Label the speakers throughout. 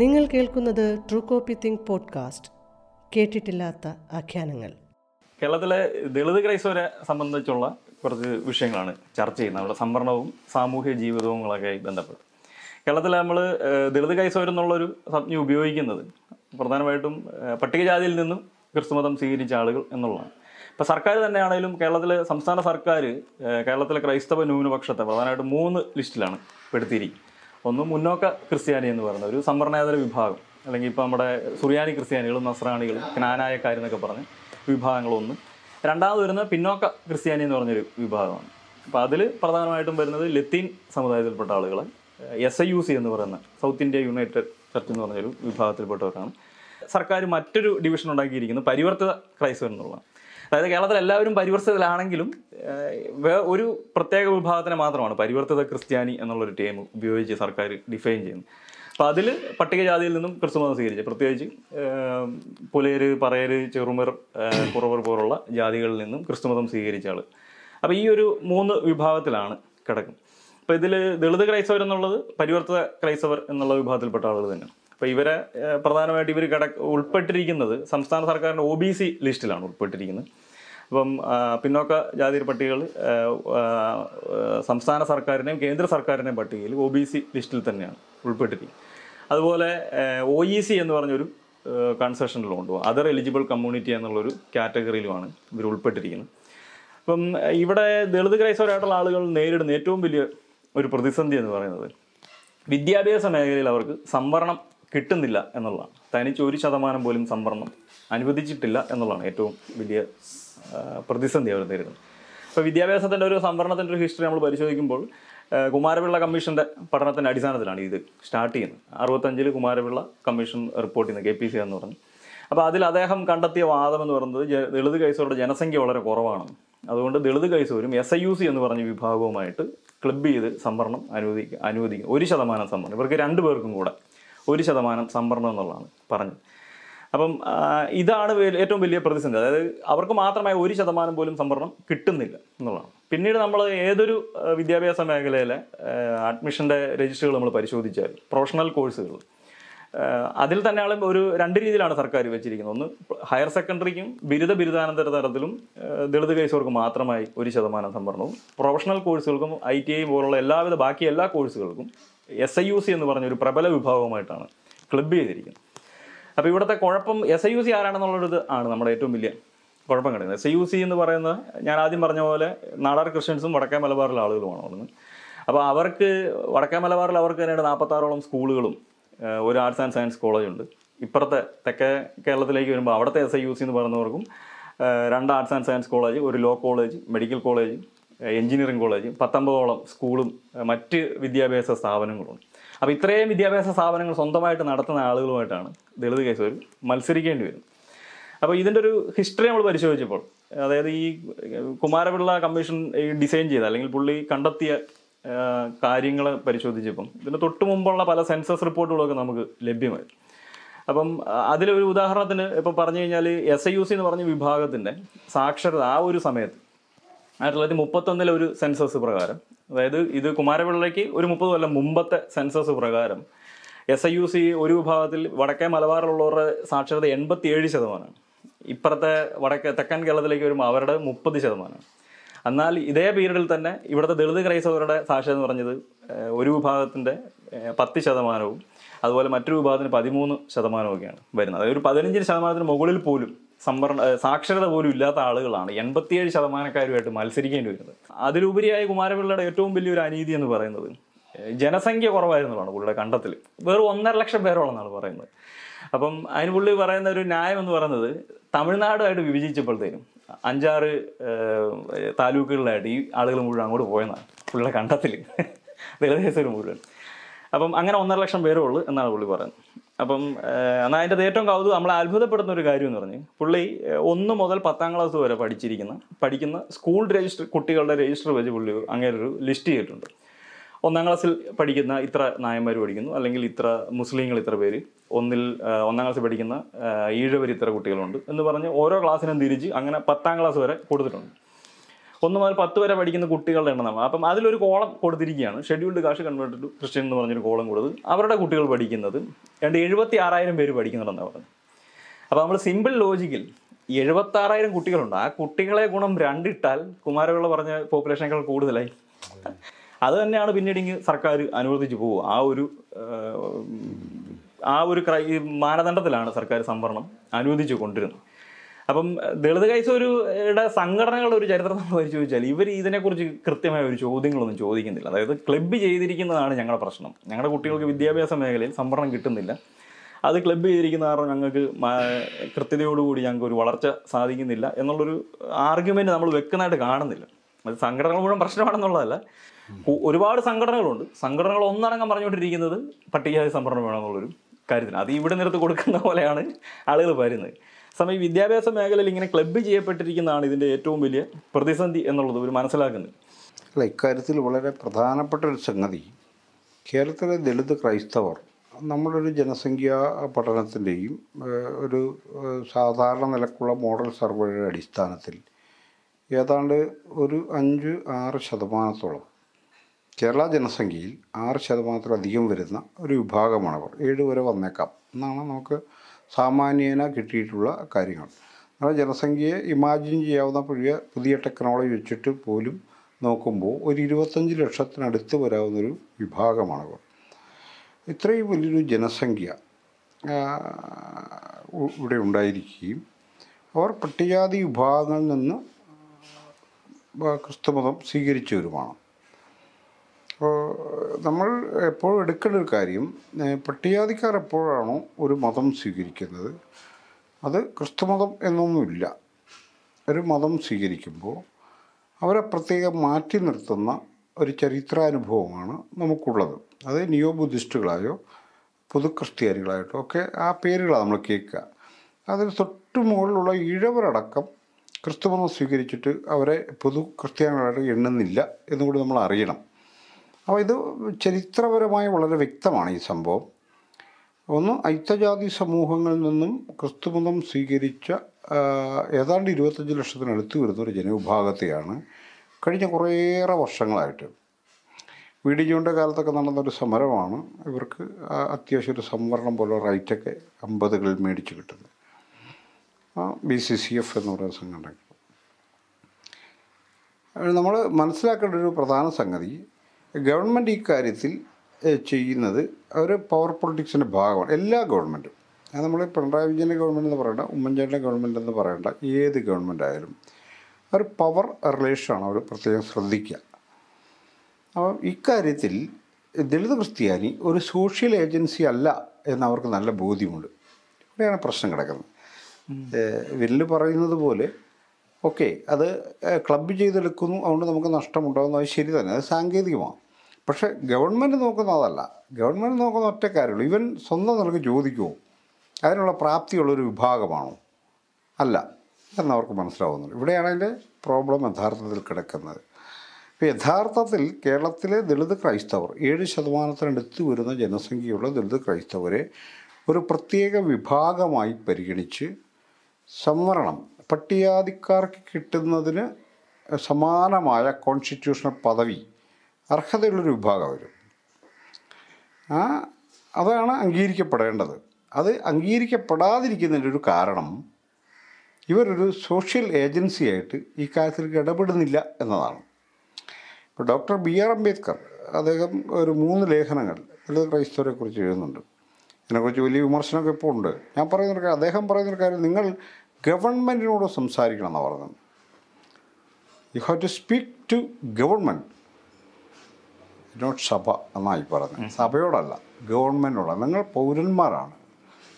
Speaker 1: നിങ്ങൾ കേൾക്കുന്നത് true copy think podcast കേട്ടിട്ടില്ലാത്ത ആഖ്യാനങ്ങൾ.
Speaker 2: കേരളത്തിലെ ദളിത് ക്രൈസ്തവരെ സംബന്ധിച്ചുള്ള കുറച്ച് വിഷയങ്ങളാണ് ചർച്ച ചെയ്യുന്നത്. നമ്മുടെ സംവരണവും സാമൂഹ്യ ജീവിതവുങ്ങളൊക്കെ ബന്ധപ്പെട്ട്. കേരളത്തിൽ നമ്മൾ ദളിത് ക്രൈസ്തവർ എന്നുള്ളൊരു സംജ്ഞ ഉപയോഗിക്കുന്നത് പ്രധാനമായിട്ടും പട്ടികജാതിയിൽ നിന്നും ക്രിസ്തുമതം സ്വീകരിച്ച ആളുകൾ എന്നുള്ളതാണ്. ഇപ്പം സർക്കാർ തന്നെയാണെങ്കിലും കേരളത്തിലെ സംസ്ഥാന സർക്കാർ കേരളത്തിലെ ക്രൈസ്തവ ന്യൂനപക്ഷത്തെ പ്രധാനമായിട്ടും മൂന്ന് ലിസ്റ്റിലാണ് പെടുത്തിയിരിക്കുന്നത്. ഒന്ന് മുന്നോക്ക ക്രിസ്ത്യാനി എന്ന് പറയുന്ന ഒരു സംവരണേതര വിഭാഗം. അല്ലെങ്കിൽ ഇപ്പോൾ നമ്മുടെ സുറിയാനി ക്രിസ്ത്യാനികളും നസ്രാണികളും ജ്ഞാനായക്കാരെന്നൊക്കെ പറഞ്ഞ് വിഭാഗങ്ങളൊന്ന്. രണ്ടാമത് വരുന്നത് പിന്നോക്ക ക്രിസ്ത്യാനി എന്ന് പറഞ്ഞൊരു വിഭാഗമാണ്. അപ്പോൾ അതിൽ പ്രധാനമായിട്ടും വരുന്നത് ലത്തീൻ സമുദായത്തിൽപ്പെട്ട ആളുകൾ എസ് ഐ യു സി എന്ന് പറയുന്ന സൗത്ത് ഇന്ത്യ യുണൈറ്റഡ് ചർച്ച് എന്ന് പറഞ്ഞൊരു വിഭാഗത്തിൽപ്പെട്ടവരാണ് സർക്കാർ മറ്റൊരു ഡിവിഷൻ ഉണ്ടാക്കിയിരിക്കുന്നത് പരിവർത്തിത ക്രൈസ്തവർ എന്നുള്ളതാണ്. അതായത് കേരളത്തിൽ എല്ലാവരും പരിവർത്തിതരാണെങ്കിലും ഒരു പ്രത്യേക വിഭാഗത്തിനെ മാത്രമാണ് പരിവർത്തിത ക്രിസ്ത്യാനി എന്നുള്ളൊരു ടേം ഉപയോഗിച്ച് സർക്കാർ ഡിഫൈൻ ചെയ്യുന്നത്. അപ്പം അതിൽ പട്ടികജാതിയിൽ നിന്നും ക്രിസ്തുമതം സ്വീകരിച്ചു. പ്രത്യേകിച്ച് പുലയർ പറയർ ചെറുമർ കുറവർ പോലുള്ള ജാതികളിൽ നിന്നും ക്രിസ്തുമതം സ്വീകരിച്ച ആൾ അപ്പോൾ ഈ ഒരു മൂന്ന് വിഭാഗത്തിലാണ് കിടക്കുന്നത്. അപ്പോൾ ഇതിൽ ദളിത് ക്രൈസ്തവർ എന്നുള്ളത് പരിവർത്തിത ക്രൈസ്തവർ എന്നുള്ള വിഭാഗത്തിൽപ്പെട്ട ആളുകൾ തന്നെയാണ്. അപ്പോൾ ഇവരെ പ്രധാനമായിട്ട് ഇവർ കിട ഉൾപ്പെട്ടിരിക്കുന്നത് സംസ്ഥാന സർക്കാരിന്റെ ഒ ബി സി ലിസ്റ്റിലാണ് ഉൾപ്പെട്ടിരിക്കുന്നത്. അപ്പം പിന്നോക്ക ജാതി പട്ടികകൾ സംസ്ഥാന സർക്കാരിനെയും കേന്ദ്ര സർക്കാരിനെയും പട്ടികയിൽ ഒ ബി സി ലിസ്റ്റിൽ തന്നെയാണ് ഉൾപ്പെട്ടിരിക്കുന്നത്. അതുപോലെ ഒ ഇ സി എന്ന് പറഞ്ഞൊരു കൺസെഷനിലുണ്ട് അതർ എലിജിബിൾ കമ്മ്യൂണിറ്റി എന്നുള്ളൊരു കാറ്റഗറിയിലുമാണ് ഇവർ ഉൾപ്പെട്ടിരിക്കുന്നത്. അപ്പം ഇവിടെ ദളിത് ക്രൈസ്തവരായിട്ടുള്ള ആളുകൾ നേരിടുന്ന ഏറ്റവും വലിയ ഒരു പ്രതിസന്ധി എന്ന് പറയുന്നത് വിദ്യാഭ്യാസ മേഖലയിൽ അവർക്ക് സംവരണം കിട്ടുന്നില്ല എന്നുള്ളതാണ്. തനിച്ച് ഒരു ശതമാനം പോലും സംവരണം അനുവദിച്ചിട്ടില്ല എന്നുള്ളതാണ് ഏറ്റവും വലിയ പ്രതിസന്ധി അവർ നേരിടുന്നത്. ഇപ്പോൾ വിദ്യാഭ്യാസത്തിന്റെ ഒരു സംവരണത്തിന്റെ ഒരു ഹിസ്റ്ററി നമ്മൾ പരിശോധിക്കുമ്പോൾ കുമാരപിള്ള കമ്മീഷന്റെ പഠനത്തിന്റെ അടിസ്ഥാനത്തിലാണ് ഇത് സ്റ്റാർട്ട് ചെയ്യുന്നത്. അറുപത്തഞ്ചിൽ കുമാരപിള്ള കമ്മീഷൻ റിപ്പോർട്ട് ചെയ്യുന്നത് കെ പി സി എന്ന് പറഞ്ഞു. അപ്പോൾ അതിൽ അദ്ദേഹം കണ്ടെത്തിയ വാദം എന്ന് പറയുന്നത് ദളിത് കൈസവരുടെ ജനസംഖ്യ വളരെ കുറവാണ് അതുകൊണ്ട് ദളിത് കൈസോരും എസ് ഐ യു സി എന്ന് പറഞ്ഞ വിഭാഗവുമായിട്ട് ക്ലബ് ചെയ്ത് സംവരണം അനുവദിക്കുക അനുവദിക്കുക ഒരു ശതമാനം സംവരണം. ഇവർക്ക് രണ്ടു പേർക്കും കൂടെ ഒരു ശതമാനം സംവരണം എന്നുള്ളതാണ് പറഞ്ഞത്. അപ്പം ഇതാണ് ഏറ്റവും വലിയ പ്രതിസന്ധി. അതായത് അവർക്ക് മാത്രമായി ഒരു ശതമാനം പോലും സംവരണം കിട്ടുന്നില്ല എന്നുള്ളതാണ്. പിന്നീട് നമ്മൾ ഏതൊരു വിദ്യാഭ്യാസ മേഖലയിലെ അഡ്മിഷന്റെ രജിസ്റ്ററുകൾ നമ്മൾ പരിശോധിച്ചാൽ പ്രൊഫഷണൽ കോഴ്സുകൾ അതിൽ തന്നെയാണ് ഒരു രണ്ട് രീതിയിലാണ് സർക്കാർ വെച്ചിരിക്കുന്നത്. ഒന്ന് ഹയർ സെക്കൻഡറിക്കും ബിരുദ ബിരുദാനന്തര തരത്തിലും ദളിത് കേസുകൾക്ക് മാത്രമായി ഒരു ശതമാനം സംവരണവും പ്രൊഫഷണൽ കോഴ്സുകൾക്കും ഐ ടി ഐ പോലുള്ള എല്ലാവിധ ബാക്കി എല്ലാ കോഴ്സുകൾക്കും എസ് ഐ യു സി എന്ന് പറഞ്ഞ ഒരു പ്രബല വിഭാഗവുമായിട്ടാണ് ക്ലബ് ചെയ്തിരിക്കുന്നത്. അപ്പോൾ ഇവിടുത്തെ കുഴപ്പം എസ് ഐ യു സി ആരാണെന്നുള്ളൊരിത് ആണ് നമ്മുടെ ഏറ്റവും വലിയ കുഴപ്പം കിടക്കുന്നത്. എസ് ഐ യു സി എന്ന് പറയുന്നത് ഞാൻ ആദ്യം പറഞ്ഞ പോലെ നാടാർ ക്രിസ്ത്യൻസും വടക്കേ മലബാറിലെ ആളുകളുമാണ് അവിടുന്ന്. അപ്പോൾ അവർക്ക് വടക്കേ മലബാറിൽ അവർക്ക് തന്നെയാണ് നാൽപ്പത്താറോളം സ്കൂളുകളും ഒരു ആർട്സ് ആൻഡ് സയൻസ് കോളേജ് ഉണ്ട്. ഇപ്പുറത്തെ തെക്കേ കേരളത്തിലേക്ക് വരുമ്പോൾ അവിടുത്തെ എസ് ഐ യു സി എന്ന് പറയുന്നവർക്കും രണ്ട് ആർട്സ് ആൻഡ് സയൻസ് കോളേജ് ഒരു law college medical college engineering college പത്തൊമ്പതോളം സ്കൂളും മറ്റ് വിദ്യാഭ്യാസ സ്ഥാപനങ്ങളുണ്ട്. അപ്പോൾ ഇത്രയും വിദ്യാഭ്യാസ സ്ഥാപനങ്ങൾ സ്വന്തമായിട്ട് നടത്തുന്ന ആളുകളുമായിട്ടാണ് ദളിത് കേസ് ഒരു മത്സരിക്കേണ്ടി വരുന്നത്. അപ്പോൾ ഇതിന്റെ ഒരു ഹിസ്റ്ററി നമ്മൾ പരിശോധിച്ചപ്പോൾ അതായത് ഈ കുമാരപിള്ള കമ്മീഷൻ ഡിസൈൻ ചെയ്ത അല്ലെങ്കിൽ പുള്ളി കണ്ടെത്തിയ കാര്യങ്ങൾ പരിശോധിച്ചപ്പം ഇതിന് തൊട്ട് മുമ്പുള്ള പല സെൻസസ് റിപ്പോർട്ടുകളൊക്കെ നമുക്ക് ലഭ്യമായി അപ്പം അതിലൊരു ഉദാഹരണത്തിന് ഇപ്പം പറഞ്ഞു കഴിഞ്ഞാൽ എസ് ഐ യു സി എന്ന് പറഞ്ഞ വിഭാഗത്തിന്റെ സാക്ഷരത ആ ഒരു സമയത്ത് ആയിരത്തി തൊള്ളായിരത്തി മുപ്പത്തൊന്നിലെ ഒരു സെൻസസ് പ്രകാരം അതായത് ഇത് കുമാരപിള്ളയ്ക്ക് ഒരു മുപ്പത് കൊല്ലം മുമ്പത്തെ സെൻസസ് പ്രകാരം എസ് ഐ യു സി ഒരു വിഭാഗത്തിൽ വടക്കേ മലബാറിലുള്ളവരുടെ സാക്ഷരത എൺപത്തി ഏഴ് ശതമാനമാണ് ഇപ്പുറത്തെ വടക്കേ തെക്കൻ കേരളത്തിലേക്ക് വരുമ്പോൾ അവരുടെ മുപ്പത് ശതമാനമാണ് എന്നാൽ ഇതേ പീരീഡിൽ തന്നെ ഇവിടുത്തെ ദളിത് ക്രൈസ്തവരുടെ സാക്ഷരത എന്ന് പറഞ്ഞത് ഒരു വിഭാഗത്തിന്റെ പത്ത് ശതമാനവും അതുപോലെ മറ്റൊരു വിഭാഗത്തിന് പതിമൂന്ന് ശതമാനമൊക്കെയാണ് വരുന്നത്. അതായത് ഒരു പതിനഞ്ച് ശതമാനത്തിന് മുകളിൽ പോലും സംവരണ സാക്ഷരത പോലും ഇല്ലാത്ത ആളുകളാണ് എൺപത്തിയേഴ് ശതമാനക്കാരുമായിട്ട് മത്സരിക്കേണ്ടി വരുന്നത്. അതിലുപരിയായ കുമാരപിള്ളയുടെ ഏറ്റവും വലിയൊരു അനീതി എന്ന് പറയുന്നത് ജനസംഖ്യ കുറവായിരുന്നുള്ളതാണ് പുള്ളിയുടെ കണ്ടത്തിൽ വെറും ഒന്നര ലക്ഷം പേരോളെന്നാണ് പറയുന്നത്. അപ്പം അതിന് പുള്ളി പറയുന്ന ഒരു ന്യായം എന്ന് പറയുന്നത് തമിഴ്നാടുമായിട്ട് വിഭജിച്ചപ്പോഴത്തേനും അഞ്ചാറ് താലൂക്കുകളിലായിട്ട് ഈ ആളുകൾ മുഴുവൻ അങ്ങോട്ട് പോയെന്നാണ് പുള്ളിയുടെ കണ്ടത്തിൽ ദളിതേശ്വരം മുഴുവൻ. അപ്പം അങ്ങനെ ഒന്നര ലക്ഷം പേരേ ഉള്ളൂ എന്നാണ് പുള്ളി പറയുന്നത്. അപ്പം എന്നാൽ അതിന്റെ ഏറ്റവും കൗതുകം നമ്മളെ അത്ഭുതപ്പെടുന്ന ഒരു കാര്യം എന്ന് പറഞ്ഞ് പുള്ളി ഒന്ന് മുതൽ പത്താം ക്ലാസ് വരെ പഠിച്ചിരിക്കുന്ന പഠിക്കുന്ന സ്കൂൾ രജിസ്റ്റർ കുട്ടികളുടെ രജിസ്റ്റർ വെച്ച് പുള്ളി അങ്ങനെ ഒരു ലിസ്റ്റ് ചെയ്തിട്ടുണ്ട്. ഒന്നാം ക്ലാസ്സിൽ പഠിക്കുന്ന ഇത്ര നായന്മാർ പഠിക്കുന്നു അല്ലെങ്കിൽ ഇത്ര മുസ്ലിങ്ങൾ ഇത്ര പേര്. ഒന്നിൽ ഒന്നാം ക്ലാസ്സിൽ പഠിക്കുന്ന ഈഴവർ ഇത്ര കുട്ടികളുണ്ട് എന്ന് പറഞ്ഞ് ഓരോ ക്ലാസ്സിനും തിരിച്ച് അങ്ങനെ പത്താം ക്ലാസ് വരെ കൊടുത്തിട്ടുണ്ട്. ഒന്ന് മുതൽ പത്ത് വരെ പഠിക്കുന്ന കുട്ടികളുടെ എണ്ണം അപ്പം അതിലൊരു കോളം കൊടുത്തിരിക്കുകയാണ്. Scheduled caste converted to Christian എന്ന് പറഞ്ഞൊരു കോളം കൊടുത്ത് അവരുടെ കുട്ടികൾ പഠിക്കുന്നത് രണ്ട് എഴുപത്തി ആറായിരം പേര് പഠിക്കുന്നുണ്ടെന്നാണ് പറഞ്ഞത്. അപ്പോൾ നമ്മൾ സിമ്പിൾ ലോജിക്കിൽ എഴുപത്തി ആറായിരം കുട്ടികളുണ്ട്. ആ കുട്ടികളെ ഗുണം രണ്ടിട്ടാൽ കുമാരപിള്ള പറഞ്ഞ പോപ്പുലേഷനേക്കാൾ കൂടുതലായി. അത് തന്നെയാണ് പിന്നീട് ഇങ്ങ് സർക്കാർ അനുവദിച്ചു പോകുക ആ ഒരു ആ, ഒരു മാനദണ്ഡത്തിലാണ് സർക്കാർ സംവരണം അനുവദിച്ചു കൊണ്ടിരുന്നത്. അപ്പം ദളിത് കൈസൂരുടെ സംഘടനകളുടെ ഒരു ചരിത്രം നമ്മൾ ചോദിച്ചാൽ ഇവർ ഇതിനെക്കുറിച്ച് കൃത്യമായ ഒരു ചോദ്യങ്ങളൊന്നും ചോദിക്കുന്നില്ല. അതായത് ക്ലബ്ബ് ചെയ്തിരിക്കുന്നതാണ് ഞങ്ങളുടെ പ്രശ്നം. ഞങ്ങളുടെ കുട്ടികൾക്ക് വിദ്യാഭ്യാസ മേഖലയിൽ സംവരണം കിട്ടുന്നില്ല. അത് ക്ലബ്ബ് ചെയ്തിരിക്കുന്ന കാരണം ഞങ്ങൾക്ക് കൃത്യതയോടുകൂടി ഞങ്ങൾക്ക് ഒരു വളർച്ച സാധിക്കുന്നില്ല എന്നുള്ളൊരു ആർഗ്യുമെന്റ് നമ്മൾ വെക്കുന്നതായിട്ട് കാണുന്നില്ല. അത് സംഘടനകൾ മുഴുവൻ പ്രശ്നമാണെന്നുള്ളതല്ല. ഒരുപാട് സംഘടനകളുണ്ട്. സംഘടനകൾ ഒന്നടങ്കം പറഞ്ഞുകൊണ്ടിരിക്കുന്നത് പട്ടികജാതി സംവരണം വേണമെന്നുള്ളൊരു കാര്യത്തിന്. അത് ഇവിടെ നിരത്ത് കൊടുക്കുന്ന പോലെയാണ് ആളുകൾ വരുന്നത്. സമയം വിദ്യാഭ്യാസ മേഖലയിൽ ഇങ്ങനെ ക്ലബ്ബ് ചെയ്യപ്പെട്ടിരിക്കുന്നതാണ് ഇതിന്റെ ഏറ്റവും വലിയ പ്രതിസന്ധി എന്നുള്ളത് ഒരു മനസ്സിലാക്കുന്നത്
Speaker 3: അല്ല ഇക്കാര്യത്തിൽ വളരെ പ്രധാനപ്പെട്ട ഒരു സംഗതി. കേരളത്തിലെ ദളിത് ക്രൈസ്തവർ നമ്മളൊരു ജനസംഖ്യാ പഠനത്തിന്റെയും ഒരു സാധാരണ നിലക്കുള്ള മോഡൽ സർവേയുടെ അടിസ്ഥാനത്തിൽ ഏതാണ്ട് ഒരു അഞ്ച് ആറ് ശതമാനത്തോളം കേരള ജനസംഖ്യയിൽ ആറ് ശതമാനത്തിലധികം വരുന്ന ഒരു വിഭാഗമാണവർ. ഏഴ് വരെ വന്നേക്കാം. എന്നാണ് നമുക്ക് സാമാന്യേന കിട്ടിയിട്ടുള്ള കാര്യങ്ങൾ നമ്മുടെ ജനസംഖ്യയെ ഇമാജിൻ ചെയ്യാവുന്ന പുതിയ പുതിയ ടെക്നോളജി വെച്ചിട്ട് പോലും നോക്കുമ്പോൾ ഒരു ഇരുപത്തഞ്ച് ലക്ഷത്തിനടുത്ത് വരാവുന്നൊരു വിഭാഗമാണവർ ഇത്രയും വലിയൊരു ജനസംഖ്യ ഇവിടെ ഉണ്ടായിരിക്കുകയും അവർ പട്ടികജാതി വിഭാഗങ്ങളിൽ നിന്ന് ക്രിസ്തുമതം സ്വീകരിച്ചവരുമാണ്. അപ്പോൾ നമ്മൾ എപ്പോഴും എടുക്കേണ്ട ഒരു കാര്യം പട്ടികാതിക്കാർ എപ്പോഴാണോ ഒരു മതം സ്വീകരിക്കുന്നത് അത് ക്രിസ്തുമതം എന്നൊന്നുമില്ല. ഒരു മതം സ്വീകരിക്കുമ്പോൾ അവരെ പ്രത്യേകം മാറ്റി നിർത്തുന്ന ഒരു ചരിത്രാനുഭവമാണ് നമുക്കുള്ളത്. അത് നിയോ ബുദ്ധിസ്റ്റുകളായോ പൊതു ക്രിസ്ത്യാനികളായിട്ടോ ഒക്കെ ആ പേരുകളാണ് നമ്മൾ കേൾക്കുക. അതിന് തൊട്ട് മുകളിലുള്ള ഇഴവരടക്കം ക്രിസ്തുമതം സ്വീകരിച്ചിട്ട് അവരെ പൊതു ക്രിസ്ത്യാനികളായിട്ട് എണ്ണുന്നില്ല എന്നുകൂടി നമ്മൾ അറിയണം. അപ്പോൾ ഇത് ചരിത്രപരമായി വളരെ വ്യക്തമാണ് ഈ സംഭവം. ഒന്ന് ഐത്തജാതി സമൂഹങ്ങളിൽ നിന്നും ക്രിസ്തുമതം സ്വീകരിച്ച ഏതാണ്ട് ഇരുപത്തഞ്ച് ലക്ഷത്തിനടുത്ത് വരുന്ന ഒരു ജനവിഭാഗത്തെയാണ് കഴിഞ്ഞ കുറേയേറെ വർഷങ്ങളായിട്ട് വി ഡി ജോണിന്റെ കാലത്തൊക്കെ നടന്നൊരു സമരമാണ്. ഇവർക്ക് അത്യാവശ്യം ഒരു സംവരണം പോലെ റൈറ്റൊക്കെ അമ്പതുകളിൽ മേടിച്ച് കിട്ടുന്നത് ബി സി സി എഫ് എന്ന് പറയുന്ന സംഘടന. നമ്മൾ മനസ്സിലാക്കേണ്ട ഒരു പ്രധാന സംഗതി ഗവൺമെന്റ് ഈ കാര്യത്തിൽ ഏഹ്, ചെയ്യുന്നത് ഒരു പവർ പൊളിറ്റിക്സിന്റെ ഭാഗമാണ്. എല്ലാ ഗവൺമെന്റും അത് നമ്മൾ പിണറായി വിജയന്റെ ഗവൺമെന്റ് എന്ന് പറയണ്ട ഉമ്മൻചാണ്ടിന്റെ ഗവൺമെന്റ് എന്ന് പറയണ്ട ഏത് ഗവൺമെന്റ് ആയാലും ഒരു പവർ റിലേഷനാണ് അവർ പ്രത്യേകം ശ്രദ്ധിക്കുക അപ്പം ഇക്കാര്യത്തിൽ ദളിത് ക്രിസ്ത്യാനി ഒരു സോഷ്യൽ ഏജൻസി അല്ല എന്ന് അവർക്ക് നല്ല ബോധ്യമുണ്ട്. ഇവിടെയാണ് പ്രശ്നം കിടക്കുന്നത്. വിരൽ പറയുന്നത് പോലെ ഓക്കെ അത് ക്ലബ്ബ് ചെയ്തെടുക്കുന്നു അതുകൊണ്ട് നമുക്ക് നഷ്ടമുണ്ടാകുന്നു അത് ശരി തന്നെ അത് സാങ്കേതികമാണ്. പക്ഷേ ഗവൺമെന്റ് നോക്കുന്ന അതല്ല. ഗവൺമെന്റ് നോക്കുന്ന ഒറ്റ കാര്യമുള്ളൂ. ഇവൻ സ്വന്തം നിലയ്ക്ക് ചോദിക്കുമോ അതിനുള്ള പ്രാപ്തിയുള്ളൊരു വിഭാഗമാണോ? അല്ല എന്നവർക്ക് മനസ്സിലാവുന്നുണ്ട്. ഇവിടെയാണെങ്കിൽ പ്രോബ്ലം യഥാർത്ഥത്തിൽ കിടക്കുന്നത്. ഇപ്പോൾ യഥാർത്ഥത്തിൽ കേരളത്തിലെ ദളിത് ക്രൈസ്തവർ ഏഴ് ശതമാനത്തിനടുത്ത് വരുന്ന ജനസംഖ്യയുള്ള ദളിത് ക്രൈസ്തവരെ ഒരു പ്രത്യേക വിഭാഗമായി പരിഗണിച്ച് സംവരണം പട്ടികജാതിക്കാർക്ക് കിട്ടുന്നതിന് സമാനമായ കോൺസ്റ്റിറ്റ്യൂഷണൽ പദവി അർഹതയുള്ളൊരു വിഭാഗം വരും ആ അതാണ് അംഗീകരിക്കപ്പെടേണ്ടത്. അത് അംഗീകരിക്കപ്പെടാതിരിക്കുന്നതിന്റെ ഒരു കാരണം ഇവരൊരു സോഷ്യൽ ഏജൻസിയായിട്ട് ഈ കാര്യത്തിൽ ഇടപെടുന്നില്ല എന്നതാണ്. ഇപ്പോൾ ഡോക്ടർ ബി ആർ അംബേദ്കർ അദ്ദേഹം ഒരു മൂന്ന് ലേഖനങ്ങൾ ദളിത് ക്രൈസ്തവരെക്കുറിച്ച് എഴുതുന്നുണ്ട്. ഇതിനെക്കുറിച്ച് വലിയ വിമർശനമൊക്കെ ഇപ്പോൾ ഉണ്ട്. ഞാൻ പറയുന്നൊരു കാര്യം അദ്ദേഹം പറയുന്നൊരു കാര്യം നിങ്ങൾ ഗവൺമെന്റിനോട് സംസാരിക്കണം എന്നാണ് പറഞ്ഞത്. You have to speak to government not സഭ എന്നായി പറഞ്ഞത് സഭയോടല്ല ഗവൺമെന്റിനോട് നിങ്ങൾ പൗരന്മാരാണ്.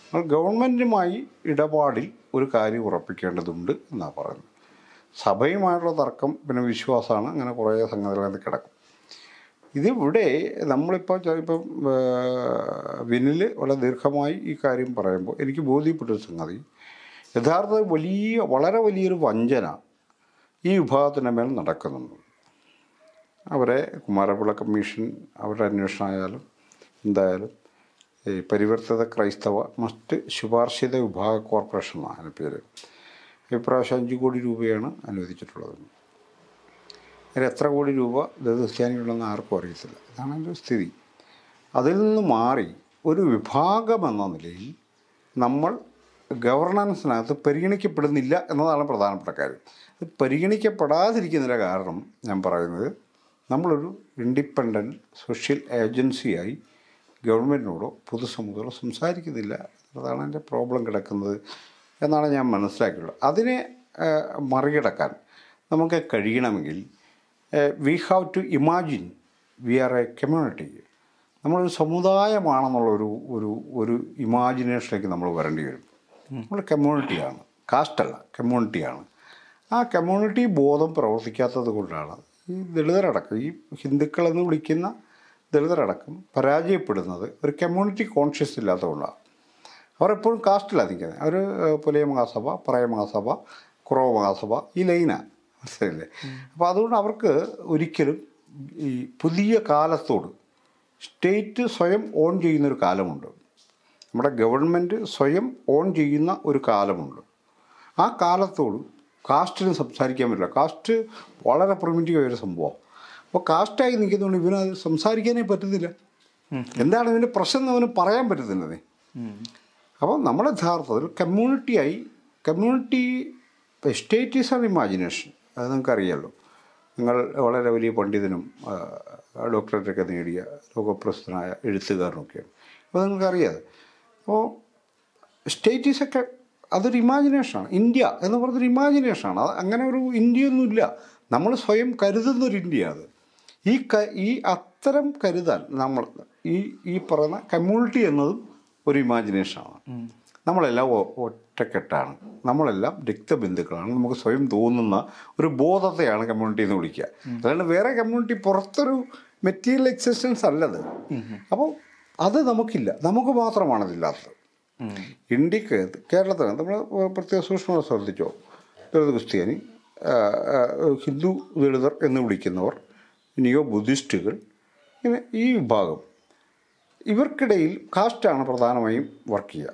Speaker 3: നിങ്ങൾ ഗവൺമെന്റുമായി ഇടപാടിൽ ഒരു കാര്യം ഉറപ്പിക്കേണ്ടതുണ്ട് എന്നാണ് പറയുന്നത് സഭയുമായിട്ടുള്ള തർക്കം പിന്നെ വിശ്വാസമാണ്. അങ്ങനെ കുറേ സംഗതികളത് കിടക്കും. ഇതിവിടെ നമ്മളിപ്പോൾ ഇപ്പം വിനിൽ വളരെ ദീർഘമായി ഈ കാര്യം പറയുമ്പോൾ എനിക്ക് ബോധ്യപ്പെട്ടൊരു സംഗതി. യഥാർത്ഥത്തിൽ വലിയ വളരെ വലിയൊരു വഞ്ചന ഈ വിഭാഗത്തിന്റെ മേൽ നടക്കുന്നുണ്ട്. അവരെ കുമാരപിള്ള കമ്മീഷൻ അവരുടെ അന്വേഷണമായാലും എന്തായാലും ഈ പരിവർത്തിത ക്രൈസ്തവ മറ്റ് ശുപാർശിത വിഭാഗ കോർപ്പറേഷൻ എന്നാണ് പേര്. ഇപ്രാവശ്യം അഞ്ച് കോടി രൂപയാണ് അനുവദിച്ചിട്ടുള്ളത്. അതിൽ എത്ര കോടി രൂപ ദളിത് ക്രിസ്ത്യാനികളുണ്ടെന്ന് ആർക്കും അറിയത്തില്ല. ഇതാണ് എന്റെ സ്ഥിതി. അതിൽ നിന്ന് മാറി ഒരു വിഭാഗമെന്ന നിലയിൽ നമ്മൾ ഗവർണൻസിനകത്ത് പരിഗണിക്കപ്പെടുന്നില്ല എന്നതാണ് പ്രധാനപ്പെട്ട കാര്യം. അത് പരിഗണിക്കപ്പെടാതിരിക്കുന്നതിന്റെ കാരണം ഞാൻ പറയുന്നത് നമ്മളൊരു ഇൻഡിപെൻഡന്റ് സോഷ്യൽ ഏജൻസിയായി ഗവൺമെന്റിനോടോ പൊതുസമൂഹത്തോടോ സംസാരിക്കുന്നില്ല എന്നതാണ് എന്റെ പ്രോബ്ലം കിടക്കുന്നത് എന്നാണ് ഞാൻ മനസ്സിലാക്കിയുള്ളത് അതിനെ മറികടക്കാൻ നമുക്ക് കഴിയണമെങ്കിൽ we have to imagine we are a community. നമ്മളൊരു സമുദായമാണെന്നുള്ള ഒരു ഒരു ഒരു ഇമാജിനേഷനിലേക്ക് നമ്മൾ വരേണ്ടി വരും. നമ്മൾ കമ്മ്യൂണിറ്റിയാണ്. കാസ്റ്റല്ല കമ്മ്യൂണിറ്റിയാണ്. ആ കമ്മ്യൂണിറ്റി ബോധം പ്രവർത്തിക്കാത്തത് കൊണ്ടാണ് ഈ ദളിതരടക്കം ഈ ഹിന്ദുക്കളെന്ന് വിളിക്കുന്ന ദളിതരടക്കം പരാജയപ്പെടുന്നത് ഒരു കമ്മ്യൂണിറ്റി കോൺഷ്യസ് ഇല്ലാത്തതുകൊണ്ടാണ് അവർ എപ്പോഴും കാസ്റ്റിലാണ് നിൽക്കുന്നത്. അവർ പുലയ മഹാസഭ പറയ മഹാസഭ കുറവ് മഹാസഭ ഈ ലൈനാണ് മനസ്സിലായില്ലേ? അപ്പോൾ അതുകൊണ്ട് അവർക്ക് ഒരിക്കലും ഈ പുതിയ കാലത്തോട് സ്റ്റേറ്റ് സ്വയം ഓൺ ചെയ്യുന്നൊരു കാലമുണ്ട്. നമ്മുടെ ഗവൺമെന്റ് സ്വയം ഓൺ ചെയ്യുന്ന ഒരു കാലമുണ്ട്. ആ കാലത്തോട് കാസ്റ്റിന് സംസാരിക്കാൻ പറ്റില്ല. കാസ്റ്റ് വളരെ പ്രൊമിറ്റീവ് ഒരു സംഭവം. അപ്പോൾ കാസ്റ്റായി നിൽക്കുന്നതുകൊണ്ട് ഇവനത് സംസാരിക്കാനേ പറ്റുന്നില്ല എന്താണ് ഇവന്റെ പ്രശ്നം എന്ന് അവന് പറയാൻ പറ്റുന്നില്ലതേ അപ്പോൾ നമ്മൾ യഥാർത്ഥത്തിൽ കമ്മ്യൂണിറ്റിയായി community state is an imagination അത് നിങ്ങൾക്കറിയാമല്ലോ നിങ്ങൾ വളരെ വലിയ പണ്ഡിതനും ഡോക്ടറേറ്റൊക്കെ നേടിയ ലോകപ്രസിദ്ധനായ എഴുത്തുകാരനൊക്കെയാണ്. അപ്പോൾ നിങ്ങൾക്കറിയാതെ അപ്പോൾ സ്റ്റേറ്റ് ഈസ് ഒക്കെ അതൊരു ഇമാജിനേഷനാണ്. ഇന്ത്യ എന്ന് പറഞ്ഞൊരു ഇമാജിനേഷനാണ്. അത് അങ്ങനെ ഒരു ഇന്ത്യയൊന്നുമില്ല. നമ്മൾ സ്വയം കരുതുന്നൊരു ഇന്ത്യ അത് ഈ ക ഈ അത്തരം കരുതാൻ നമ്മൾ ഈ ഈ പറയുന്ന കമ്മ്യൂണിറ്റി എന്നതും ഒരു ഇമാജിനേഷനാണ്. നമ്മളെല്ലാം ഒറ്റക്കെട്ടാണ്. നമ്മളെല്ലാം രക്തബന്ധുക്കളാണ് നമുക്ക് സ്വയം തോന്നുന്ന ഒരു ബോധത്തെയാണ് കമ്മ്യൂണിറ്റി എന്ന് വിളിക്കുക. അതുകൊണ്ട് വേറെ കമ്മ്യൂണിറ്റി പുറത്തൊരു മെറ്റീരിയൽ എക്സിസ്റ്റൻസ് അല്ലത്. അപ്പോൾ അത് നമുക്കില്ല. നമുക്ക് മാത്രമാണ് അതില്ലാത്തത് ഇന്ത്യയ്ക്ക് കേരളത്തിന് നമ്മൾ പ്രത്യേക സൂക്ഷ്മത ശ്രദ്ധിച്ചോ? ദളിത് ക്രിസ്ത്യാനി ഹിന്ദു ദളിതർ എന്ന് വിളിക്കുന്നവർ നിയോ ബുദ്ധിസ്റ്റുകൾ ഇങ്ങനെ ഈ വിഭാഗം ഇവർക്കിടയിൽ കാസ്റ്റാണ് പ്രധാനമായും വർക്ക് ചെയ്യുക.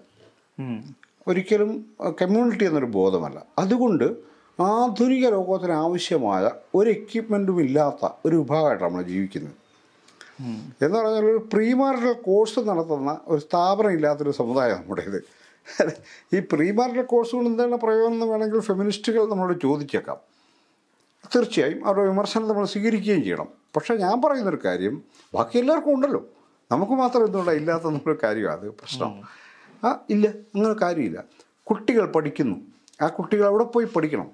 Speaker 3: ഒരിക്കലും കമ്മ്യൂണിറ്റി എന്നൊരു ബോധമല്ല. അതുകൊണ്ട് ആധുനിക ലോകത്തിന് ആവശ്യമായ ഒരു എക്യുപ്മെന്റും ഇല്ലാത്ത ഒരു വിഭാഗമായിട്ടാണ് നമ്മൾ ജീവിക്കുന്നത്. എന്ന് പറഞ്ഞാൽ ഒരു പ്രീമാരിറ്റൽ കോഴ്സ് നടത്തുന്ന ഒരു സ്ഥാപനം ഇല്ലാത്തൊരു സമുദായം നമ്മുടേത് ഈ പ്രീമാരിറ്റൽ കോഴ്സുകൾ എന്താണ് പ്രയോജനം എന്ന് വേണമെങ്കിൽ ഫെമിനിസ്റ്റുകൾ നമ്മളോട് ചോദിച്ചേക്കാം. തീർച്ചയായും അവരുടെ വിമർശനം നമ്മൾ സ്വീകരിക്കുകയും ചെയ്യണം. പക്ഷേ ഞാൻ പറയുന്നൊരു കാര്യം ബാക്കി എല്ലാവർക്കും ഉണ്ടല്ലോ. നമുക്ക് മാത്രം എന്തുകൊണ്ടാണ് ഇല്ലാത്തെന്നൊരു കാര്യമാണ് അത് പ്രശ്നം. ആ ഇല്ല അങ്ങനെ കാര്യമില്ല. കുട്ടികൾ പഠിക്കുന്നു. ആ കുട്ടികൾ അവിടെ പോയി പഠിക്കണം.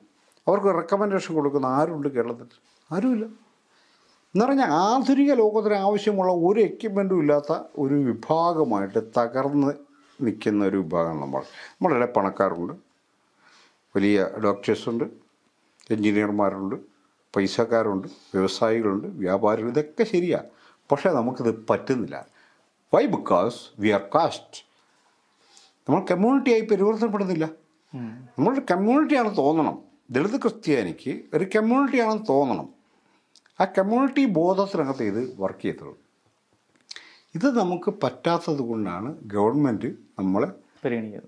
Speaker 3: അവർക്ക് റെക്കമെൻഡേഷൻ കൊടുക്കുന്ന ആരുണ്ട് കേരളത്തിൽ? ആരുമില്ല. എന്ന് പറഞ്ഞാൽ ആധുനിക ലോകത്തിന് ആവശ്യമുള്ള ഒരു എക്യുപ്മെന്റും ഇല്ലാത്ത ഒരു വിഭാഗമായിട്ട് തകർന്ന് നിൽക്കുന്ന ഒരു വിഭാഗമാണ് നമ്മൾ. നമ്മളിടെ പണക്കാരുണ്ട്. വലിയ ഡോക്ടേഴ്സുണ്ട്. എൻജിനീയർമാരുണ്ട് പൈസക്കാരുണ്ട്. വ്യവസായികളുണ്ട്. വ്യാപാരികൾ. ഇതൊക്കെ ശരിയാണ് പക്ഷേ നമുക്കിത് പറ്റുന്നില്ല. Why because we are caste നമ്മൾ കമ്മ്യൂണിറ്റിയായി പരിവർത്തനപ്പെടുന്നില്ല. നമ്മളൊരു കമ്മ്യൂണിറ്റിയാണ് തോന്നണം. ദളിത് ക്രിസ്ത്യാനിക്ക് ഒരു കമ്മ്യൂണിറ്റിയാണെന്ന് തോന്നണം. ആ കമ്മ്യൂണിറ്റി ബോധത്തിനകത്ത് ഇത് വർക്ക് ചെയ്തത് ഇത് നമുക്ക് പറ്റാത്തത് കൊണ്ടാണ് ഗവൺമെന്റ് നമ്മളെ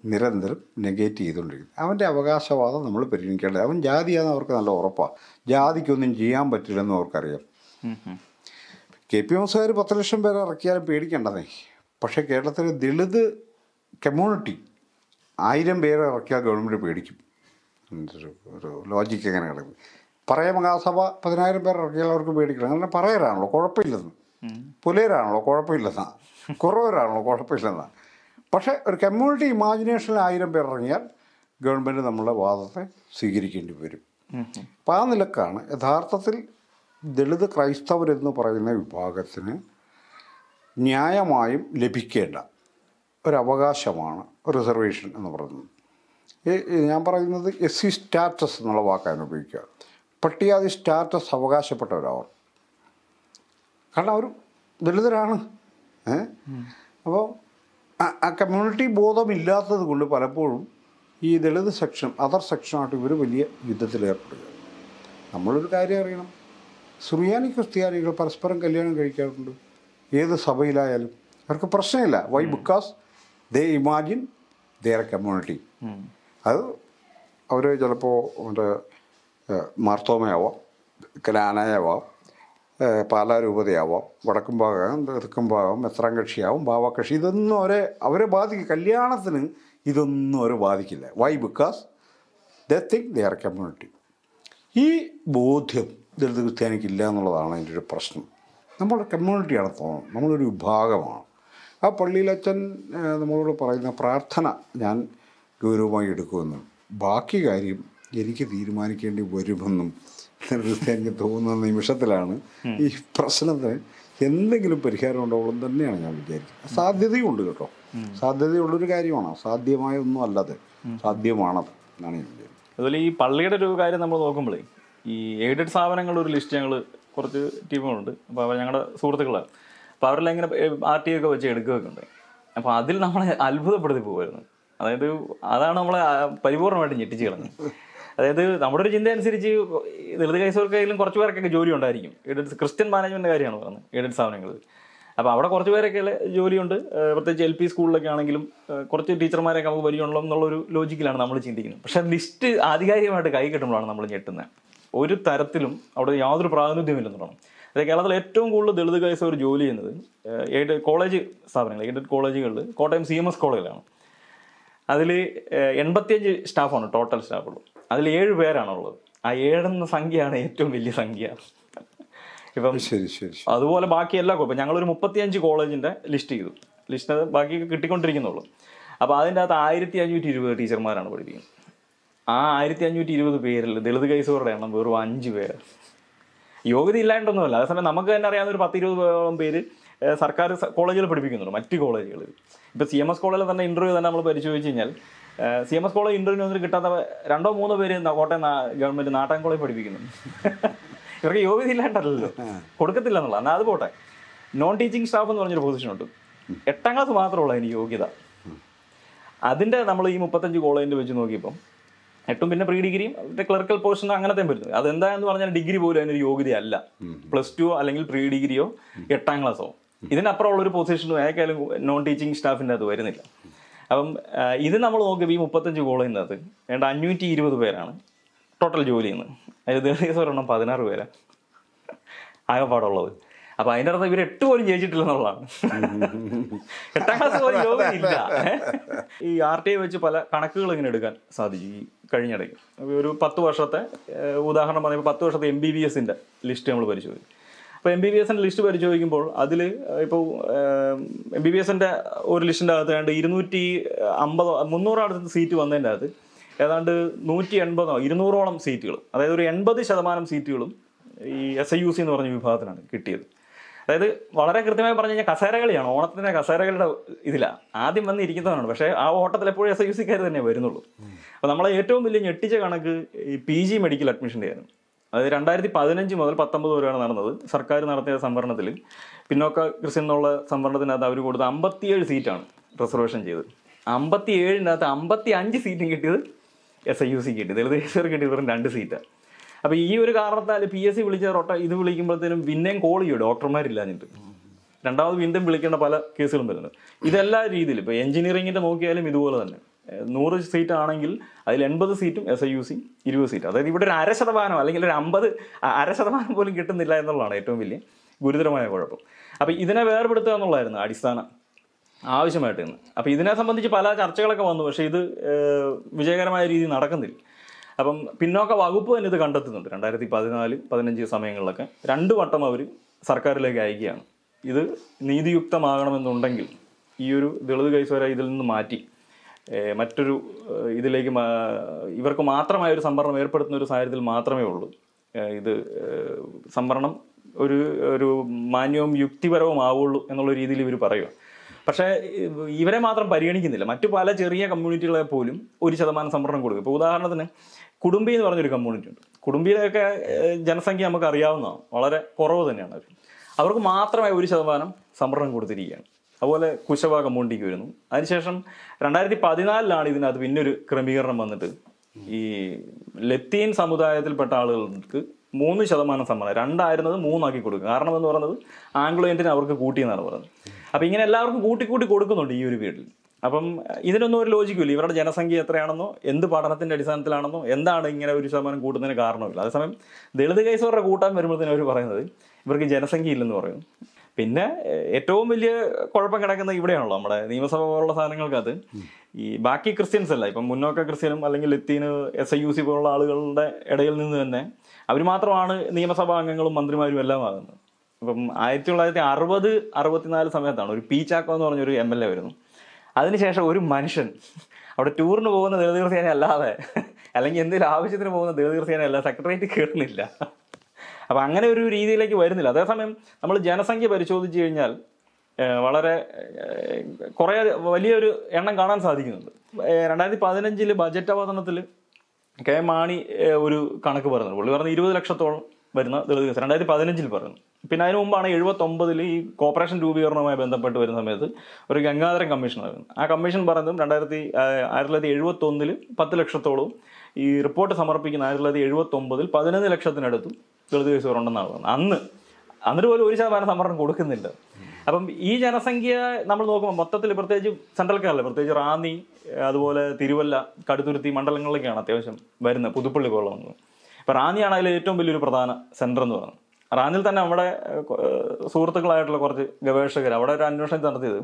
Speaker 3: നിരന്തരം നെഗേറ്റ് ചെയ്തുകൊണ്ടിരിക്കുന്നത്. അവന്റെ അവകാശവാദം നമ്മൾ പരിഗണിക്കേണ്ടത്. അവൻ ജാതിയാണെന്ന് അവർക്ക് നല്ല ഉറപ്പാണ് ജാതിക്കൊന്നും ചെയ്യാൻ പറ്റില്ലെന്ന് അവർക്കറിയാം. കെ പി എംസുകാർ പത്ത് ലക്ഷം പേരെ ഇറക്കിയാലും പേടിക്കേണ്ടതേ. പക്ഷേ കേരളത്തിലെ ദളിത് കമ്മ്യൂണിറ്റി ആയിരം പേരെ ഇറക്കിയാൽ ഗവൺമെന്റ് പേടിക്കും. ഒരു ഒരു ലോജിക്ക് എങ്ങനെ കിടക്കും? പറയ മഹാസഭ പതിനായിരം പേർ ഇറക്കിയാൽ അവർക്ക് പേടിക്കണം അങ്ങനെ പറയരാണല്ലോ കുഴപ്പമില്ലെന്ന്. പുലയരാണല്ലോ കുഴപ്പമില്ലെന്നാ. കുറവരാണല്ലോ കുഴപ്പമില്ലെന്നാ. പക്ഷേ ഒരു കമ്മ്യൂണിറ്റി ഇമാജിനേഷനിൽ ആയിരം പേർ ഇറങ്ങിയാൽ ഗവൺമെന്റ് നമ്മളുടെ വാദത്തെ സ്വീകരിക്കേണ്ടി വരും. അപ്പം ആ നിലക്കാണ് യഥാർത്ഥത്തിൽ ദളിത് ക്രൈസ്തവരെന്ന് പറയുന്ന വിഭാഗത്തിന് ന്യായമായും ലഭിക്കേണ്ട ഒരവകാശമാണ് റിസർവേഷൻ എന്ന് പറയുന്നത്. ഞാൻ പറയുന്നത് എസ് സി സ്റ്റാറ്റസ് എന്നുള്ള വാക്കാണ് ഉപയോഗിക്കുക. പട്ടികാതി സ്റ്റാറ്റസ് അവകാശപ്പെട്ടവരവർ കാരണം അവർ ദളിതരാണ്. ഏഹ് അപ്പോൾ ആ കമ്മ്യൂണിറ്റി ബോധമില്ലാത്തത് കൊണ്ട് പലപ്പോഴും ഈ ദളിത് സെക്ഷൻ അതർ സെക്ഷനായിട്ട് ഇവർ വലിയ യുദ്ധത്തിൽ ഏർപ്പെടുക. നമ്മളൊരു കാര്യം അറിയണം. സുറിയാനി ക്രിസ്ത്യാനികൾ പരസ്പരം കല്യാണം കഴിക്കാറുണ്ട്. ഏത് സഭയിലായാലും. അവർക്ക് പ്രശ്നമില്ല. Why because they imagine their community അത് അവർ ചിലപ്പോൾ മറ്റേ മാർത്തോമയാവാം കനാനായാവാം പാലാരൂപതയാവാം പാലാ രൂപതയാവാം വടക്കും ഭാഗം തെക്കും ഭാഗം എത്രാം കക്ഷിയാവും ഭാവകക്ഷി ഇതൊന്നും അവരെ അവരെ ബാധിക്കും. കല്യാണത്തിന് ഇതൊന്നും അവരെ ബാധിക്കില്ല. Why because they think they are community ഈ ബോധ്യം ദളിത് ക്രിസ്ത്യാനിക്ക് ഇല്ല എന്നുള്ളതാണ് അതിന്റെ ഒരു പ്രശ്നം. നമ്മുടെ കമ്മ്യൂണിറ്റിയാണ് തോന്നുന്നത്. നമ്മളൊരു വിഭാഗമാണ്. ആ പള്ളിയിലച്ഛൻ നമ്മളോട് പറയുന്ന പ്രാർത്ഥന ഞാൻ ഗൗരവമായി എടുക്കുമെന്നും. ബാക്കി കാര്യം എനിക്ക് തീരുമാനിക്കേണ്ടി വരുമെന്നും എനിക്ക് തോന്നുന്ന നിമിഷത്തിലാണ് ഈ പ്രശ്നത്തിന് എന്തെങ്കിലും പരിഹാരം ഉണ്ടാവുള്ളൂ തന്നെയാണ് ഞാൻ വിചാരിക്കുന്നത്. സാധ്യതയുണ്ട് കേട്ടോ. സാധ്യതയുള്ളൊരു കാര്യമാണ്. സാധ്യമായ ഒന്നും അല്ലാതെ. സാധ്യമാണത് എന്നാണ് ഞാൻ വിചാരിക്കുന്നത്.
Speaker 2: അതുപോലെ ഈ പള്ളിയുടെ ഒരു കാര്യം നമ്മൾ നോക്കുമ്പോഴേ ഈ എയ്ഡഡ് സ്ഥാപനങ്ങളുടെ ഒരു ലിസ്റ്റ് ഞങ്ങൾ കുറച്ച് ടീമുകളുണ്ട്. അപ്പോൾ അവർ ഞങ്ങളുടെ സുഹൃത്തുക്കളാണ് അപ്പോൾ അവരെല്ലാം ഇങ്ങനെ ആർ ടി ഒക്കെ വെച്ച് എടുക്കുകയൊക്കെ ഉണ്ട്. അപ്പോൾ അതിൽ നമ്മളെ അത്ഭുതപ്പെടുത്തി പോകുമായിരുന്നു അതായത് അതാണ് നമ്മളെ പരിപൂർണമായിട്ട് ഞെട്ടിച്ച് കളഞ്ഞത്. അതായത് നമ്മുടെ ഒരു ചിന്ത അനുസരിച്ച് ദളിത് കൈസവർക്കായാലും കുറച്ച് പേർക്കൊക്കെ ജോലി ഉണ്ടായിരിക്കും. എയ്ഡഡ് ക്രിസ്ത്യൻ മാനേജ്മെന്റ് കാര്യമാണ് പറഞ്ഞത് എയ്ഡഡ് സ്ഥാപനങ്ങളിൽ അപ്പോൾ അവിടെ കുറച്ച് പേരൊക്കെ ജോലിയുണ്ട്. പ്രത്യേകിച്ച് എൽ പി സ്കൂളിലൊക്കെ ആണെങ്കിലും കുറച്ച് ടീച്ചർമാരൊക്കെ നമുക്ക് പരിചയമുള്ള എന്നുള്ളൊരു ലോജിക്കിലാണ് നമ്മൾ ചിന്തിക്കുന്നത്. പക്ഷേ ലിസ്റ്റ് ആധികാരികമായിട്ട് കൈ കിട്ടുമ്പോഴാണ് നമ്മൾ ഞെട്ടുന്നത് ഒരു തരത്തിലും അവിടെ യാതൊരു പ്രാതിനിധ്യമില്ലെന്നുള്ളതാണ് അതായത് കേരളത്തിൽ ഏറ്റവും കൂടുതൽ ദളിത് കൈസവർ ജോലി ചെയ്യുന്നത് എയ്ഡ് കോളേജ് സ്ഥാപനങ്ങൾ എയ്ഡഡ് കോളേജുകളിൽ കോട്ടയം സി എം എസ് കോളേജിലാണ്. അതിൽ എൺപത്തിയഞ്ച് സ്റ്റാഫാണ് ടോട്ടൽ സ്റ്റാഫുള്ളൂ അതിൽ ഏഴ് പേരാണുള്ളത്. ആ ഏഴെന്ന സംഖ്യയാണ് ഏറ്റവും വലിയ സംഖ്യ. ഇപ്പം
Speaker 3: ശരി ശരി
Speaker 2: അതുപോലെ ബാക്കി എല്ലാ ഇപ്പം ഞങ്ങളൊരു മുപ്പത്തിയഞ്ച് കോളേജിന്റെ ലിസ്റ്റ് ചെയ്തു. ലിസ്റ്റ് ബാക്കി കിട്ടിക്കൊണ്ടിരിക്കുന്നുള്ളൂ. അപ്പോൾ അതിന്റെ അകത്ത് ആയിരത്തി അഞ്ഞൂറ്റി ഇരുപത് ടീച്ചർമാരാണ് പഠിപ്പിക്കുന്നത്. ആ ആയിരത്തി അഞ്ഞൂറ്റി ഇരുപത് പേരിൽ ദളിത് കൈസവരുടെ എണ്ണം വെറും അഞ്ച് പേര്. യോഗ്യത ഇല്ലാണ്ടൊന്നുമല്ല. അതേസമയം നമുക്ക് തന്നെ അറിയാവുന്ന ഒരു പത്തിരുപതോളം പേര് സർക്കാർ കോളേജുകൾ പഠിപ്പിക്കുന്നുണ്ട് മറ്റ് കോളേജുകളിൽ ഇപ്പോൾ സി എം എസ് കോളേജിൽ തന്നെ ഇന്റർവ്യൂ തന്നെ നമ്മൾ പരിശോധിച്ച് കഴിഞ്ഞാൽ C M S college interview ഒന്നും കിട്ടാത്ത രണ്ടോ മൂന്നോ പേര് കോട്ടയം ഗവൺമെന്റ് നാട്ടാൻ കോളേജ് പഠിപ്പിക്കുന്നു. ഇവർക്ക് യോഗ്യത ഇല്ലാണ്ടല്ലോ കൊടുക്കത്തില്ല എന്നുള്ള. എന്നാൽ അത് പോട്ടെ. നോൺ ടീച്ചിങ് സ്റ്റാഫ് എന്ന് പറഞ്ഞൊരു പൊസിഷൻ ഉണ്ട്. എട്ടാം ക്ലാസ് മാത്രമുള്ള അതിന് യോഗ്യത. അതിന്റെ നമ്മൾ ഈ മുപ്പത്തഞ്ച് കോളേജിന്റെ വെച്ച് നോക്കിയപ്പം എട്ടും പിന്നെ പ്രീ ഡിഗ്രിയും ക്ലർക്കൽ പോർഷൻ അങ്ങനത്തെ വരുന്നത്. അതെന്താന്ന് പറഞ്ഞാൽ ഡിഗ്രി പോലും അതിനൊരു യോഗ്യതയല്ല. പ്ലസ് ടു അല്ലെങ്കിൽ പ്രീ ഡിഗ്രിയോ എട്ടാം ക്ലാസ്സോ ഇതിനപ്പുറമുള്ള ഒരു പൊസിഷനും ഏക്കായാലും നോൺ ടീച്ചിങ് സ്റ്റാഫിന്റെ അത് വരുന്നില്ല. അപ്പം ഇത് നമ്മൾ നോക്കുമ്പോൾ ഈ മുപ്പത്തഞ്ച് ഗോൾ ചെയ്യുന്നത് വേണ്ട അഞ്ഞൂറ്റി ഇരുപത് പേരാണ് ടോട്ടൽ ജോലി ചെയ്യുന്നത്. അതിൽ ദിവസം ഒരെണ്ണം പതിനാറ് പേരാണ് ആകെപ്പാടുള്ളത്. അപ്പൊ അതിന്റെ അർത്ഥം ഇവർ എട്ട് പോലും ജയിച്ചിട്ടില്ല എന്നുള്ളതാണ് എട്ടാം ക്ലാസ് പോലും യോഗ്യത ഇല്ല ഈ ആർ ടി ഐ വെച്ച് പല കണക്കുകൾ ഇങ്ങനെ എടുക്കാൻ സാധിച്ചു ഈ കഴിഞ്ഞിടയ്ക്ക് ഒരു പത്ത് വർഷത്തെ ഉദാഹരണം പറയുമ്പോൾ പത്ത് വർഷത്തെ എം ബി ബി എസിന്റെ ലിസ്റ്റ് നമ്മൾ പരിശോധിക്കും അപ്പോൾ എം ബി ബി എസിന്റെ ലിസ്റ്റ് പരിശോധിക്കുമ്പോൾ അതിൽ ഇപ്പോൾ എം ബി ബി എസിന്റെ ഒരു ലിസ്റ്റിന്റെ അകത്ത് ഏതാണ്ട് ഇരുന്നൂറ്റി അമ്പതോ മുന്നൂറടുത്ത് സീറ്റ് വന്നതിന്റെ അകത്ത് ഏതാണ്ട് നൂറ്റി എൺപതോ ഇരുന്നൂറോളം സീറ്റുകൾ അതായത് ഒരു എൺപത് ശതമാനം സീറ്റുകളും ഈ എസ് ഐ യു സി എന്ന് പറഞ്ഞ വിഭാഗത്തിനാണ് കിട്ടിയത്. അതായത് വളരെ കൃത്യമായി പറഞ്ഞു കഴിഞ്ഞാൽ കസേരകളിയാണ് ഓണത്തിന്റെ കസേരകളുടെ ഇതിലാണ് ആദ്യം വന്നിരിക്കുന്നതാണ് പക്ഷേ ആ ഓട്ടത്തിൽ എപ്പോഴും എസ് ഐ യു സിക്കാർ തന്നെ വരുന്നുള്ളൂ. അപ്പോൾ നമ്മളെ ഏറ്റവും വലിയ ഞെട്ടിച്ച കണക്ക് ഈ പി ജി മെഡിക്കൽ അഡ്മിഷന്റെ ആയിരുന്നു. അതായത് രണ്ടായിരത്തി പതിനഞ്ച് മുതൽ പത്തൊമ്പത് വരെയാണ് നടന്നത്. സർക്കാർ നടത്തിയ സംവരണത്തിൽ പിന്നോക്ക ക്രിസ്ത്യൻ എന്നുള്ള സംവരണത്തിനകത്ത് അവർ കൊടുത്ത അമ്പത്തിയേഴ് സീറ്റാണ് റിസർവേഷൻ ചെയ്തത്. അമ്പത്തി ഏഴിനകത്ത് അമ്പത്തി അഞ്ച് സീറ്റും കിട്ടിയത് എസ് ഐ യു സി കിട്ടി. ദളിത് എസ് കിട്ടിയത് വെറും രണ്ട് സീറ്റാണ് അപ്പോൾ ഈ ഒരു കാരണത്താൽ പി എസ് സി വിളിച്ച റൊട്ട ഇത് വിളിക്കുമ്പോഴത്തേനും പിന്നെയും കോൾ ചെയ്യും. ഡോക്ടർമാരില്ലാഞ്ഞിട്ട്. രണ്ടാമത് വീണ്ടും വിളിക്കേണ്ട പല കേസുകളും വരുന്നുണ്ട്. ഇതെല്ലാ രീതിയിലും. ഇപ്പോൾ എഞ്ചിനീയറിംഗിന്റെ നോക്കിയാലും ഇതുപോലെ തന്നെ. നൂറ് സീറ്റ് ആണെങ്കിൽ അതിൽ എൺപത് സീറ്റും എസ് ഐ യു സി ഇരുപത് സീറ്റ് അതായത് ഇവിടെ ഒരു അര ശതമാനം അല്ലെങ്കിൽ ഒരു അമ്പത് അര ശതമാനം പോലും കിട്ടുന്നില്ല എന്നുള്ളതാണ് ഏറ്റവും വലിയ ഗുരുതരമായ കുഴപ്പം. അപ്പോൾ ഇതിനെ വേർപെടുത്തുക എന്നുള്ളതായിരുന്നു അടിസ്ഥാന ആവശ്യമായിട്ട് ഇന്ന്. അപ്പം ഇതിനെ സംബന്ധിച്ച് പല ചർച്ചകളൊക്കെ വന്നു. പക്ഷേ ഇത് വിജയകരമായ രീതിയിൽ നടക്കുന്നില്ല. അപ്പം പിന്നോക്ക വകുപ്പ് തന്നെ ഇത് കണ്ടെത്തുന്നുണ്ട്. രണ്ടായിരത്തി പതിനാല് പതിനഞ്ച് സമയങ്ങളിലൊക്കെ രണ്ട് വട്ടം അവർ സർക്കാരിലേക്ക് അയക്കുകയാണ്. ഇത് നീതിയുക്തമാകണമെന്നുണ്ടെങ്കിൽ ഈ ഒരു ദളിത് കൈസ്വര ഇതിൽ നിന്ന് മാറ്റി. മറ്റൊരു ഇതിലേക്ക് ഇവർക്ക് മാത്രമായ ഒരു സംവരണം ഏർപ്പെടുത്തുന്ന ഒരു സാഹചര്യത്തിൽ മാത്രമേ ഉള്ളൂ. ഇത് സംവരണം ഒരു ഒരു മാന്യവും യുക്തിപരവും ആവുള്ളൂ എന്നുള്ള രീതിയിൽ ഇവർ പറയുക പക്ഷേ ഇവരെ മാത്രം പരിഗണിക്കുന്നില്ല. മറ്റു പല ചെറിയ കമ്മ്യൂണിറ്റികളെ പോലും ഒരു ശതമാനം സംവരണം കൊടുക്കും. ഇപ്പോൾ ഉദാഹരണത്തിന് കുടുംബി എന്ന് പറഞ്ഞൊരു കമ്മ്യൂണിറ്റി ഉണ്ട്. കുടുംബിയിലൊക്കെ ജനസംഖ്യ നമുക്ക് അറിയാവുന്നതാണ്. വളരെ കുറവ് തന്നെയാണ് അവർ അവർക്ക് മാത്രമായി ഒരു ശതമാനം സംവരണം കൊടുത്തിരിക്കുകയാണ്. അതുപോലെ കുശഭാഗം മോണ്ടിക്ക് വരുന്നു. അതിനുശേഷം രണ്ടായിരത്തി പതിനാലിലാണ് ഇതിനകത്ത് പിന്നെ ഒരു ക്രമീകരണം വന്നിട്ട് ഈ ലത്തീൻ സമുദായത്തിൽപ്പെട്ട ആളുകൾക്ക് മൂന്ന് ശതമാനം സമ്മതം രണ്ടായിരുന്നത് മൂന്നാക്കി കൊടുക്കും കാരണം എന്ന് പറയുന്നത് ആംഗ്ലോ ഇന്ത്യൻ അവർക്ക് കൂട്ടിയെന്നാണ് പറയുന്നത്. അപ്പം ഇങ്ങനെ എല്ലാവർക്കും കൂട്ടി കൂട്ടി കൊടുക്കുന്നുണ്ട് ഈ ഒരു വീട്ടിൽ. അപ്പം ഇതിനൊന്നും ഒരു ലോജിക്കില്ല ഇവരുടെ ജനസംഖ്യ എത്രയാണെന്നോ എന്ത് പഠനത്തിന്റെ അടിസ്ഥാനത്തിലാണെന്നോ എന്താണ് ഇങ്ങനെ ഒരു ശതമാനം കൂട്ടുന്നതിന് കാരണമില്ല. അതേസമയം ദളിത് കേസവരുടെ കൂട്ടാൻ വരുമ്പോഴത്തേനും അവർ പറയുന്നത് ഇവർക്ക് ജനസംഖ്യ ഇല്ലെന്ന് പറയുന്നു. പിന്നെ ഏറ്റവും വലിയ കുഴപ്പം കിടക്കുന്ന ഇവിടെയാണല്ലോ നമ്മുടെ നിയമസഭ പോലുള്ള സാധനങ്ങൾക്കകത്ത്. ഈ ബാക്കി ക്രിസ്ത്യൻസ് അല്ല ഇപ്പം മുന്നോക്ക ക്രിസ്ത്യനും അല്ലെങ്കിൽ ലത്തീന് എസ് ഐ യു സി പോലുള്ള ആളുകളുടെ ഇടയിൽ നിന്ന് തന്നെ അവർ മാത്രമാണ് നിയമസഭാ അംഗങ്ങളും മന്ത്രിമാരും എല്ലാം ആകുന്നത്. ഇപ്പം ആയിരത്തി തൊള്ളായിരത്തി അറുപത് അറുപത്തിനാല് സമയത്താണ് ഒരു പി ചാക്കോ എന്ന് പറഞ്ഞൊരു എം എൽ എ വരുന്നു. അതിനുശേഷം ഒരു മനുഷ്യൻ അവിടെ ടൂറിന് പോകുന്ന ദളിത് സേന അല്ലാതെ അല്ലെങ്കിൽ എന്തെങ്കിലും ആവശ്യത്തിന് പോകുന്ന ദളിത് സേന അല്ല സെക്രട്ടേറിയറ്റ് കയറുന്നില്ല അപ്പം അങ്ങനെ ഒരു രീതിയിലേക്ക് വരുന്നില്ല. അതേസമയം നമ്മൾ ജനസംഖ്യ പരിശോധിച്ച് കഴിഞ്ഞാൽ വളരെ കുറേ വലിയൊരു എണ്ണം കാണാൻ സാധിക്കുന്നുണ്ട്. രണ്ടായിരത്തി പതിനഞ്ചിൽ ബജറ്റ് അവതരണത്തിൽ കെ മാണി ഒരു കണക്ക് പറഞ്ഞത് പുള്ളി പറഞ്ഞ ഇരുപത് ലക്ഷത്തോളം വരുന്ന ദളിത് കേസ്. രണ്ടായിരത്തി പതിനഞ്ചിൽ പറഞ്ഞു പിന്നെ അതിന് മുമ്പാണ് എഴുപത്തൊമ്പതിൽ ഈ കോപ്പറേഷൻ രൂപീകരണവുമായി ബന്ധപ്പെട്ട് വരുന്ന സമയത്ത് ഒരു ഗംഗാധരൻ കമ്മീഷൻ ആയിരുന്നു ആ കമ്മീഷൻ പറഞ്ഞതും രണ്ടായിരത്തി ആയിരത്തി തൊള്ളായിരത്തി എഴുപത്തൊന്നിൽ പത്ത് ലക്ഷത്തോളവും ഈ റിപ്പോർട്ട് സമർപ്പിക്കുന്ന ആയിരത്തി തൊള്ളായിരത്തി എഴുപത്തൊമ്പതിൽ പതിനൊന്ന് ലക്ഷത്തിനടുത്തും ദളിത് കേസുകൾ ഉണ്ടെന്നാണ് തോന്നുന്നത്. അന്ന് അന്നിട്ട് പോലും ഒരു ശതമാനം സംവരണം കൊടുക്കുന്നില്ല. അപ്പം ഈ ജനസംഖ്യ നമ്മൾ നോക്കുമ്പോൾ മൊത്തത്തിൽ പ്രത്യേകിച്ച് സെൻട്രൽ കേരള പ്രത്യേകിച്ച് റാന്നി അതുപോലെ തിരുവല്ല കടുത്തുരുത്തി മണ്ഡലങ്ങളിലേക്കാണ് അത്യാവശ്യം വരുന്നത് പുതുപ്പള്ളി പോലുള്ള ഇപ്പം റാന്നിയാണ് അതിൽ ഏറ്റവും വലിയൊരു പ്രധാന സെന്റർ എന്ന് പറയുന്നത്. റാന്നിൽ തന്നെ നമ്മുടെ സുഹൃത്തുക്കളായിട്ടുള്ള കുറച്ച് ഗവേഷകർ അവിടെ ഒരു അന്വേഷണം നടത്തിയത്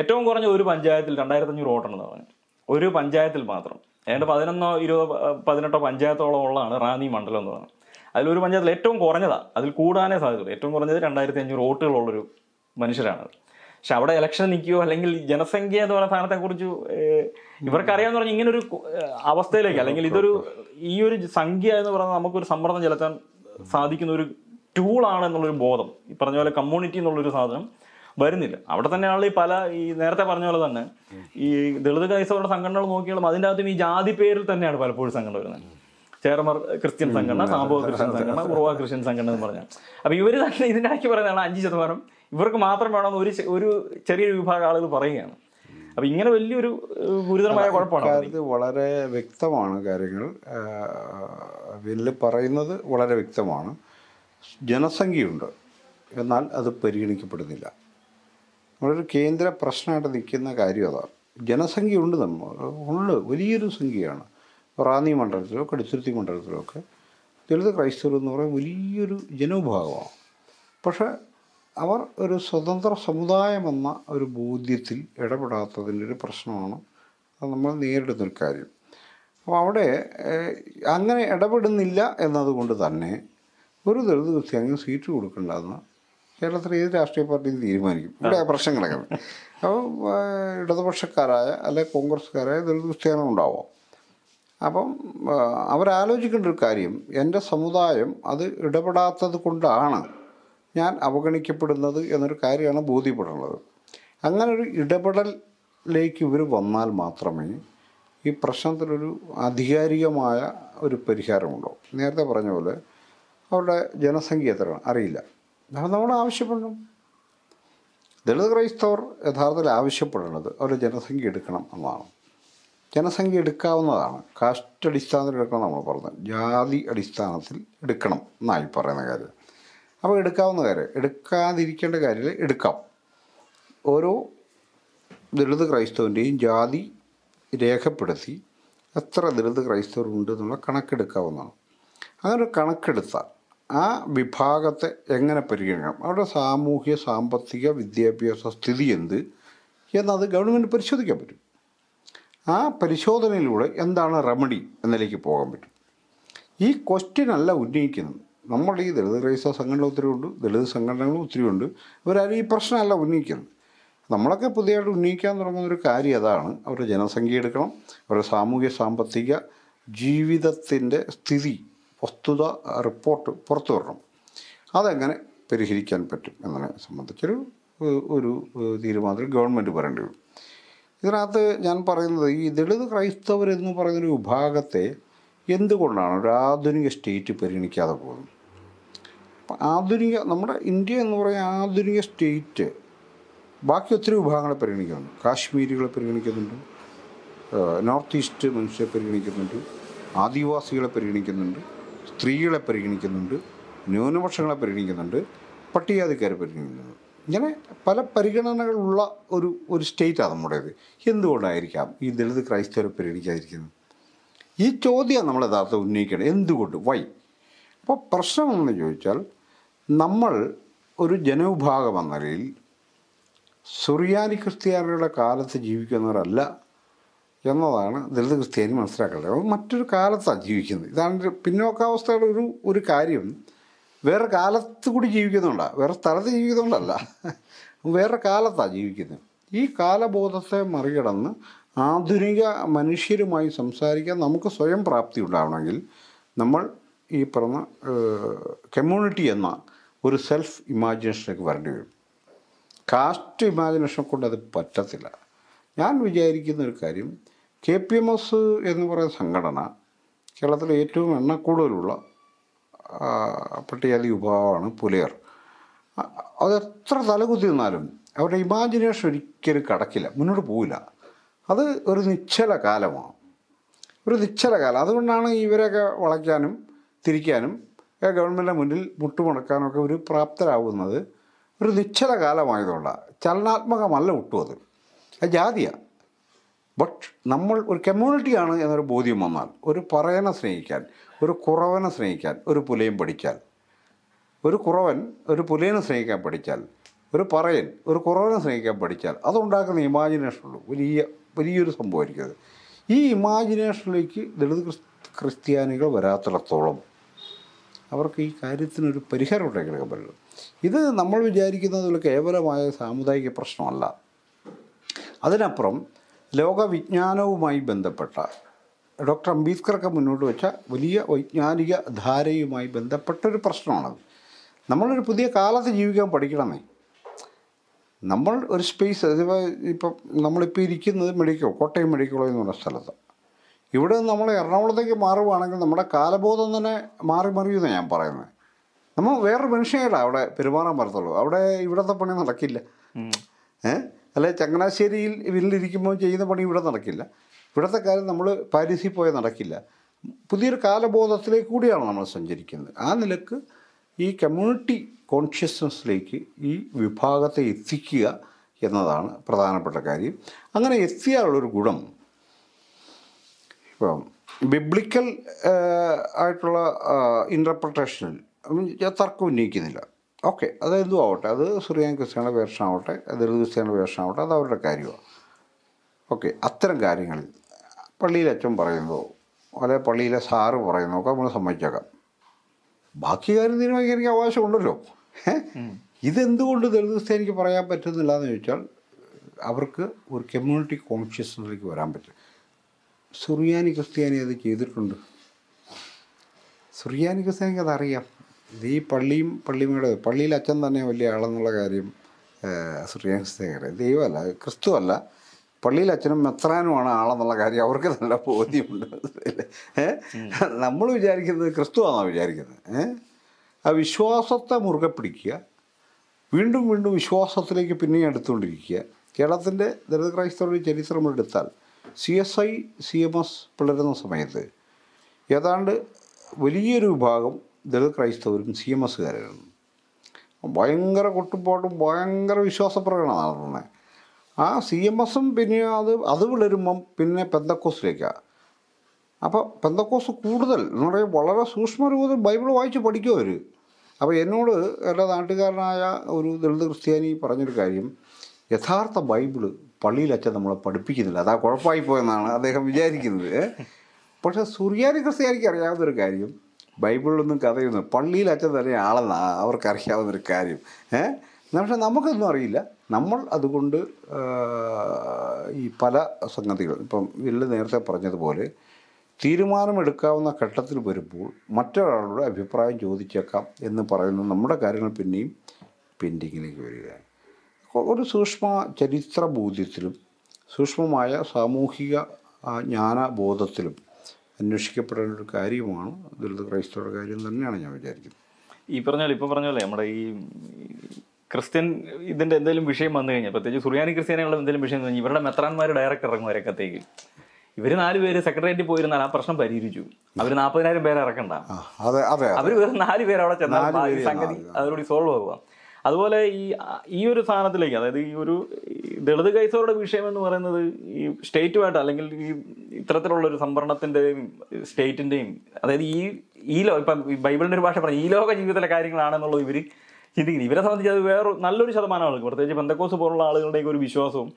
Speaker 2: ഏറ്റവും കുറഞ്ഞ ഒരു പഞ്ചായത്തിൽ രണ്ടായിരത്തി അഞ്ഞൂറ് വോട്ടുണ്ടെന്ന് പറഞ്ഞു ഒരു പഞ്ചായത്തിൽ മാത്രം. ഏതാണ്ട് പതിനൊന്നോ ഇരുപതോ പതിനെട്ടോ പഞ്ചായത്തോളം ഉള്ളതാണ് റാന്നി മണ്ഡലം എന്ന് പറയുന്നത്. അതിലൊരു പഞ്ചായത്തിൽ ഏറ്റവും കുറഞ്ഞതാണ് അതിൽ കൂടാനേ സാധ്യതയുള്ളൂ. ഏറ്റവും കുറഞ്ഞത് രണ്ടായിരത്തി അഞ്ഞൂറ് വോട്ടുകളുള്ളൊരു മനുഷ്യരാണ് പക്ഷെ അവിടെ ഇലക്ഷൻ നിൽക്കുകയോ അല്ലെങ്കിൽ ജനസംഖ്യ എന്ന് പറയുന്ന സ്ഥാനത്തെക്കുറിച്ച് ഇവർക്കറിയാമെന്ന് പറഞ്ഞാൽ ഇങ്ങനൊരു അവസ്ഥയിലേക്ക് അല്ലെങ്കിൽ ഇതൊരു ഈ ഒരു സംഖ്യ എന്ന് പറയുന്നത് നമുക്കൊരു സമ്മർദ്ദം ചെലുത്താൻ സാധിക്കുന്ന ഒരു ടൂളാണ് എന്നുള്ളൊരു ബോധം. ഈ പറഞ്ഞ പോലെ കമ്മ്യൂണിറ്റി എന്നുള്ളൊരു സാധനം വരുന്നില്ല. അവിടെ തന്നെയാണല്ലോ ഈ പല ഈ നേരത്തെ പറഞ്ഞ പോലെ തന്നെ ഈ ദളിത് ക്രൈസ്തവരുടെ സംഘടനകൾ നോക്കിയാലും അതിന്റെ അകത്തും ഈ ജാതി പേരിൽ തന്നെയാണ് പലപ്പോഴും സംഘടന വരുന്നത്. ചേർമർ ക്രിസ്ത്യൻ സംഘടന സാമ്പവ ക്രിസ്ത്യൻ സംഘടന ഉറവ ക്രിസ്ത്യൻ സംഘടന എന്ന് പറഞ്ഞാൽ. അപ്പൊ ഇവർ തന്നെ ഇതിനാക്കി ഇടയ്ക്ക് പറയുന്നതാണ് അഞ്ച് ശതമാനം. ഇവർക്ക് മാത്രം വേണമെന്ന് ഒരു ഒരു ചെറിയൊരു വിഭാഗം ആളുകൾ പറയുകയാണ്. അപ്പൊ ഇങ്ങനെ വലിയൊരു ഗുരുതരമായ കുഴപ്പമാണ്?
Speaker 3: ഇത് വളരെ വ്യക്തമാണ് കാര്യങ്ങൾ. വില്ല് പറയുന്നത് വളരെ വ്യക്തമാണ്. ജനസംഖ്യയുണ്ട്. എന്നാൽ അത് പരിഗണിക്കപ്പെടുന്നില്ല. നമ്മളൊരു കേന്ദ്ര പ്രശ്നമായിട്ട് നിൽക്കുന്ന കാര്യം അതാണ്. ജനസംഖ്യ ഉണ്ട് നമ്മൾ ഉള്ളു വലിയൊരു സംഖ്യയാണ്. റാന്നി മണ്ഡലത്തിലോ കടുത്തുരുത്തി മണ്ഡലത്തിലോ ഒക്കെ. ദളിത് ക്രൈസ്തവർ എന്ന് പറയുന്നത് വലിയൊരു ജനവിഭാഗമാണ്. പക്ഷേ അവർ ഒരു സ്വതന്ത്ര സമുദായമെന്ന ഒരു ബോധ്യത്തിൽ ഇടപെടാത്തതിന്റെ ഒരു പ്രശ്നമാണ്. അത് നമ്മൾ നേരിടുന്നൊരു കാര്യം. അപ്പോൾ അവിടെ അങ്ങനെ ഇടപെടുന്നില്ല എന്നതുകൊണ്ട് തന്നെ ഒരു ദളിത് ക്രിസ്ത്യാനിക്ക് സീറ്റ് കൊടുക്കേണ്ടതെന്ന് കേരളത്തിലെ ഏത് രാഷ്ട്രീയ പാർട്ടിയും തീരുമാനിക്കും. ഇവിടെ പ്രശ്നം കിടക്കുന്നത് അപ്പോൾ ഇടതുപക്ഷക്കാരായ അല്ലെ കോൺഗ്രസ്സുകാരായ ദളിത് ക്രിസ്ത്യാനം ഉണ്ടാവാം? അപ്പം അവരാലോചിക്കേണ്ട ഒരു കാര്യം എന്റെ സമുദായം അത് ഇടപെടാത്തത് കൊണ്ടാണ് ഞാൻ അവഗണിക്കപ്പെടുന്നത് എന്നൊരു കാര്യമാണ് ബോധ്യപ്പെടുന്നത് അങ്ങനെ ഒരു ഇടപെടലിലേക്ക് ഇവർ വന്നാൽ മാത്രമേ ഈ പ്രശ്നത്തിനൊരു ആധികാരികമായ ഒരു പരിഹാരമുണ്ടോ? നേരത്തെ പറഞ്ഞ പോലെ അവരുടെ ജനസംഖ്യ എത്രയാണ്? അറിയില്ല. അപ്പം നമ്മൾ ആവശ്യപ്പെടണം ദളിത് ക്രൈസ്തവർ യഥാർത്ഥത്തിൽ ആവശ്യപ്പെടുന്നത് അവരുടെ ജനസംഖ്യ എടുക്കണം എന്നാണ്. ജനസംഖ്യ എടുക്കാവുന്നതാണ്. കാസ്റ്റ് അടിസ്ഥാനത്തിൽ എടുക്കണം നമ്മൾ പറഞ്ഞത്. ജാതി അടിസ്ഥാനത്തിൽ എടുക്കണം എന്നായി പറയുന്ന കാര്യം. അപ്പോൾ എടുക്കാവുന്ന കാര്യം എടുക്കാതിരിക്കേണ്ട കാര്യത്തിൽ എടുക്കാം. ഓരോ ദളിത് ക്രൈസ്തവന്റെയും ജാതി രേഖപ്പെടുത്തി എത്ര ദളിത് ക്രൈസ്തവർ ഉണ്ട് എന്നുള്ള കണക്കെടുക്കാവുന്നതാണ്. അങ്ങനെ കണക്കെടുത്താൽ ആ വിഭാഗത്തെ എങ്ങനെ പരിഗണിക്കണം? അവരുടെ സാമൂഹ്യ സാമ്പത്തിക വിദ്യാഭ്യാസ സ്ഥിതി എന്ത്? എന്നത് ഗവൺമെന്റ് പരിശോധിക്കാൻ പറ്റും. ആ പരിശോധനയിലൂടെ എന്താണ് റെമഡി എന്നതിലേക്ക് പോകാൻ പറ്റും. ഈ ക്വസ്റ്റ്യൻ അല്ല ഉന്നയിക്കുന്നത്. നമ്മൾ ഈ ദളിത് ക്രൈസ്തവ സംഘടന ഒത്തിരി ഉണ്ട് ദളിത് സംഘടനകളും ഒത്തിരി ഉണ്ട്. ഇവരാരും ഈ പ്രശ്നമല്ല ഉന്നയിക്കുന്നത്. നമ്മളൊക്കെ പുതിയതായിട്ട് ഉന്നയിക്കാൻ തുടങ്ങുന്ന ഒരു കാര്യം അതാണ്. അവരുടെ ജനസംഖ്യ എടുക്കണം അവരുടെ സാമൂഹ്യ സാമ്പത്തിക ജീവിതത്തിന്റെ സ്ഥിതി വസ്തുത റിപ്പോർട്ട് പുറത്തു വരണം. അതെങ്ങനെ പരിഹരിക്കാൻ പറ്റും എന്നതിനെ സംബന്ധിച്ചൊരു ഒരു തീരുമാനത്തിൽ ഗവൺമെന്റ് വരേണ്ടി വരും. ഇതിനകത്ത് ഞാൻ പറയുന്നത് ഈ ദളിത് ക്രൈസ്തവർ എന്ന് പറയുന്നൊരു വിഭാഗത്തെ എന്തുകൊണ്ടാണ് ഒരു ആധുനിക സ്റ്റേറ്റ് പരിഗണിക്കാതെ പോകുന്നത്? ആധുനിക നമ്മുടെ ഇന്ത്യ എന്ന് പറയുന്ന ആധുനിക സ്റ്റേറ്റ് ബാക്കി ഒത്തിരി വിഭാഗങ്ങളെ പരിഗണിക്കുന്നു കാശ്മീരികളെ പരിഗണിക്കുന്നുണ്ട്. നോർത്ത് ഈസ്റ്റ് മനുഷ്യരെ പരിഗണിക്കുന്നുണ്ട്. ആദിവാസികളെ പരിഗണിക്കുന്നുണ്ട്. സ്ത്രീകളെ പരിഗണിക്കുന്നുണ്ട്. ന്യൂനപക്ഷങ്ങളെ പരിഗണിക്കുന്നുണ്ട്. പട്ടികജാതിക്കാരെ പരിഗണിക്കുന്നുണ്ട്. ഇങ്ങനെ പല പരിഗണനകളുള്ള ഒരു ഒരു സ്റ്റേറ്റാണ് നമ്മുടേത്. എന്തുകൊണ്ടായിരിക്കാം ഈ ദളിത് ക്രൈസ്തവരെ പരിഗണിക്കാതിരിക്കുന്നത് ഈ ചോദ്യമാണ് നമ്മൾ യഥാർത്ഥം ഉന്നയിക്കണം. എന്തുകൊണ്ട്? വൈ അപ്പോൾ പ്രശ്നം എന്ന് ചോദിച്ചാൽ നമ്മൾ ഒരു ജനവിഭാഗം എന്ന നിലയിൽ സുറിയാനി ക്രിസ്ത്യാനികളുടെ കാലത്ത് ജീവിക്കുന്നവരല്ല എന്നതാണ് ദളിത് ക്രിസ്ത്യാനി മനസ്സിലാക്കേണ്ടത്. മറ്റൊരു കാലത്താണ് ജീവിക്കുന്നത്. ഇതാണ് പിന്നോക്കാവസ്ഥയുടെ ഒരു ഒരു കാര്യം. വേറെ കാലത്ത് കൂടി ജീവിക്കുന്നുണ്ടാണ് വേറെ സ്ഥലത്ത് ജീവിക്കുന്നുണ്ടല്ല. വേറെ കാലത്താണ് ജീവിക്കുന്നത് ഈ കാലബോധത്തെ മറികടന്ന് ആധുനിക മനുഷ്യരുമായി സംസാരിക്കാൻ നമുക്ക് സ്വയം പ്രാപ്തി ഉണ്ടാവണമെങ്കിൽ നമ്മൾ ഈ പറഞ്ഞ കമ്മ്യൂണിറ്റി എന്ന ഒരു സെൽഫ് ഇമാജിനേഷനിലേക്ക് വരേണ്ടി വരും. കാസ്റ്റ് ഇമാജിനേഷൻ കൊണ്ട് അത് പറ്റത്തില്ല. ഞാൻ വിചാരിക്കുന്ന ഒരു കാര്യം കെ പി എം എസ് എന്ന് പറയുന്ന സംഘടന കേരളത്തിലെ ഏറ്റവും എണ്ണക്കൂടുതലുള്ള ആ, പട്ടികജാതി വിഭാഗമാണ് പുലയർ. അതെത്ര തലകുത്തി നിന്നാലും അവരുടെ ഇമാജിനേഷൻ ഒരിക്കലും കടക്കില്ല മുന്നോട്ട് പോവില്ല. അത് ഒരു നിശ്ചല കാലമാണ്. ഒരു നിശ്ചല കാലം. അതുകൊണ്ടാണ് ഇവരെയൊക്കെ വളയ്ക്കാനും തിരിക്കാനും ഗവൺമെന്റിന്റെ മുന്നിൽ മുട്ടുമുടക്കാനൊക്കെ ഒരു പ്രാപ്തരാകുന്നത് ഒരു നിശ്ചല കാലമായതുകൊണ്ടാണ് ചലനാത്മകമല്ല ഒട്ടും അത്. അത് ജാതിയാണ് ബട്ട് നമ്മൾ ഒരു കമ്മ്യൂണിറ്റിയാണ് എന്നൊരു ബോധ്യം വന്നാൽ ഒരു പറയനെ സ്നേഹിക്കാൻ ഒരു കുറവനെ സ്നേഹിക്കാൻ ഒരു പുലയും പഠിച്ചാൽ ഒരു കുറവൻ ഒരു പുലയനെ സ്നേഹിക്കാൻ പഠിച്ചാൽ ഒരു പറയൻ ഒരു കുറവനെ സ്നേഹിക്കാൻ പഠിച്ചാൽ അതുണ്ടാക്കുന്ന ഇമാജിനേഷൻ ഉള്ളൂ വലിയ വലിയൊരു സംഭവമായിരിക്കും അത്. ഈ ഇമാജിനേഷനിലേക്ക് ദളിത് ക്രിസ് ക്രിസ്ത്യാനികൾ വരാത്തിടത്തോളം അവർക്ക് ഈ കാര്യത്തിനൊരു പരിഹാരം ഉണ്ടാക്കിയെടുക്കാൻ പറ്റുള്ളൂ. ഇത് നമ്മൾ വിചാരിക്കുന്നത് പോലെ കേവലമായ സാമുദായിക പ്രശ്നമല്ല. അതിനപ്പുറം ലോകവിജ്ഞാനവുമായി ബന്ധപ്പെട്ട ഡോക്ടർ അംബേദ്കറൊക്കെ മുന്നോട്ട് വെച്ച വലിയ വൈജ്ഞാനിക ധാരയുമായി ബന്ധപ്പെട്ടൊരു പ്രശ്നമാണത്. നമ്മളൊരു പുതിയ കാലത്ത് ജീവിക്കാൻ പഠിക്കണമേ. നമ്മൾ ഒരു സ്പേസ് ഇപ്പം നമ്മളിപ്പോൾ ഇരിക്കുന്നത് മെഡിക്കൽ കോട്ടയം മെഡിക്കൽ കോളേജ് എന്ന് പറഞ്ഞ സ്ഥലത്ത്. ഇവിടെ നിന്ന് നമ്മൾ എറണാകുളത്തേക്ക് മാറുകയാണെങ്കിൽ നമ്മുടെ കാലബോധം തന്നെ മാറി മറിയുമെന്നാണ് ഞാൻ പറയുന്നത് നമ്മൾ വേറൊരു മനുഷ്യനായിട്ടാണ് അവിടെ പെരുമാറാൻ പറ്റത്തുള്ളൂ. അവിടെ ഇവിടുത്തെ പണി നടക്കില്ല. ഏഹ് അല്ലെ ചങ്ങനാശ്ശേരിയിൽ വീട്ടിലിരിക്കുമ്പോൾ ചെയ്യുന്ന പണി ഇവിടെ നടക്കില്ല. ഇവിടുത്തെ കാര്യം നമ്മൾ പാരീസിൽ പോയ നടക്കില്ല. പുതിയൊരു കാലബോധത്തിലേക്ക് കൂടിയാണ് നമ്മൾ സഞ്ചരിക്കുന്നത്. ആ നിലയ്ക്ക് ഈ കമ്മ്യൂണിറ്റി കോൺഷ്യസ്നസ്സിലേക്ക് ഈ വിഭാഗത്തെ എത്തിക്കുക എന്നതാണ് പ്രധാനപ്പെട്ട കാര്യം. അങ്ങനെ എത്തിയാലുള്ളൊരു ഗുണം ഇപ്പം ബിബ്ലിക്കൽ ആയിട്ടുള്ള ഇന്റർപ്രിട്ടേഷനിൽ ഞാൻ തർക്കം ഉന്നയിക്കുന്നില്ല. ഓക്കെ അത് എന്തും ആവട്ടെ. അത് സുറിയാൻ ക്രിസ്ത്യാനിയുടെ വേഷമാവട്ടെ ദളിത് ക്രിസ്ത്യാനിയുടെ വേഷമാവട്ടെ അത് അവരുടെ കാര്യമാണ്. ഓക്കെ അത്തരം കാര്യങ്ങളിൽ പള്ളിയിലെ അച്ഛൻ പറയുന്നതോ അല്ലെ പള്ളിയിലെ സാറ് പറയുന്നതോ ഒക്കെ നമ്മൾ സമ്മതിച്ചേക്കാം. ബാക്കി കാര്യം തീരുമാനിക്കാൻ എനിക്ക് അവകാശമുണ്ടല്ലോ? ഇതെന്തുകൊണ്ട് ദളിത് ക്രിസ്ത്യാനിക്ക് പറയാൻ പറ്റുന്നില്ല എന്ന് ചോദിച്ചാൽ അവർക്ക് ഒരു കമ്മ്യൂണിറ്റി കോൺഷ്യസ്നസിലേക്ക് വരാൻ പറ്റും. സുറിയാനി ക്രിസ്ത്യാനി അത് ചെയ്തിട്ടുണ്ട്. സുറിയാനി ക്രിസ്ത്യാനിക്ക് അതറിയാം. ഇത് ഈ പള്ളിയും പള്ളിമയുടെ പള്ളിയിൽ അച്ഛൻ തന്നെ വലിയ ആളെന്നുള്ള കാര്യം സുറിയാനി ക്രിസ്ത്യാനി ദൈവമല്ല ക്രിസ്തു അല്ല പള്ളിയിൽ അച്ഛനും മെത്രാനുമാണ് ആളെന്നുള്ള കാര്യം അവർക്ക് നല്ല ബോധ്യമുണ്ട്. ഏ? നമ്മൾ വിചാരിക്കുന്നത് ക്രിസ്തു ആണെന്നാണ് വിചാരിക്കുന്നത് ആ വിശ്വാസത്തെ മുറുകെ പിടിക്കുക. വീണ്ടും വീണ്ടും വിശ്വാസത്തിലേക്ക് പിന്നെയും എടുത്തുകൊണ്ടിരിക്കുക. കേരളത്തിന്റെ ദളിത് ക്രൈസ്തവരുടെ ചരിത്രം എടുത്താൽ C S I C M S പിളരുന്ന സമയത്ത് ഏതാണ്ട് വലിയൊരു വിഭാഗം ദളിത് ക്രൈസ്തവരും സി എം എസ്സുകാരായിരുന്നു ഭയങ്കര കൊട്ടുപാട്ടും ഭയങ്കര വിശ്വാസപ്രകടനമാണ് നടത്തുന്നത് ആ സി എം എസും പിന്നെ അത് അത് വിളരുമ്പം പിന്നെ പെന്തക്കോസിലേക്കാണ് അപ്പോൾ പെന്തക്കോസ് കൂടുതൽ. എന്ന് പറയുമ്പോൾ വളരെ സൂക്ഷ്മരൂപത്തിൽ ബൈബിൾ വായിച്ച് പഠിക്കും അവർ അപ്പോൾ എന്നോട് എന്റെ നാട്ടുകാരനായ ഒരു ദളിത് ക്രിസ്ത്യാനി പറഞ്ഞൊരു കാര്യം. യഥാർത്ഥ ബൈബിൾ പള്ളിയിൽ അച്ഛൻ നമ്മളെ പഠിപ്പിക്കുന്നില്ല. അതാ കുഴപ്പമായി പോയെന്നാണ് അദ്ദേഹം വിചാരിക്കുന്നത്. പക്ഷേ സുറിയാനി ക്രിസ്ത്യാനിക്ക് അറിയാവുന്നൊരു കാര്യം. ബൈബിളിലൊന്നും കഥയൊന്നും പള്ളിയിൽ അച്ഛൻ തന്നെ ആളെന്നാണ് അവർക്കറിയാവുന്നൊരു കാര്യം. ഏഹ് പക്ഷെ നമുക്കൊന്നും അറിയില്ല. നമ്മൾ അതുകൊണ്ട് ഈ പല സംഗതികൾ ഇപ്പം വില്ല് നേരത്തെ പറഞ്ഞതുപോലെ തീരുമാനമെടുക്കാവുന്ന ഘട്ടത്തിൽ വരുമ്പോൾ മറ്റൊരാളുടെ അഭിപ്രായം ചോദിച്ചേക്കാം എന്ന് പറയുന്ന നമ്മുടെ കാര്യങ്ങൾ പിന്നെയും പെൻഡിങ്ങിലേക്ക് വരികയാണ്. ഒരു സൂക്ഷ്മ ചരിത്ര ബോധ്യത്തിലും സൂക്ഷ്മമായ സാമൂഹിക ജ്ഞാനബോധത്തിലും അന്വേഷിക്കപ്പെടേണ്ട ഒരു കാര്യമാണ് ദളിത് ക്രൈസ്തവരുടെ കാര്യം തന്നെയാണ് ഞാൻ വിചാരിക്കുന്നത്.
Speaker 2: ഈ പറഞ്ഞ പോലെ ഇപ്പൊ പറഞ്ഞ നമ്മുടെ ഈ ക്രിസ്ത്യൻ ഇതിന്റെ എന്തെങ്കിലും വിഷയം വന്നു കഴിഞ്ഞാൽ പ്രത്യേകിച്ച് സുറിയാനി ക്രിസ്ത്യാനികളുടെ എന്തെങ്കിലും വിഷയം വന്നു കഴിഞ്ഞാൽ ഇവരുടെ മെത്രാന്മാർ ഡയറക്റ്റ് ഇറങ്ങും രംഗത്തേക്ക് ഇവർ നാല് പേര് സെക്രട്ടേറിയറ്റിൽ പോയിരുന്നാൽ ആ പ്രശ്നം പരിഹരിച്ചു. അവർ നാൽപ്പതിനായിരം പേരെ ഇറക്കണ്ട. അവർ വെറും നാല് പേര് അവിടെ ചെന്നാൽ സംഗതി
Speaker 3: അവരോട്
Speaker 2: അതോടുകൂടി സോൾവ് ആവുക. അതുപോലെ ഈ ഈ ഒരു സ്ഥാനത്തിലേക്ക് അതായത് ഈ ഒരു ദളിത് കൈസവരുടെ വിഷയം എന്ന് പറയുന്നത് ഈ സ്റ്റേറ്റുമായിട്ട് അല്ലെങ്കിൽ ഈ ഇത്തരത്തിലുള്ള ഒരു സംവരണത്തിന്റെയും സ്റ്റേറ്റിന്റെയും അതായത് ഈ ഈ ലോ ഇപ്പം ബൈബിളിന്റെ ബൈബിളിന്റെ ഒരു ഭാഷ പറഞ്ഞ ഈ ലോക ജീവിതത്തിലെ കാര്യങ്ങളാണെന്നുള്ളത് ഇവർ ചിന്തിക്കുന്നത് ഇവരെ സംബന്ധിച്ച് അത് വേറെ നല്ലൊരു ശതമാനം ആളുകൾ പ്രത്യേകിച്ച് ബന്ധക്കോസ് പോലുള്ള ആളുകളുടെയൊക്കെ ഒരു വിശ്വാസവും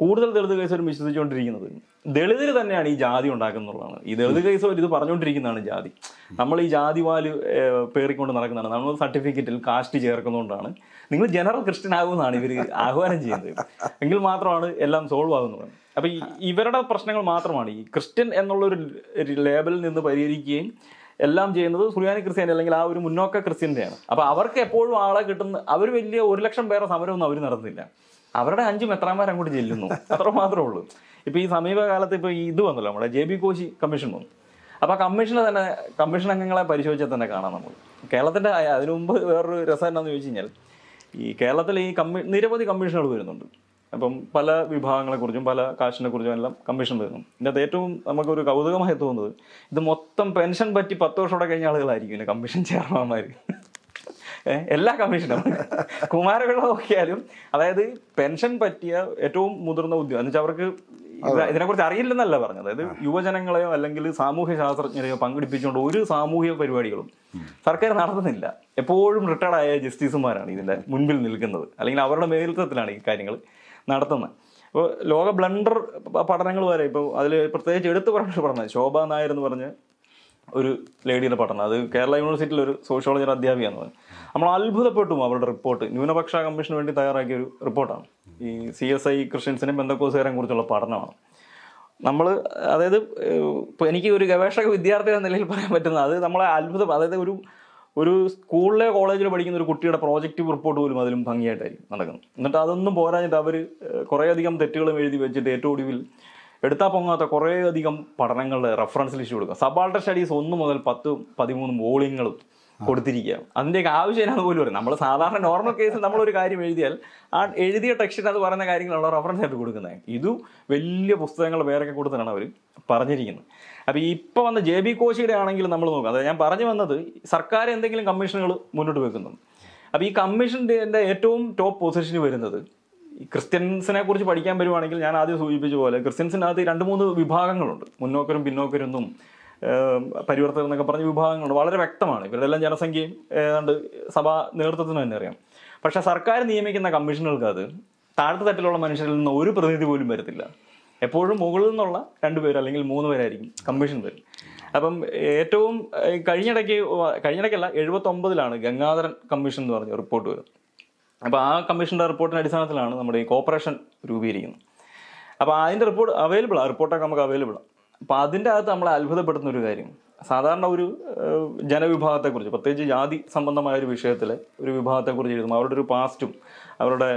Speaker 2: കൂടുതൽ ദളിത് കേസുകാരും വിശ്വസിച്ചുകൊണ്ടിരിക്കുന്നത്. ദളിതർ തന്നെയാണ് ഈ ജാതി ഉണ്ടാക്കുന്നുള്ളതാണ് ഈ ദളിത് കേസ് ഇത് പറഞ്ഞുകൊണ്ടിരിക്കുന്നതാണ് ജാതി. നമ്മൾ ഈ ജാതി വാൽ പേറിക്കൊണ്ട് നടക്കുന്നതാണ്. നമ്മൾ സർട്ടിഫിക്കറ്റിൽ കാസ്റ്റ് ചേർക്കുന്നതുകൊണ്ടാണ്. നിങ്ങൾ ജനറൽ ക്രിസ്ത്യൻ ആകുമെന്നാണ് ഇവർ ആഹ്വാനം ചെയ്യുന്നത്. എങ്കിൽ മാത്രമാണ് എല്ലാം സോൾവ് ആകുന്നത്. അപ്പം ഇവരുടെ പ്രശ്നങ്ങൾ മാത്രമാണ്. ഈ ക്രിസ്ത്യൻ എന്നുള്ള ഒരു ലേബലിൽ നിന്ന് പരിഹരിക്കുകയും എല്ലാം ചെയ്യുന്നത് സുറിയാനി ക്രിസ്ത്യാനി അല്ലെങ്കിൽ ആ ഒരു മുന്നോക്ക ക്രിസ്ത്യന്റെയാണ്. അപ്പോൾ അവർക്ക് എപ്പോഴും ആളെ കിട്ടുന്ന അവർ വലിയ ഒരു ലക്ഷം പേരെ സമരമൊന്നും അവർ നടന്നില്ല അവരുടെ അഞ്ച് മെത്രാന്മാർ അങ്ങോട്ട് ചെല്ലുന്നു. അത്ര മാത്രമേ ഉള്ളൂ. ഇപ്പൊ ഈ സമീപകാലത്ത് ഇപ്പൊ ഈ ഇത് വന്നല്ലോ നമ്മുടെ ജെ ബി കോശി കമ്മീഷൻ വന്നു. അപ്പോൾ കമ്മീഷന് തന്നെ കമ്മീഷൻ അംഗങ്ങളെ പരിശോധിച്ചാൽ തന്നെ കാണാം നമ്മൾ. കേരളത്തിന്റെ ആ- അതിനു മുമ്പ് വേറൊരു രസം എന്താണെന്ന് ചോദിച്ചു കഴിഞ്ഞാൽ ഈ കേരളത്തിൽ ഈ കമ്മി നിരവധി കമ്മീഷനുകൾ വരുന്നുണ്ട്. അപ്പം പല വിഭാഗങ്ങളെക്കുറിച്ചും പല കാശിനെ കുറിച്ചും എല്ലാം കമ്മീഷൻ വരുന്നു ഇതിനകത്ത് ഏറ്റവും നമുക്കൊരു കൗതുകമായി തോന്നുന്നത് ഇത് മൊത്തം പെൻഷൻ പറ്റി പത്ത് വർഷത്തോടെ കഴിഞ്ഞ ആളുകളായിരിക്കും ഇതിന് കമ്മീഷൻ ചെയർമാന്മാർ എല്ലാ കമ്മീഷനും. കുമാരപിള്ള നോക്കിയാലും അതായത് പെൻഷൻ പറ്റിയ ഏറ്റവും മുതിർന്ന ഉദ്യോഗം എന്ന് വെച്ചാൽ അവർക്ക് ഇതിനെക്കുറിച്ച് അറിയില്ലെന്നല്ല പറഞ്ഞത്. അതായത് യുവജനങ്ങളെയോ അല്ലെങ്കിൽ സാമൂഹ്യ ശാസ്ത്രജ്ഞരെയോ പങ്കെടുപ്പിച്ചുകൊണ്ട് ഒരു സാമൂഹിക പരിപാടികളും സർക്കാർ നടത്തുന്നില്ല. എപ്പോഴും റിട്ടയർഡായ ജസ്റ്റിസുമാരാണ് ഇതിന്റെ മുൻപിൽ നിൽക്കുന്നത്. അല്ലെങ്കിൽ അവരുടെ മേൽത്വത്തിലാണ് ഈ കാര്യങ്ങൾ നടത്തുന്നത്. അപ്പോൾ ലോക ബ്ലണ്ടർ പഠനങ്ങൾ വരെ ഇപ്പോൾ അതിൽ പ്രത്യേകിച്ച് എടുത്തു പറഞ്ഞ പഠനം. ശോഭ നായർ എന്ന് പറഞ്ഞ ഒരു ലേഡിയുടെ പഠനം. അത് കേരള യൂണിവേഴ്സിറ്റിയിൽ ഒരു സോഷ്യോളജി അധ്യാപികയെന്ന് പറഞ്ഞു. നമ്മൾ അത്ഭുതപ്പെട്ടു അവരുടെ റിപ്പോർട്ട്. ന്യൂനപക്ഷ കമ്മീഷന് വേണ്ടി തയ്യാറാക്കിയ ഒരു റിപ്പോർട്ടാണ്. ഈ സി എസ് ഐ ക്രിസ്ത്യൻസിനെയും ബന്ധക്കോസുകാരെയും കുറിച്ചുള്ള പഠനമാണ്. നമ്മൾ അതായത് ഇപ്പോൾ എനിക്ക് ഒരു ഗവേഷക വിദ്യാർത്ഥി എന്ന നിലയിൽ പറയാൻ പറ്റുന്നത് അത് നമ്മളെ അത്ഭുതം അതായത് ഒരു ഒരു സ്കൂളിലെ കോളേജിൽ പഠിക്കുന്ന ഒരു കുട്ടിയുടെ പ്രോജക്റ്റ് റിപ്പോർട്ട് പോലും അതിലും ഭംഗിയായിട്ടായിരിക്കും നടക്കുന്നത്. എന്നിട്ട് അതൊന്നും പോരാഞ്ഞിട്ട് അവർ കുറേയധികം തെറ്റുകളും എഴുതി വെച്ചിട്ട് ഏറ്റവും ഒടുവിൽ എടുത്താൽ പൊങ്ങാത്ത കുറേയധികം പഠനങ്ങളുടെ റെഫറൻസ് ലിസ്റ്റ് കൊടുക്കുക. സബാൾട്ടർ സ്റ്റഡീസ് ഒന്ന് മുതൽ പത്ത് പതിമൂന്ന് വോളിയങ്ങളും കൊടുത്തിരിക്കുക അതിന്റെയൊക്കെ ആവശ്യമില്ലാന്ന് പോലും പറയും നമ്മൾ സാധാരണ നോർമൽ കേസിൽ നമ്മളൊരു കാര്യം എഴുതിയാൽ ആ എഴുതിയ ടെക്സ്റ്റിന് അത് പറയുന്ന കാര്യങ്ങളുള്ള റെഫറൻസ് ആയിട്ട് കൊടുക്കുന്നത്. ഇത് വലിയ പുസ്തകങ്ങൾ വേറെയൊക്കെ കൊടുത്തിട്ടാണ് അവർ പറഞ്ഞിരിക്കുന്നത്. അപ്പോൾ ഈ ഇപ്പോൾ വന്ന ജെ ബി കോശിയുടെ ആണെങ്കിലും നമ്മൾ നോക്കാം. അതായത് ഞാൻ പറഞ്ഞു വന്നത് സർക്കാർ എന്തെങ്കിലും കമ്മീഷനുകൾ മുന്നോട്ട് വെക്കുന്നുണ്ട്. അപ്പോൾ ഈ കമ്മീഷന്റെ ഏറ്റവും ടോപ്പ് പൊസിഷന് വരുന്നത് ഈ ക്രിസ്ത്യൻസിനെ കുറിച്ച് പഠിക്കാൻ വരുവാണെങ്കിൽ ഞാൻ ആദ്യം സൂചിപ്പിച്ച പോലെ ക്രിസ്ത്യൻസിനകത്ത് രണ്ട് മൂന്ന് വിഭാഗങ്ങളുണ്ട്. മുന്നോക്കരും പിന്നോക്കരും എന്നും പരിവർത്തകർ എന്നൊക്കെ പറഞ്ഞ വിഭാഗങ്ങളുണ്ട്. വളരെ വ്യക്തമാണ്. ഇവരുടെ എല്ലാം ജനസംഖ്യയും ഏതാണ്ട് സഭാ നേതൃത്വത്തിന് തന്നെ അറിയാം. പക്ഷേ സർക്കാർ നിയമിക്കുന്ന കമ്മീഷനുകൾക്ക് അത് താഴത്തെ തട്ടിലുള്ള മനുഷ്യരിൽ നിന്ന് ഒരു പ്രതിനിധി പോലും വരത്തില്ല. എപ്പോഴും മുകളിൽ നിന്നുള്ള രണ്ടുപേർ അല്ലെങ്കിൽ മൂന്ന് പേരായിരിക്കും കമ്മീഷൻ വരും അപ്പം ഏറ്റവും കഴിഞ്ഞിടയ്ക്ക് കഴിഞ്ഞിടയ്ക്കല്ല എഴുപത്തി ഒമ്പതിലാണ് ഗംഗാധരൻ കമ്മീഷൻ എന്ന് പറഞ്ഞ റിപ്പോർട്ട് വരുന്നത്. അപ്പോൾ ആ കമ്മീഷന്റെ റിപ്പോർട്ടിന്റെ അടിസ്ഥാനത്തിലാണ് നമ്മുടെ ഈ കോർപ്പറേഷൻ രൂപീകരിക്കുന്നത്. അപ്പോൾ അതിന്റെ റിപ്പോർട്ട് അവൈലബിൾ ആ റിപ്പോർട്ടൊക്കെ നമുക്ക് അവൈലബിൾ അപ്പോൾ അതിന്റെ അകത്ത് നമ്മളെ അത്ഭുതപ്പെടുത്തുന്ന ഒരു കാര്യം സാധാരണ ഒരു ജനവിഭാഗത്തെക്കുറിച്ച് പ്രത്യേകിച്ച് ജാതി സംബന്ധമായ ഒരു വിഷയത്തിൽ ഒരു വിഭാഗത്തെക്കുറിച്ച് എഴുതുമ്പോൾ അവരുടെ ഒരു പാസ്റ്റും അവരുടെ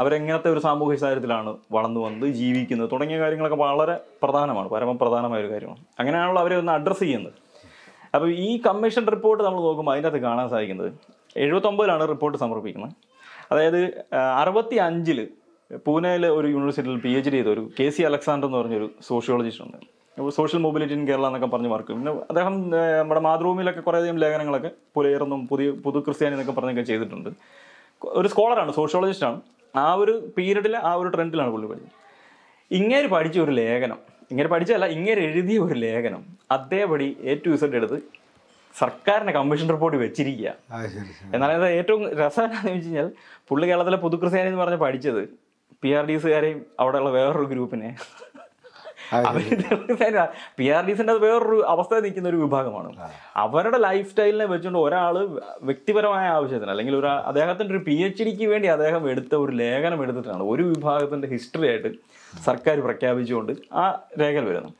Speaker 2: അവരെങ്ങനത്തെ ഒരു സാമൂഹിക സാഹചര്യത്തിലാണ് വളർന്നു വന്ന് ജീവിക്കുന്നത് തുടങ്ങിയ കാര്യങ്ങളൊക്കെ വളരെ പ്രധാനമാണ് പരമപ്രധാനമായ ഒരു കാര്യമാണ്. അങ്ങനെയാണല്ലോ അവരെ ഒന്ന് അഡ്രസ്സ് ചെയ്യുന്നത്. അപ്പോൾ ഈ കമ്മീഷൻ റിപ്പോർട്ട് നമ്മൾ നോക്കുമ്പോൾ അതിനകത്ത് കാണാൻ സാധിക്കുന്നത് എഴുപത്തൊമ്പതിലാണ് റിപ്പോർട്ട് സമർപ്പിക്കുന്നത്. അതായത് അറുപത്തി അഞ്ചിൽ പൂനെയിലെ ഒരു യൂണിവേഴ്സിറ്റിയിൽ പി എച്ച് ഡി ചെയ്ത ഒരു കെ സി അലക്സാണ്ടർ എന്ന് പറഞ്ഞൊരു സോഷ്യോളജിസ്റ്റ് ഉണ്ട്. സോഷ്യൽ മൊബിലിറ്റി ഇൻ കേരള എന്നൊക്കെ പറഞ്ഞ് വർക്ക് പിന്നെ അദ്ദേഹം നമ്മുടെ മാതൃഭൂമിയിലൊക്കെ കുറേയധികം ലേഖനങ്ങളൊക്കെ പുലയർന്നും പുതിയ പുതു ക്രിസ്ത്യാനി എന്നൊക്കെ പറഞ്ഞൊക്കെ ചെയ്തിട്ടുണ്ട്. ഒരു സ്കോളറാണ് സോഷ്യോളജിസ്റ്റാണ് ആ ഒരു പീരീഡിലെ ആ ഒരു ട്രെൻഡിലാണ് പുള്ളി പഠിച്ചത്. ഇങ്ങനെ പഠിച്ച ഒരു ലേഖനം ഇങ്ങനെ പഠിച്ചതല്ല ഇങ്ങനെ എഴുതിയ ഒരു ലേഖനം അതേപടി എ ടു ഇസഡ് എടുത്ത് സർക്കാരിന്റെ കമ്മീഷൻ റിപ്പോർട്ട് വെച്ചിരിക്കുക. അത് ഏറ്റവും രസം എന്താണെന്ന് വെച്ച് കഴിഞ്ഞാൽ പുള്ളി കേരളത്തിലെ പുതുക്രിസ്ത്യാനി എന്ന് പറഞ്ഞ് പഠിച്ചത് പി ആർ ഡി എസുകാരെയും അവിടെയുള്ള വേറൊരു ഗ്രൂപ്പിനെ
Speaker 3: ആ,
Speaker 2: പി ആർ ഡിസിന്റെ വേറൊരു അവസ്ഥ നിൽക്കുന്ന ഒരു വിഭാഗമാണ്. അവരുടെ ലൈഫ് സ്റ്റൈലിനെ വെച്ചുകൊണ്ട് ഒരാൾ വ്യക്തിപരമായ ആവശ്യത്തിന് അല്ലെങ്കിൽ ഒരു അദ്ദേഹത്തിന്റെ ഒരു പി എച്ച് ഡിക്ക് വേണ്ടി അദ്ദേഹം എടുത്ത ഒരു ലേഖനം എടുത്തിട്ടാണ് ഒരു വിഭാഗത്തിന്റെ ഹിസ്റ്ററി ആയിട്ട് സർക്കാർ പ്രഖ്യാപിച്ചുകൊണ്ട് ആ രേഖ വരുന്നു.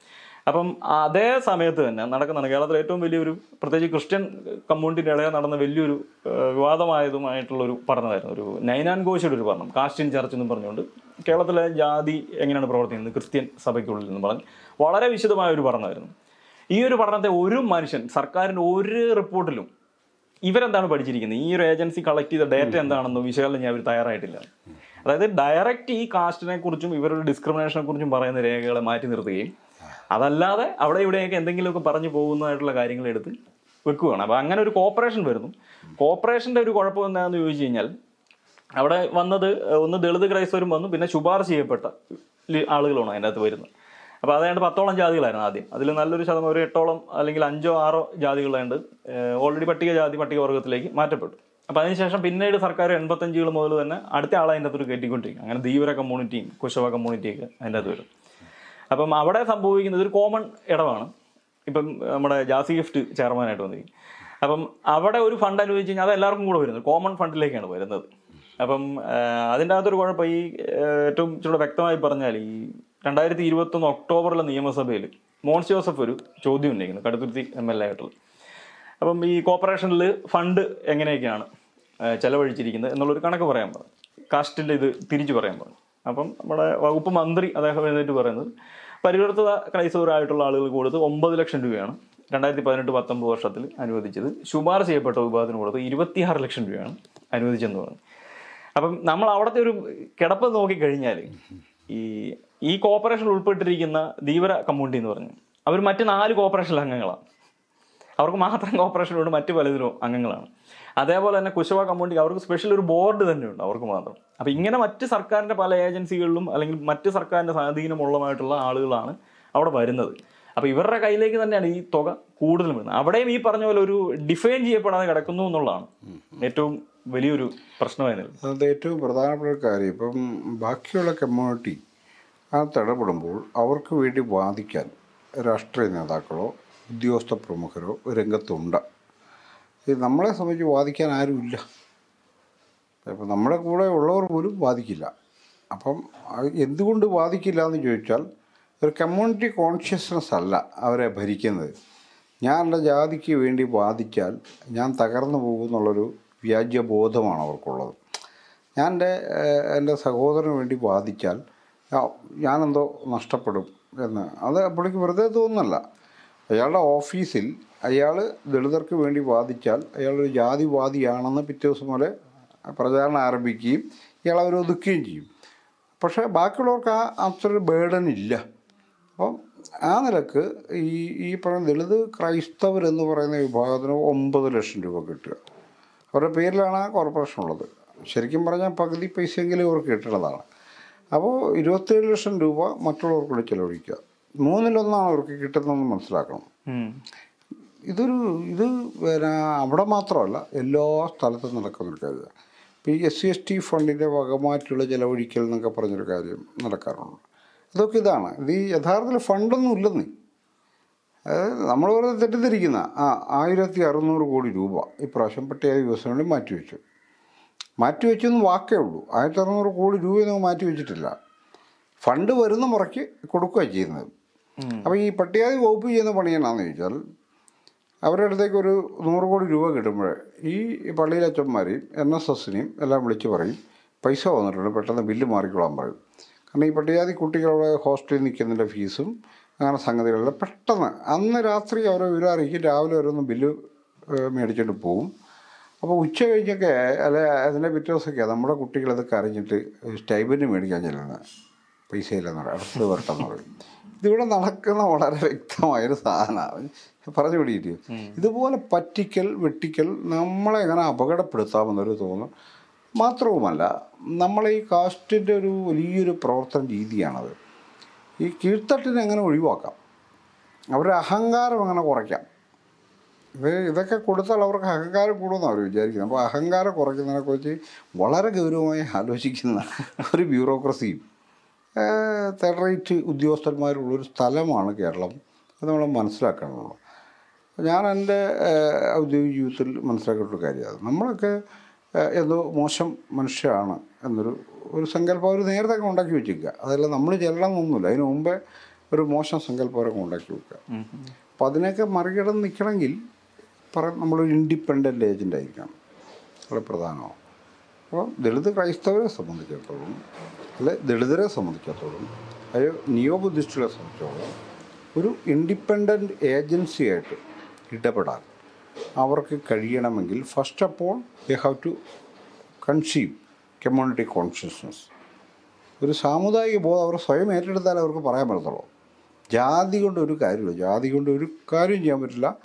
Speaker 2: അപ്പം അതേ സമയത്ത് തന്നെ നടക്കുന്നതാണ് കേരളത്തിലെ ഏറ്റവും വലിയൊരു പ്രത്യേകിച്ച് ക്രിസ്ത്യൻ കമ്മ്യൂണിറ്റിയുടെ ഇടയിൽ നടന്ന വലിയൊരു വിവാദമായതുമായിട്ടുള്ളൊരു വിവാദമായതുമായിട്ടുള്ള ഒരു പഠനമായിരുന്നു. ഒരു നൈനാൻ ഘോഷയുടെ ഒരു പഠനം കാസ്റ്റിൻ ചർച്ച് എന്നും പറഞ്ഞുകൊണ്ട് കേരളത്തിലെ ജാതി എങ്ങനെയാണ് പ്രവർത്തിക്കുന്നത്? ക്രിസ്ത്യൻ സഭയ്ക്കുള്ളിൽ എന്ന് പറഞ്ഞ് വളരെ വിശദമായ ഒരു പഠനമായിരുന്നു. ഈ ഒരു പഠനത്തെ ഒരു മനുഷ്യൻ സർക്കാരിന്റെ ഒരു റിപ്പോർട്ടിലും ഇവരെന്താണ് പഠിച്ചിരിക്കുന്നത്? ഈ ഒരു ഏജൻസി കളക്ട് ചെയ്ത ഡേറ്റ എന്താണെന്ന് വിശകലനം ഞാൻ അവർ തയ്യാറായിട്ടില്ല. അതായത് ഡയറക്റ്റ് ഈ കാസ്റ്റിനെ കുറിച്ചും ഇവരുടെ ഡിസ്ക്രിമിനേഷനെ കുറിച്ചും പറയുന്ന രേഖകളെ മാറ്റി നിർത്തുകയും അതല്ലാതെ അവിടെ ഇവിടെയൊക്കെ എന്തെങ്കിലുമൊക്കെ പറഞ്ഞു പോകുന്നതായിട്ടുള്ള കാര്യങ്ങൾ എടുത്ത് വെക്കുകയാണ്. അപ്പോൾ അങ്ങനെ ഒരു കോപ്പറേഷൻ വരുന്നു. കോപ്പറേഷന്റെ ഒരു കുഴപ്പം എന്താണെന്ന് ചോദിച്ചു കഴിഞ്ഞാൽ അവിടെ വന്നത് ഒന്ന് ദളിത് ക്രൈസ്തവരും വന്നു പിന്നെ ശുപാർശ ചെയ്യപ്പെട്ട ആളുകളാണ് അതിന്റെ അകത്ത് വരുന്നത്. അപ്പോൾ അതായത് പത്തോളം ജാതികളായിരുന്നു ആദ്യം. അതിൽ നല്ലൊരു ശതമാനം ഒരു എട്ടോളം അല്ലെങ്കിൽ അഞ്ചോ ആറോ ജാതികളുണ്ട്. ഓൾറെഡി പട്ടിക ജാതി പട്ടികവർഗത്തിലേക്ക് മാറ്റപ്പെട്ടു. അപ്പോൾ അതിനുശേഷം പിന്നീട് സർക്കാർ എൺപത്തഞ്ചുകൾ മുതൽ തന്നെ അടുത്ത ആളെ അതിന്റെ അകത്ത് കയറ്റിക്കൊണ്ടിരിക്കും അങ്ങനെ ധീവര കമ്മ്യൂണിറ്റിയും കുശവ കമ്മ്യൂണിറ്റിയൊക്കെ അതിന്റെ അകത്ത് വരും. അപ്പം അവിടെ സംഭവിക്കുന്നത് ഒരു കോമൺ ഇടമാണ് ഇപ്പം നമ്മുടെ ജാസി ഗിഫ്റ്റ് ചെയർമാനായിട്ട് വന്നിരിക്കും അപ്പം അവിടെ ഒരു ഫണ്ട് അനുവദിച്ച് കഴിഞ്ഞാൽ അത് എല്ലാവർക്കും കൂടെ വരുന്നത്. കോമൺ ഫണ്ടിലേക്കാണ് വരുന്നത്. അപ്പം അതിന്റെ അകത്തൊരു കുഴപ്പം ഈ ഏറ്റവും ഇച്ചിരി വ്യക്തമായി പറഞ്ഞാൽ ഈ രണ്ടായിരത്തി ഇരുപത്തൊന്ന് ഒക്ടോബറിലെ നിയമസഭയിൽ മോൻസ് ജോസഫ് ഒരു ചോദ്യം ഉന്നയിക്കുന്നു കടുത്തുരുത്തി എം എൽ എ ആയിട്ടുള്ള. അപ്പം ഈ കോർപ്പറേഷനിൽ ഫണ്ട് എങ്ങനെയൊക്കെയാണ് ചെലവഴിച്ചിരിക്കുന്നത് എന്നുള്ളൊരു കണക്ക് പറയാൻ പറഞ്ഞു. കാസ്റ്റിന്റെ ഇത് തിരിച്ചു പറയാൻ പറഞ്ഞു. അപ്പം നമ്മുടെ വകുപ്പ് മന്ത്രി അദ്ദേഹം എഴുന്നേറ്റ് പറയുന്നത് പരിവർത്തിത ക്രൈസ്തവരായിട്ടുള്ള ആളുകൾക്ക് കൊടുത്ത് ഒമ്പത് ലക്ഷം രൂപയാണ് രണ്ടായിരത്തി പതിനെട്ട് പത്തൊമ്പത് വർഷത്തിൽ അനുവദിച്ചത്. ശുപാർശ ചെയ്യപ്പെട്ട വിഭാഗത്തിന് കൊടുത്ത് ഇരുപത്തിയാറ് ലക്ഷം രൂപയാണ് അനുവദിച്ചെന്ന് പറഞ്ഞു. അപ്പം നമ്മൾ അവിടുത്തെ ഒരു കിടപ്പ് നോക്കിക്കഴിഞ്ഞാൽ ഈ ഈ കോർപ്പറേഷൻ ഉൾപ്പെട്ടിരിക്കുന്ന ധീവര കമ്മ്യൂണിറ്റി എന്ന് പറഞ്ഞു. അവർ മറ്റ് നാല് കോർപ്പറേഷൻ അംഗങ്ങളാണ്. അവർക്ക് മാത്രം കോപ്പറേഷനോട് മറ്റു പലതിലും അംഗങ്ങളാണ്. അതേപോലെ തന്നെ കുശവ കമ്മ്യൂണിറ്റി അവർക്ക് സ്പെഷ്യൽ ഒരു ബോർഡ് തന്നെയുണ്ട് അവർക്ക് മാത്രം. അപ്പം ഇങ്ങനെ മറ്റ് സർക്കാരിന്റെ പല ഏജൻസികളിലും അല്ലെങ്കിൽ മറ്റ് സർക്കാരിന്റെ സ്വാധീനമുള്ളതായിട്ടുള്ള ആളുകളാണ് അവിടെ വരുന്നത്. അപ്പോൾ ഇവരുടെ കയ്യിലേക്ക് തന്നെയാണ് ഈ തുക കൂടുതലും വരുന്നത്. അവിടെയും ഈ പറഞ്ഞ പോലെ ഒരു ഡിഫൈൻ ചെയ്യപ്പെടാതെ കിടക്കുന്നു എന്നുള്ളതാണ്. ഏറ്റവും വലിയൊരു പ്രശ്നമായി നിൽക്കുന്നത്
Speaker 3: അത് ഏറ്റവും പ്രധാനപ്പെട്ട കാര്യം ഇപ്പം ബാക്കിയുള്ള കമ്മ്യൂണിറ്റി ആ ഇടപെടുമ്പോൾ അവർക്ക് വേണ്ടി വാദിക്കാൻ രാഷ്ട്രീയ നേതാക്കളോ ഉദ്യോഗസ്ഥ പ്രമുഖരോ രംഗത്തുണ്ട്. നമ്മളെ സംബന്ധിച്ച് വാദിക്കാൻ ആരുമില്ല ഇപ്പം നമ്മുടെ കൂടെ ഉള്ളവർ പോലും വാദിക്കില്ല. അപ്പം എന്തുകൊണ്ട് വാദിക്കില്ല എന്ന് ചോദിച്ചാൽ ഒരു കമ്മ്യൂണിറ്റി കോൺഷ്യസ്നസ് അല്ല അവരെ ഭരിക്കുന്നത്. ഞാൻ എന്റെ ജാതിക്ക് വേണ്ടി വാദിച്ചാൽ ഞാൻ തകർന്നു പോകുമെന്നുള്ളൊരു വ്യാജ്യബോധമാണ് അവർക്കുള്ളത്. ഞാൻ എന്റെ എന്റെ സഹോദരന് വേണ്ടി വാദിച്ചാൽ ഞാനെന്തോ നഷ്ടപ്പെടും എന്ന്. അത് പുള്ളിക്ക് വെറുതെ തോന്നുന്നല്ല. അയാളുടെ ഓഫീസിൽ അയാൾ ദളിതർക്ക് വേണ്ടി വാദിച്ചാൽ അയാളൊരു ജാതിവാദിയാണെന്ന് പിറ്റേ ദിവസം പോലെ പ്രചാരണം ആരംഭിക്കുകയും ഇയാൾ അവർ ഒതുക്കുകയും ചെയ്യും. പക്ഷേ ബാക്കിയുള്ളവർക്ക് ആ അത്ര ബേഡൻ ഇല്ല. അപ്പം ആ നിലയ്ക്ക് ഈ ഈ പറയുന്ന ദളിത് ക്രൈസ്തവരെന്ന് പറയുന്ന വിഭാഗത്തിന് ഒമ്പത് ലക്ഷം രൂപ കിട്ടുക. അവരുടെ പേരിലാണ് ആ കോർപ്പറേഷൻ ഉള്ളത്. ശരിക്കും പറഞ്ഞാൽ പകുതി പൈസയെങ്കിലും ഇവർക്ക് കിട്ടുന്നതാണ് അപ്പോൾ ഇരുപത്തേഴ് ലക്ഷം രൂപ മറ്റുള്ളവർക്ക് കൂടി ചെലവഴിക്കുക. മൂന്നിലൊന്നാണ് അവർക്ക് കിട്ടുന്നതെന്ന് മനസ്സിലാക്കണം. ഇതൊരു ഇത് പിന്നെ അവിടെ മാത്രമല്ല എല്ലാ സ്ഥലത്തും നടക്കുന്നൊരു കാര്യമാണ്. ഇപ്പോൾ ഈ എസ് സി എസ് ടി ഫണ്ടിന്റെ വകമാറ്റുള്ള ചിലവഴിക്കൽ എന്നൊക്കെ പറഞ്ഞൊരു കാര്യം നടക്കാറുണ്ട്. അതൊക്കെ ഇതാണ്. ഇത് ഈ യഥാർത്ഥത്തിൽ ഫണ്ടൊന്നും ഇല്ലെന്നേ. അതായത് നമ്മൾ വെറുതെ തെറ്റിദ്ധരിക്കുന്ന. ആ ആയിരത്തി അറുന്നൂറ് കോടി രൂപ ഇപ്രാവശ്യം പട്ടിക ദിവസം വേണ്ടി മാറ്റിവെച്ചു. മാറ്റിവെച്ചെന്ന് വാക്കേ ഉള്ളൂ. ആയിരത്തി അറുന്നൂറ് കോടി രൂപയൊന്നും മാറ്റി വെച്ചിട്ടില്ല ഫണ്ട് വരുന്ന മുറയ്ക്ക് കൊടുക്കുക ചെയ്യുന്നത്. അപ്പോൾ ഈ പട്ടികാതി വകുപ്പ് ചെയ്യുന്ന പണി എന്നാന്ന് ചോദിച്ചാൽ അവരുടെ അടുത്തേക്ക് ഒരു നൂറ് കോടി രൂപ കിട്ടുമ്പോൾ ഈ പള്ളിയിലെ അച്ഛന്മാരെയും എൻ എസ് എസിനെയും എല്ലാം വിളിച്ച് പറയും. പൈസ വന്നിട്ടുണ്ട് പെട്ടെന്ന് ബില്ല് മാറിക്കൊള്ളാൻ പറയും. കാരണം ഈ പട്ടികാതി കുട്ടികളുടെ ഹോസ്റ്റലിൽ നിൽക്കുന്നതിന്റെ ഫീസും അങ്ങനെ സംഗതികളിൽ പെട്ടെന്ന് അന്ന് രാത്രി അവരെ വിവരം അറിയിക്കും രാവിലെ ഓരോന്ന് ബില്ല് മേടിച്ചിട്ട് പോവും. അപ്പോൾ ഉച്ച കഴിഞ്ഞൊക്കെ അല്ലെ അതിന്റെ പിറ്റേ ദിവസമൊക്കെ നമ്മുടെ കുട്ടികളതൊക്കെ അറിഞ്ഞിട്ട് സ്റ്റൈബൻഡ് മേടിക്കാൻ ചെല്ലുന്നത് പൈസ ഇല്ലെന്ന് പറയും. അടുത്തത് വരട്ടെന്ന് പറയും. ഇതിവിടെ നടക്കുന്ന വളരെ വ്യക്തമായൊരു സാധനമാണ്. പറഞ്ഞു പിടിയിട്ട് ഇതുപോലെ പറ്റിക്കൽ വെട്ടിക്കൽ നമ്മളെ എങ്ങനെ അപകടപ്പെടുത്താമെന്നൊരു തോന്നും മാത്രവുമല്ല നമ്മളെ ഈ കാസ്റ്റിന്റെ ഒരു വലിയൊരു പ്രവർത്തന രീതിയാണത്. ഈ കീഴ്ത്തട്ടിനെ എങ്ങനെ ഒഴിവാക്കാം? അവരുടെ അഹങ്കാരം എങ്ങനെ കുറയ്ക്കാം? ഇത് ഇതൊക്കെ കൊടുത്താൽ അവർക്ക് അഹങ്കാരം കൂടുമെന്ന് അവർ വിചാരിക്കുന്നത്. അപ്പോൾ അഹങ്കാരം കുറയ്ക്കുന്നതിനെക്കുറിച്ച് വളരെ ഗൗരവമായി ആലോചിക്കുന്ന ഒരു ബ്യൂറോക്രസിയും തെഡറേറ്റ് ഉദ്യോഗസ്ഥന്മാരുള്ളൊരു സ്ഥലമാണ് കേരളം. അത് നമ്മൾ മനസ്സിലാക്കണമല്ലോ. ഞാൻ എന്റെ ഔദ്യോഗിക ജീവിതത്തിൽ മനസ്സിലാക്കിയിട്ടൊരു കാര്യമാണ്. നമ്മളൊക്കെ എന്തോ മോശം മനുഷ്യരാണ് എന്നൊരു ഒരു സങ്കല്പം അവർ നേരത്തെ ഉണ്ടാക്കി വെച്ചിരിക്കുക. അതല്ല നമ്മൾ ചെല്ലണമെന്നൊന്നുമില്ല അതിന് മുമ്പേ ഒരു മോശം സങ്കല്പമൊക്കെ ഉണ്ടാക്കി വെക്കുക. അപ്പോൾ അതിനൊക്കെ മറികടന്ന് നിൽക്കണമെങ്കിൽ പറ നമ്മളൊരു ഇൻഡിപെൻഡന്റ് ഏജന്റ് ആയിരിക്കണം. വളരെ പ്രധാനമാണ്. അപ്പോൾ ദളിത് ക്രൈസ്തവരെ സംബന്ധിച്ചിടത്തോളം അല്ലെ ദളിതരെ സംബന്ധിച്ചിടത്തോളം അത് നിയോ ബുദ്ധിസ്റ്റുകളെ സംബന്ധിച്ചിടത്തോളം ഒരു ഇൻഡിപെൻഡന്റ് ഏജൻസിയായിട്ട് ഇടപെടാൻ അവർക്ക് കഴിയണമെങ്കിൽ first of all they have to conceive community consciousness ഒരു സാമുദായിക ബോധം അവർ സ്വയം ഏറ്റെടുത്താൽ അവർക്ക് പറയാൻ പറ്റത്തുള്ളൂ. ജാതി കൊണ്ട് ഒരു കാര്യമില്ല. ജാതി കൊണ്ട് ഒരു കാര്യം ചെയ്യാൻ പറ്റില്ല.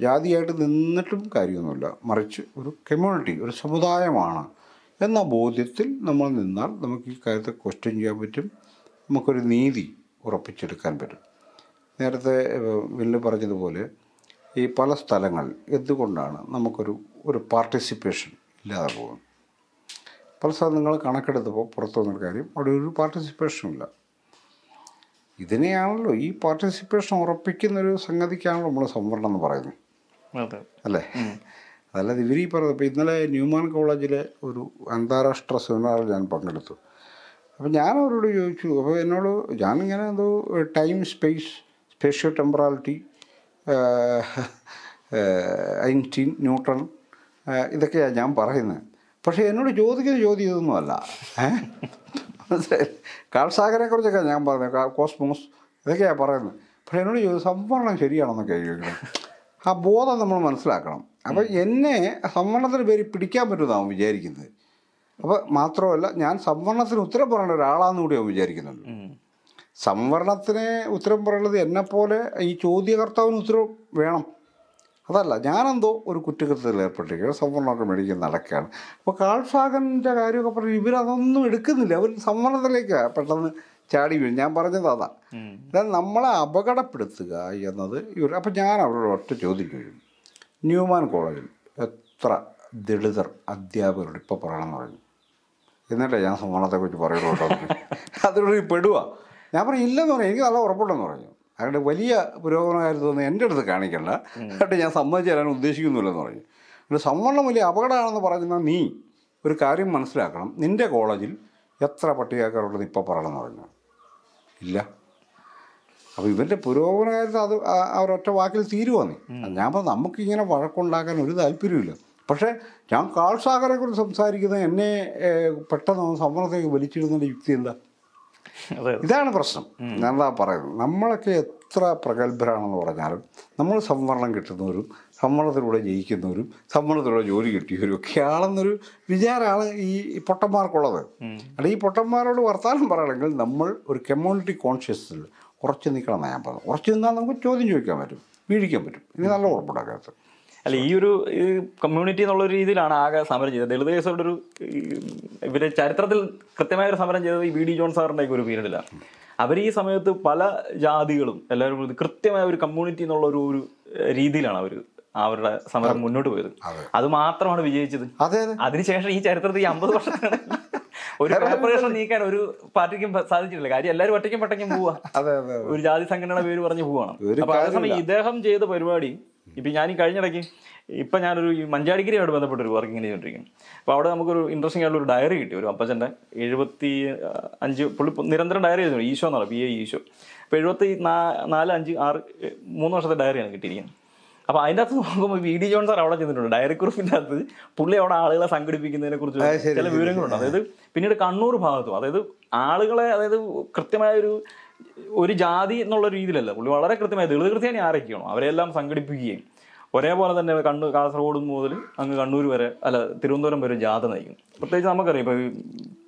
Speaker 3: ജാതിയായിട്ട് നിന്നിട്ടും കാര്യമൊന്നുമില്ല. മറിച്ച് ഒരു കമ്മ്യൂണിറ്റി ഒരു സമുദായമാണ് എന്ന ബോധ്യത്തിൽ നമ്മൾ നിന്നാൽ നമുക്ക് ഈ കാര്യത്തെ ക്വസ്റ്റ്യൻ ചെയ്യാൻ പറ്റും. നമുക്കൊരു നീതി ഉറപ്പിച്ചെടുക്കാൻ പറ്റും. നേരത്തെ വില്ല് പറഞ്ഞതുപോലെ ഈ പല സ്ഥലങ്ങൾ എന്തുകൊണ്ടാണ് നമുക്കൊരു ഒരു പാർട്ടിസിപ്പേഷൻ ഇല്ലാതെ പോകുന്നത്? പല സ്ഥലം നിങ്ങൾ കണക്കെടുത്തപ്പോൾ പുറത്തു വന്നൊരു കാര്യം അവിടെ ഒരു പാർട്ടിസിപ്പേഷനും ഇല്ല. ഇതിനെയാണല്ലോ ഈ പാർട്ടിസിപ്പേഷൻ ഉറപ്പിക്കുന്നൊരു സംഗതിക്കാണല്ലോ നമ്മൾ സംവരണം എന്ന് പറയുന്നത്. അല്ലേ? അതല്ലാതെ ഇവർ ഈ പറഞ്ഞത് ഇപ്പോൾ ഇന്നലെ ന്യൂമാൻ കോളേജിലെ ഒരു അന്താരാഷ്ട്ര സെമിനാറിൽ ഞാൻ പങ്കെടുത്തു. അപ്പോൾ ഞാൻ അവരോട് ചോദിച്ചു അപ്പോൾ എന്നോട് ഞാനിങ്ങനെ എന്തോ time space spatiotemporality Einstein Newton ഇതൊക്കെയാണ് ഞാൻ പറയുന്നത്. പക്ഷേ എന്നോട് ചോദിക്കുന്ന ചോദ്യം ഇതൊന്നുമല്ല. കാൾസാഗരെ കുറിച്ചൊക്കെ ഞാൻ കാ- കോസ്മോസ് ഇതൊക്കെയാണ് പറയുന്നത്. പക്ഷേ എന്നോട് ചോദിച്ചു സംവരണം ശരിയാണെന്നൊക്കെ ചോദിക്കണം ആ ബോധം നമ്മൾ മനസ്സിലാക്കണം. അപ്പോൾ എന്നെ സംവരണത്തിന് പേര് പിടിക്കാൻ പറ്റുമെന്നാണ് വിചാരിക്കുന്നത്. അപ്പോൾ മാത്രമല്ല ഞാൻ സംവരണത്തിന് ഉത്തരം പറയേണ്ട ഒരാളാണെന്ന് കൂടി അവൻ വിചാരിക്കുന്നുണ്ട്. സംവരണത്തിന് ഉത്തരം പറയുന്നത് എന്നെപ്പോലെ ഈ ചോദ്യകർത്താവിന് ഉത്തരം വേണം. അതല്ല ഞാനെന്തോ ഒരു കുറ്റകൃത്യത്തിൽ ഏർപ്പെട്ടിരിക്കുകയാണ് സംവരണമൊക്കെ മേടിക്കുന്ന നടക്കുകയാണ്. അപ്പോൾ കാൾസാഗന്റെ കാര്യമൊക്കെ പറഞ്ഞ് ഇവരതൊന്നും എടുക്കുന്നില്ല. അവർ സംവരണത്തിലേക്ക് പെട്ടെന്ന് ചാടി വീഴും. ഞാൻ പറഞ്ഞത് അതാ. അതായത് നമ്മളെ അപകടപ്പെടുത്തുക എന്നത് ഇവർ അപ്പം ഞാൻ അവരോട് ഒറ്റ ചോദ്യം ചോദിക്കും. ന്യൂമാൻ കോളേജിൽ എത്ര ദളിതർ അധ്യാപകരോട് ഇപ്പോൾ പറയണമെന്ന് പറഞ്ഞു. എന്നിട്ടേ ഞാൻ സംവരണത്തെക്കുറിച്ച് പറയുള്ളൂ കേട്ടോ. അതിനോട് ഈ പെടുക ഞാൻ പറഞ്ഞു ഇല്ലെന്ന് പറഞ്ഞു. എനിക്ക് നല്ല ഉറപ്പുണ്ടെന്ന് പറഞ്ഞു. അതുകൊണ്ട് വലിയ പുരോഗമനകാര്യത്തൊന്നും എന്റെ അടുത്ത് കാണിക്കണ്ട. എന്നിട്ട് ഞാൻ സമ്മതിച്ച് തരാൻ ഉദ്ദേശിക്കുന്നില്ലെന്ന് പറഞ്ഞു. പിന്നെ സംവരണം വലിയ അപകടമാണെന്ന് പറയുന്ന നീ ഒരു കാര്യം മനസ്സിലാക്കണം. നിന്റെ കോളേജിൽ എത്ര പട്ടികക്കാരുള്ളത് ഇപ്പോൾ പറയണമെന്ന് പറഞ്ഞു. ഇല്ല. അപ്പോൾ ഇവന്റെ പുരോഗമന കാര്യത്തിൽ അത് അവരൊറ്റ വാക്കിൽ തീരുവാന്ന് ഞാൻ പറഞ്ഞു നമുക്കിങ്ങനെ വഴക്കുണ്ടാക്കാൻ ഒരു താല്പര്യമില്ല പക്ഷേ ഞാൻ കാൾസാഗറെ കുറിച്ച് സംസാരിക്കുന്നത് എന്നെ പെട്ടെന്ന് സംവരണത്തേക്ക് വലിച്ചിടുന്നതിന്റെ യുക്തി എന്താ? ഇതാണ് പ്രശ്നം. ഞാൻ എന്താ പറയുന്നത്. നമ്മളൊക്കെ എത്ര പ്രഗത്ഭരാണെന്ന് പറഞ്ഞാലും നമ്മൾ സംവരണം കിട്ടുന്നവരും സംവരണത്തിലൂടെ ജയിക്കുന്നവരും സംവരണത്തിലൂടെ ജോലി കിട്ടിയവരും ഒക്കെ ആണെന്നൊരു വിചാരമാണ് ഈ പൊട്ടന്മാർക്കുള്ളത്. അല്ല ഈ പൊട്ടന്മാരോട് വർത്താനം പറയണമെങ്കിൽ നമ്മൾ ഒരു കമ്മ്യൂണിറ്റി കോൺഷ്യസിൽ ഉറച്ചു നിൽക്കണം എന്നാണ് ഞാൻ പറഞ്ഞത്. ഉറച്ചു നിന്നാൽ നമുക്ക് ചോദ്യം ചോദിക്കാൻ പറ്റും വീഴിക്കാൻ പറ്റും. ഇനി നല്ല ഉറപ്പുണ്ടാക്കാത്ത
Speaker 2: അല്ല ഈ ഒരു കമ്മ്യൂണിറ്റി എന്നുള്ള ഒരു രീതിയിലാണ് ആകെ സമരം ചെയ്തത്. ദളിത് കേസുകളുടെ ഒരു ഇവർ ചരിത്രത്തിൽ കൃത്യമായ ഒരു സമരം ചെയ്തത് ഈ വി ഡി ജോൺ സാറിന്റെ ഒരു പീരീഡിലാണ്. അവർ ഈ സമയത്ത് പല ജാതികളും എല്ലാവരും കൃത്യമായ ഒരു കമ്മ്യൂണിറ്റി എന്നുള്ള ഒരു ഒരു രീതിയിലാണ് അവർ അവരുടെ സമരം മുന്നോട്ട് പോയത്. അത്. മാത്രമാണ് വിജയിച്ചത്.
Speaker 3: അതെ അതെ.
Speaker 2: അതിനുശേഷം ഈ ചരിത്രത്തിൽ ഈ അമ്പത് വർഷത്തിനിടയിൽ ഒരു കോർപ്പറേഷൻ നീക്കാൻ ഒരു പാർട്ടിക്കും സാധിച്ചിട്ടില്ല. കാര്യം എല്ലാവരും ഒറ്റയ്ക്കും പട്ടയ്ക്കും പോവാ. ഒരു ജാതി സംഘടനയുടെ പേര് പറഞ്ഞ് പോവാണ്. അപ്പൊ അതേസമയം ഇദ്ദേഹം ചെയ്ത പരിപാടി ഇപ്പൊ ഞാൻ ഈ കഴിഞ്ഞിടയ്ക്ക് ഇപ്പം ഞാനൊരു ഈ മഞ്ചാടിഗിരിയായിട്ട് ബന്ധപ്പെട്ട ഒരു വർക്കിംഗ് ചെയ്തോണ്ടിരിക്കും അപ്പോൾ അവിടെ നമുക്കൊരു ഇൻട്രസ്റ്റിംഗ് ആയിട്ടുള്ള ഒരു ഡയറി കിട്ടി. ഒരു അപ്പച്ചന്റെ എഴുപത്തി അഞ്ച് പുള്ളി നിരന്തരം ഡയറി എഴുതുന്നു ഈശോ എന്നാണ് പി എ ഈശോ. അപ്പോൾ എഴുപത്തി നാ- നാല് അഞ്ച് ആറ് മൂന്ന് വർഷത്തെ ഡയറിയാണ് കിട്ടിയിരിക്കുന്നത്. അപ്പോൾ അതിന്റെ അകത്ത് നോക്കുമ്പോൾ വി ഡി ജോൺ സാർ അവിടെ ചെന്നിട്ടുണ്ട്. ഡയറി കുറിപ്പിന്റെ അകത്ത് പുള്ളി അവിടെ ആളുകളെ സംഘടിപ്പിക്കുന്നതിനെ കുറിച്ച് ചില വിവരങ്ങളുണ്ട്. അതായത് പിന്നീട് കണ്ണൂർ ഭാഗത്തും അതായത് ആളുകളെ അതായത് കൃത്യമായ ഒരു ജാതി എന്നുള്ള രീതിയിലല്ല. പുള്ളി വളരെ കൃത്യമായി ദളിത് ക്രിസ്ത്യാനി ആരൊക്കെയാണോ അവരെല്ലാം സംഘടിപ്പിക്കുകയും ഒരേപോലെ തന്നെ കണ്ണൂർ കാസർഗോഡ് മുതൽ അങ്ങ് കണ്ണൂർ വരെ അല്ല തിരുവനന്തപുരം വരെ ജാഥ നയിക്കും. പ്രത്യേകിച്ച് നമുക്കറിയാം ഇപ്പോൾ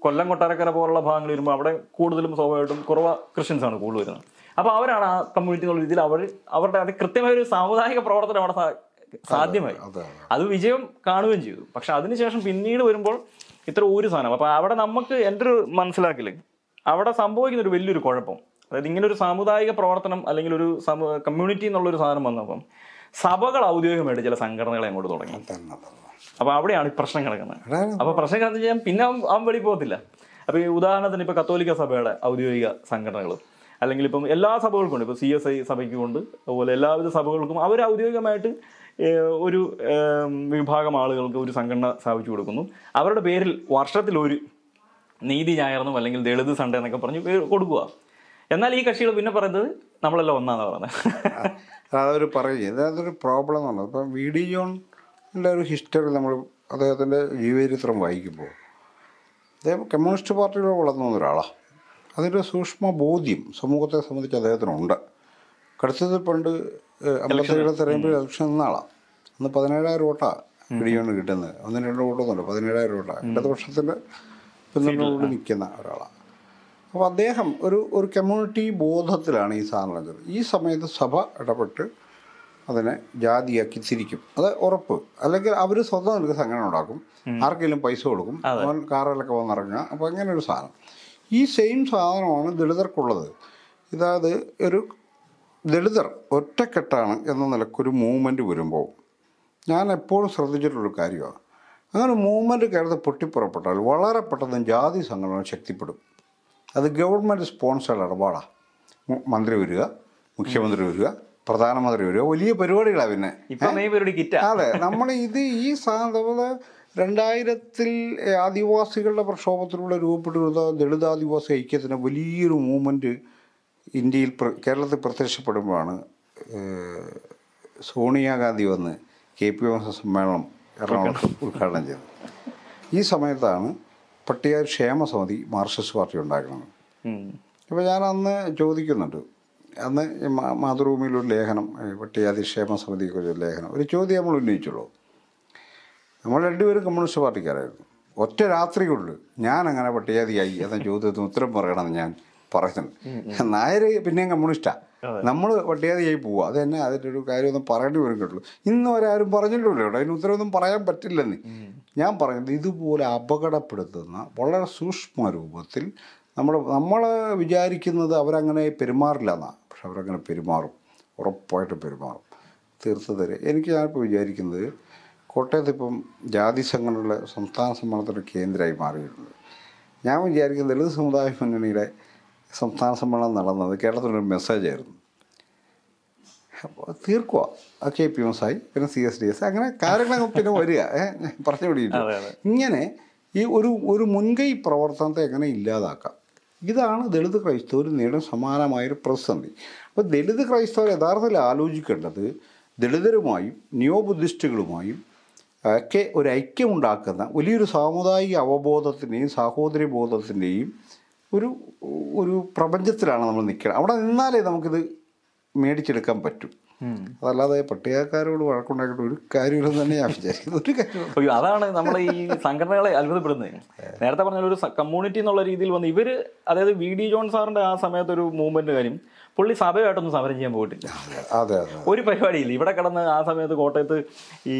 Speaker 2: കൊല്ലം കൊട്ടാരക്കര പോലുള്ള ഭാഗങ്ങൾ വരുമ്പോൾ അവിടെ കൂടുതലും സ്വാഭാവികമായിട്ടും കുറവ ക്രിസ്ത്യൻസ് ആണ് കൂടുതൽ വരുന്നത്. അപ്പോൾ അവരാണ് ആ കമ്മ്യൂണിറ്റി എന്നുള്ള രീതിയിൽ അവർ അവരുടെ അത് കൃത്യമായ ഒരു സാമുദായിക പ്രവർത്തനം അവിടെ സാധ്യമായി.
Speaker 3: അതെ
Speaker 2: അത് വിജയം കാണുകയും ചെയ്തു. പക്ഷെ അതിനുശേഷം പിന്നീട് വരുമ്പോൾ ഇത്ര ഒരു സാധനം. അപ്പോൾ അവിടെ നമുക്ക് എന്റെ ഒരു മനസ്സിലാക്കൽ അവിടെ സംഭവിക്കുന്ന ഒരു വലിയൊരു കുഴപ്പം. അതായത് ഇങ്ങനെ ഒരു സാമുദായിക പ്രവർത്തനം അല്ലെങ്കിൽ ഒരു കമ്മ്യൂണിറ്റി എന്നുള്ള ഒരു സാധനം വന്നപ്പം സഭകൾ ഔദ്യോഗികമായിട്ട് ചില സംഘടനകളെ അങ്ങോട്ട് തുടങ്ങി. അപ്പൊ അവിടെയാണ് ഈ പ്രശ്നം കിടക്കുന്നത്. അപ്പൊ പ്രശ്നം കിടന്നു കഴിഞ്ഞാൽ പിന്നെ അവൻ അവൻ വെളി പോകത്തില്ല. അപ്പൊ ഈ ഉദാഹരണത്തിന് ഇപ്പൊ കത്തോലിക്ക സഭയുടെ ഔദ്യോഗിക സംഘടനകൾ അല്ലെങ്കിൽ ഇപ്പം എല്ലാ സഭകൾക്കും ഉണ്ട്. ഇപ്പൊ സി എസ് ഐ സഭയ്ക്കും ഉണ്ട് അതുപോലെ എല്ലാവിധ സഭകൾക്കും അവർ ഔദ്യോഗികമായിട്ട് ഒരു വിഭാഗം ആളുകൾക്ക് ഒരു സംഘടന സ്ഥാപിച്ചു കൊടുക്കുന്നു. അവരുടെ പേരിൽ വർഷത്തിൽ ഒരു നീതി ഞായർന്നും അല്ലെങ്കിൽ ദളിത് സൺഡേ എന്നൊക്കെ പറഞ്ഞ് കൊടുക്കുക. എന്നാൽ ഈ കക്ഷികൾ പിന്നെ പറയുന്നത് നമ്മളെല്ലാം ഒന്നാന്ന് പറയുന്നത്
Speaker 3: അതൊരു പറയും അതൊരു പ്രോബ്ലം എന്ന് പറഞ്ഞത്. ഇപ്പം വി ഡി ജോണിന്റെ ഒരു ഹിസ്റ്ററി നമ്മൾ അദ്ദേഹത്തിന്റെ ജീവചരിത്രം വായിക്കുമ്പോൾ അദ്ദേഹം കമ്മ്യൂണിസ്റ്റ് പാർട്ടിയിലൂടെ വളർന്നു വന്ന ഒരാളാണ് അതിന്റെ സൂക്ഷ്മ ബോധ്യം സമൂഹത്തെ സംബന്ധിച്ച് അദ്ദേഹത്തിനുണ്ട്. കടുത്തത് പണ്ട് അമ്പത്തേഴ് തെരഞ്ഞെടുപ്പിൽ ഇലക്ഷൻ നിന്ന ആളാണ് അന്ന് പതിനേഴായിരം വോട്ടാണ് വി ഡി ജോണിന് കിട്ടുന്നത്. ഒന്നും രണ്ട് വോട്ടൊന്നുമില്ല പതിനേഴായിരം വോട്ടാണ് ഇടതുപക്ഷത്തിന്റെ പിന്തുണയോട് നിൽക്കുന്ന ഒരാളാണ് അപ്പോൾ അദ്ദേഹം ഒരു ഒരു കമ്മ്യൂണിറ്റി ബോധത്തിലാണ് ഈ സാധനം ചെയ്തത് ഈ സമയത്ത് സഭ ഇടപെട്ട് അതിനെ ജാതിയാക്കി തിരിക്കും അത് ഉറപ്പ്. അല്ലെങ്കിൽ അവർ സ്വന്തം നിൽക്കുന്ന സംഘടന ഉണ്ടാക്കും. ആർക്കെങ്കിലും പൈസ കൊടുക്കും. അവൻ കാറിലൊക്കെ വന്നിറങ്ങുക അപ്പോൾ അങ്ങനെ ഒരു സാധനം. ഈ സെയിം സാധനമാണ് ദളിതർക്കുള്ളത്. ഇതായത് ഒരു ദളിതർ ഒറ്റക്കെട്ടാണ് എന്ന നിലക്കൊരു മൂവ്മെന്റ് വരുമ്പോൾ ഞാൻ എപ്പോഴും ശ്രദ്ധിച്ചിട്ടുള്ളൊരു കാര്യമാണ്. അങ്ങനെ മൂവ്മെന്റ് കേരളത്തിൽ പൊട്ടിപ്പുറപ്പെട്ടാൽ വളരെ പെട്ടെന്ന് ജാതി സംഘടന ശക്തിപ്പെടും. അത് ഗവൺമെന്റ് സ്പോൺസേഡ് ഇടപാടാണ് മന്ത്രി വരിക മുഖ്യമന്ത്രി വരിക പ്രധാനമന്ത്രി വരിക വലിയ പരിപാടികളാണ് പിന്നെ. അതെ നമ്മൾ ഇത് ഈ സാധനം രണ്ടായിരത്തിൽ ആദിവാസികളുടെ പ്രക്ഷോഭത്തിലൂടെ രൂപപ്പെട്ടിരുന്ന ദളിതാദിവാസി ഐക്യത്തിന് വലിയൊരു മൂവ്മെന്റ് ഇന്ത്യയിൽ കേരളത്തിൽ പ്രത്യക്ഷപ്പെടുമ്പോഴാണ് സോണിയാഗാന്ധി വന്ന് കെ പി എം സമ്മേളനം എറണാകുളത്ത് ഉദ്ഘാടനം ചെയ്തത്. ഈ സമയത്താണ് പട്ടിക ക്ഷേമ സമിതി മാർക്സിസ്റ്റ് പാർട്ടി
Speaker 2: ഉണ്ടാക്കണം.
Speaker 3: അപ്പോൾ ഞാൻ അന്ന് ചോദിക്കുന്നുണ്ട്. അന്ന് മാതൃഭൂമിയിലൊരു ലേഖനം പട്ടികാതി ക്ഷേമ സമിതിക്കുറിച്ച് ഒരു ലേഖനം. ഒരു ചോദ്യം നമ്മൾ ഉന്നയിച്ചുള്ളൂ. നമ്മൾ രണ്ടുപേരും കമ്മ്യൂണിസ്റ്റ് പാർട്ടിക്കാരായിരുന്നു. ഒറ്റ രാത്രി കൊണ്ട് ഞാൻ അങ്ങനെ പട്ടികാതിയായി എന്ന ചോദ്യത്തിന് ഉത്തരം പറയണമെന്ന് ഞാൻ പറയുന്നുണ്ട്. നായർ പിന്നെയും കമ്മ്യൂണിസ്റ്റാണ് നമ്മൾ പട്ടികാതിയായി പോവുക അത് തന്നെ അതിന്റെ ഒരു കാര്യമൊന്നും പറയേണ്ടി വരും കേട്ടുള്ളൂ ഇന്ന് ഒരാരും ആരും പറഞ്ഞിട്ടില്ല കേട്ടോ അതിന് ഉത്തരവൊന്നും പറയാൻ പറ്റില്ലെന്ന്. ഞാൻ പറയുന്നത് ഇതുപോലെ അപകടപ്പെടുത്തുന്ന വളരെ സൂക്ഷ്മ രൂപത്തിൽ നമ്മൾ നമ്മൾ വിചാരിക്കുന്നത് അവരങ്ങനെ പെരുമാറില്ല എന്നാണ് പക്ഷെ അവരങ്ങനെ പെരുമാറും. ഉറപ്പായിട്ട് പെരുമാറും. തീർത്തതരെ എനിക്ക് ഞാനിപ്പോൾ വിചാരിക്കുന്നത് കോട്ടയത്ത് ഇപ്പം ജാതി സംഘടനകളുടെ സംസ്ഥാന സമ്മേളനത്തിന്റെ കേന്ദ്രമായി മാറിയിട്ടുണ്ട്. ഞാൻ വിചാരിക്കുന്നത് ദളിത് സമുദായ മുന്നണിയുടെ സംസ്ഥാന സമ്മേളനം നടന്നത് മെസ്സേജ് മെസ്സേജായിരുന്നു അപ്പോൾ തീർക്കുക കെ പി എം എസ് ആയി പിന്നെ സി എസ് ഡി എസ് അങ്ങനെ കാര്യങ്ങൾ പിന്നെ വരിക. പറഞ്ഞു
Speaker 2: അതെ.
Speaker 3: ഇങ്ങനെ ഈ ഒരു ഒരു മുൻകൈ പ്രവർത്തനത്തെ എങ്ങനെ ഇല്ലാതാക്കാം? ഇതാണ് ദളിത് ക്രൈസ്തവർ നേടും സമാനമായൊരു പ്രതിസന്ധി. അപ്പോൾ ദളിത് ക്രൈസ്തവർ യഥാർത്ഥത്തിൽ ആലോചിക്കേണ്ടത് ദളിതരുമായും നിയോ ബുദ്ധിസ്റ്റുകളുമായും ഒക്കെ ഒരു ഐക്യമുണ്ടാക്കുന്ന വലിയൊരു സാമുദായിക അവബോധത്തിന്റെയും സാഹോദര്യ ബോധത്തിന്റെയും ഒരു ഒരു പ്രപഞ്ചത്തിലാണ് നമ്മൾ നിൽക്കുന്നത് അവിടെ നിന്നാലേ നമുക്കിത് മേടിച്ചെടുക്കാൻ പറ്റും. അതല്ലാതെ പട്ടികക്കാരോട് വഴക്കുണ്ടാക്കിയിട്ട് ഒരു കാര്യമില്ലെന്ന് തന്നെ ഞാൻ വിചാരിക്കുന്നത് ഒരു കാര്യം
Speaker 2: അതാണ് നമ്മൾ ഈ സംഘടനകളെ അത്ഭുതപ്പെടുന്നത്. നേരത്തെ പറഞ്ഞ ഒരു കമ്മ്യൂണിറ്റി എന്നുള്ള രീതിയിൽ വന്ന് ഇവർ അതായത് വി ഡി ജോൺ സാറിന്റെ ആ സമയത്ത് ഒരു മൂവ്മെന്റ് കാര്യം പുള്ളി സഭയായിട്ടൊന്നും സമരം ചെയ്യാൻ പോയിട്ടില്ല.
Speaker 3: അതെ
Speaker 2: ഒരു പരിപാടിയില്ല. ഇവിടെ കിടന്ന് ആ സമയത്ത് കോട്ടയത്ത് ഈ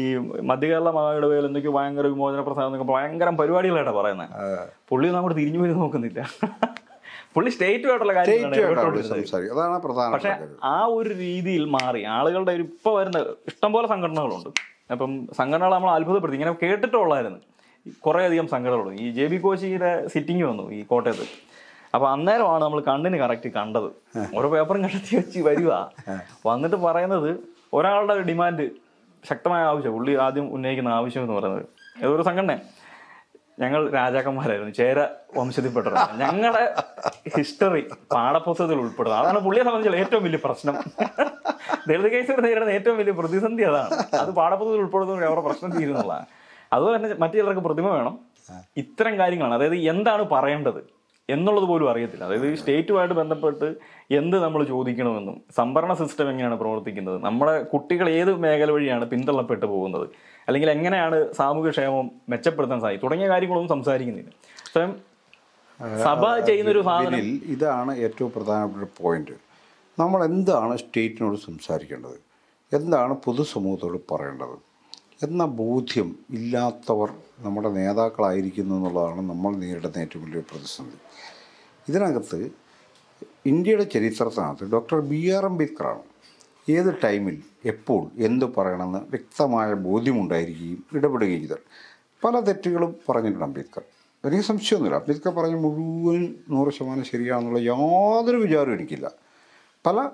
Speaker 2: മധ്യകേരള മഹാവിടവയിൽ എന്തൊക്കെയോ ഭയങ്കര വിമോചന പ്രസ്ഥാനം എന്നൊക്കെ ഭയങ്കര പരിപാടികളായിട്ടാണ് പറയുന്നത് പുള്ളി ഒന്നും അങ്ങോട്ട് തിരിഞ്ഞു പോയി നോക്കുന്നില്ല. പുള്ളി സ്റ്റേറ്റുമായിട്ടുള്ള ഇടപെട്ടുകൊണ്ടിരുന്നത്.
Speaker 3: അതാണ് പ്രധാന
Speaker 2: പക്ഷെ ആ ഒരു രീതിയിൽ മാറി. ആളുകളുടെ ഒരു ഇപ്പൊ വരുന്ന ഇഷ്ടംപോലെ സംഘടനകളുണ്ട്. അപ്പം സംഘടനകൾ നമ്മൾ അത്ഭുതപ്പെടുത്തി. ഇങ്ങനെ കേട്ടിട്ടുള്ളായിരുന്നു കുറേ അധികം സംഘടനകളുണ്ട്. ഈ ജെ ബി കോശിയുടെ സിറ്റിംഗ് വന്നു ഈ കോട്ടയത്ത്. അപ്പൊ അന്നേരമാണ് നമ്മൾ കണ്ണിന് കറക്റ്റ് കണ്ടത്. ഓരോ പേപ്പറും കണ്ടെത്തി വെച്ച് വരിക വന്നിട്ട് പറയുന്നത് ഒരാളുടെ ഡിമാൻഡ് ശക്തമായ ആവശ്യം പുള്ളി ആദ്യം ഉന്നയിക്കുന്ന ആവശ്യം എന്ന് പറയുന്നത്. ഏതൊരു സംഘടന. ഞങ്ങൾ രാജാക്കന്മാരായിരുന്നു ചേര വംശത്തിൽപ്പെട്ടവരാണ്. ഞങ്ങളുടെ ഹിസ്റ്ററി പാഠപുസ്തകത്തിൽ ഉൾപ്പെടുന്നത് അതാണ് പുള്ളിയെ സംബന്ധിച്ചുള്ള ഏറ്റവും വലിയ പ്രശ്നം. ദളിത് കേസുകൾ നേരിടുന്ന ഏറ്റവും വലിയ പ്രതിസന്ധി അതാണ്. അത് പാഠപുസ്തകത്തിൽ ഉൾപ്പെടുന്ന അവരുടെ പ്രശ്നം തീരുന്നതാണ്. അതുപോലെ തന്നെ മറ്റു ചിലർക്ക് പ്രതിമ വേണം. ഇത്തരം കാര്യങ്ങളാണ്. അതായത് എന്താണ് പറയേണ്ടത്? എന്നുള്ളത് പോലും അറിയത്തില്ല. അതായത് ഈ സ്റ്റേറ്റുമായിട്ട് ബന്ധപ്പെട്ട് എന്ത് നമ്മൾ ചോദിക്കണമെന്നും സംഭരണ സിസ്റ്റം എങ്ങനെയാണ് പ്രവർത്തിക്കുന്നത് നമ്മുടെ കുട്ടികൾ ഏത് മേഖല വഴിയാണ് പിന്തള്ളപ്പെട്ട് പോകുന്നത് അല്ലെങ്കിൽ എങ്ങനെയാണ് സാമൂഹ്യക്ഷേമം മെച്ചപ്പെടുത്താൻ സാധിക്കും തുടങ്ങിയ കാര്യങ്ങളൊന്നും സംസാരിക്കുന്നില്ല. സ്വയം സഭ ചെയ്യുന്നൊരു സാധനം
Speaker 3: ഇതാണ് ഏറ്റവും പ്രധാനപ്പെട്ട പോയിന്റ്. നമ്മൾ എന്താണ് സ്റ്റേറ്റിനോട് സംസാരിക്കേണ്ടത്? എന്താണ് പൊതുസമൂഹത്തോട് പറയേണ്ടത്? എന്ന ബോധ്യം ഇല്ലാത്തവർ നമ്മുടെ നേതാക്കളായിരിക്കുന്നു എന്നുള്ളതാണ് നമ്മൾ നേരിടുന്ന ഏറ്റവും വലിയ പ്രതിസന്ധി. ഇതിനകത്ത് ഇന്ത്യയുടെ ചരിത്രത്തിനകത്ത് ഡോക്ടർ ബി ആർ അംബേദ്കറാണ് ഏത് ടൈമിൽ എപ്പോൾ എന്ത് പറയണമെന്ന് വ്യക്തമായ ബോധ്യമുണ്ടായിരിക്കുകയും ഇടപെടുകയും ചെയ്തത്. പല തെറ്റുകളും പറഞ്ഞിട്ടുണ്ട് അംബേദ്കർ. എനിക്ക് സംശയമൊന്നുമില്ല. അംബേദ്കർ പറഞ്ഞ മുഴുവൻ നൂറ് ശതമാനം ശരിയാണെന്നുള്ള യാതൊരു വിചാരവും എനിക്കില്ല. പല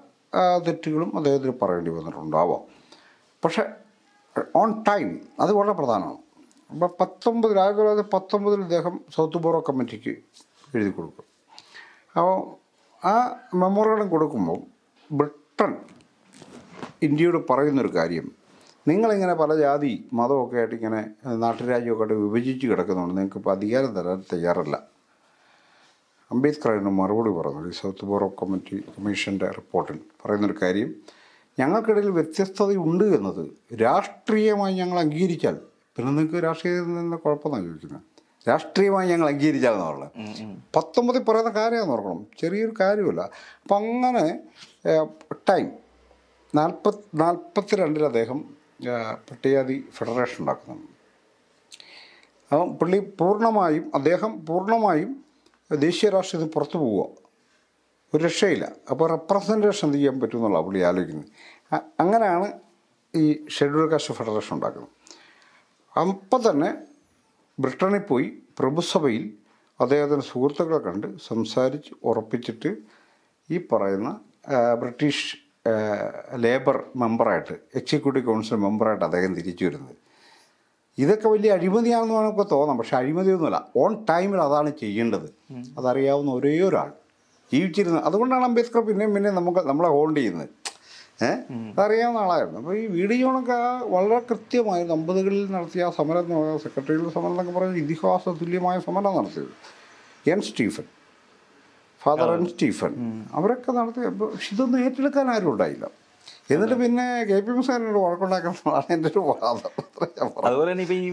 Speaker 3: തെറ്റുകളും അദ്ദേഹത്തിന് പറയേണ്ടി വന്നിട്ടുണ്ടാവാം. പക്ഷേ ഓൺ ടൈം അത് വളരെ പ്രധാനമാണ്. അപ്പോൾ പത്തൊമ്പതിൽ ആയിരത്തി തൊള്ളായിരത്തി പത്തൊമ്പതിൽ അദ്ദേഹം സൗത്ത് ബോറോ കമ്മിറ്റിക്ക് എഴുതി കൊടുക്കും. അപ്പോൾ ആ മെമ്മോറിയലും കൊടുക്കുമ്പോൾ ബ്രിട്ടൻ ഇന്ത്യയോട് പറയുന്നൊരു കാര്യം നിങ്ങളിങ്ങനെ പല ജാതി മതമൊക്കെ ആയിട്ട് ഇങ്ങനെ നാട്ടുരാജ്യമൊക്കെ ആയിട്ട് വിഭജിച്ച് കിടക്കുന്നുണ്ട് നിങ്ങൾക്ക് ഇപ്പോൾ അധികാരം തരാൻ തയ്യാറല്ല. അംബേദ്കർ മറുപടി പറഞ്ഞു സൗത്ത് ബോറോ കമ്മിറ്റി കമ്മീഷന്റെ റിപ്പോർട്ടിൽ പറയുന്നൊരു കാര്യം ഞങ്ങൾക്കിടയിൽ വ്യത്യസ്തതയുണ്ട് എന്നത് രാഷ്ട്രീയമായി ഞങ്ങൾ അംഗീകരിച്ചാൽ പിന്നെ നിങ്ങൾക്ക് രാഷ്ട്രീയത്തിൽ നിന്ന് കുഴപ്പമെന്നാണ് ചോദിക്കുന്നത്. രാഷ്ട്രീയമായി ഞങ്ങൾ അംഗീകരിച്ചാൽ എന്നുള്ളത് പത്തൊമ്പതിൽ പറയുന്ന കാര്യമാണെന്ന് ഓർക്കണം. ചെറിയൊരു കാര്യമല്ല. അപ്പം അങ്ങനെ ടൈം. നാൽപ്പത് നാൽപ്പത്തി രണ്ടിൽ അദ്ദേഹം പട്ടികാതി ഫെഡറേഷൻ ഉണ്ടാക്കുന്നു. അപ്പം പുള്ളി പൂർണമായും അദ്ദേഹം പൂർണമായും ദേശീയ രാഷ്ട്രീയത്തിൽ പുറത്തു പോവുക. ഒരു രക്ഷയില്ല. അപ്പോൾ റെപ്രസെന്റേഷൻ എന്ത് ചെയ്യാൻ പറ്റും എന്നുള്ള പുള്ളി ആലോചിക്കുന്നത് അങ്ങനെയാണ് ഈ ഷെഡ്യൂൾ കാസ്റ്റ് ഫെഡറേഷൻ ഉണ്ടാക്കുന്നത്. അപ്പം തന്നെ ബ്രിട്ടനിൽ പോയി പ്രഭുസഭയിൽ അദ്ദേഹത്തിന്റെ സുഹൃത്തുക്കളെ കണ്ട് സംസാരിച്ച് ഉറപ്പിച്ചിട്ട് ഈ പറയുന്ന ബ്രിട്ടീഷ് ലേബർ മെമ്പറായിട്ട് എക്സിക്യൂട്ടീവ് കൗൺസിൽ മെമ്പറായിട്ട് അദ്ദേഹം തിരിച്ചു വരുന്നത്. ഇതൊക്കെ വലിയ അഴിമതിയാണെന്ന് നമുക്ക് തോന്നാം. പക്ഷെ അഴിമതിയൊന്നുമല്ല. ഓൺ ടൈമിൽ അതാണ് ചെയ്യേണ്ടത്. അതറിയാവുന്ന ഒരേ ഒരാൾ ജീവിച്ചിരുന്നത്. അതുകൊണ്ടാണ് അംബേദ്കർ പിന്നെയും പിന്നെ നമുക്ക് നമ്മളെ ഹോൾഡ് ചെയ്യുന്നത്. ഏഹ് അതറിയാവുന്ന ആളായിരുന്നു. അപ്പോൾ ഈ വീഡിയോണൊക്കെ വളരെ കൃത്യമായി അമ്പതുകളിൽ നടത്തിയ ആ സമരം എന്ന് പറയുന്നത് സെക്രട്ടറിയുടെ സമരം എന്നൊക്കെ പറയുന്നത് ഇതിഹാസ തുല്യമായ സമരം നടത്തിയത്. N Stephen father N Stephen. അവരൊക്കെ നടത്തി അപ്പോൾ പക്ഷെ ഇതൊന്നും ഏറ്റെടുക്കാൻ ആരും ഉണ്ടായില്ല. എന്നിട്ട് പിന്നെ കെ പി മുസാനോട് വഴക്കുണ്ടാക്കണമെന്നാണ് എന്റെ ഒരു വാദം.
Speaker 2: അതുപോലെ തന്നെ ഇപ്പൊ ഈ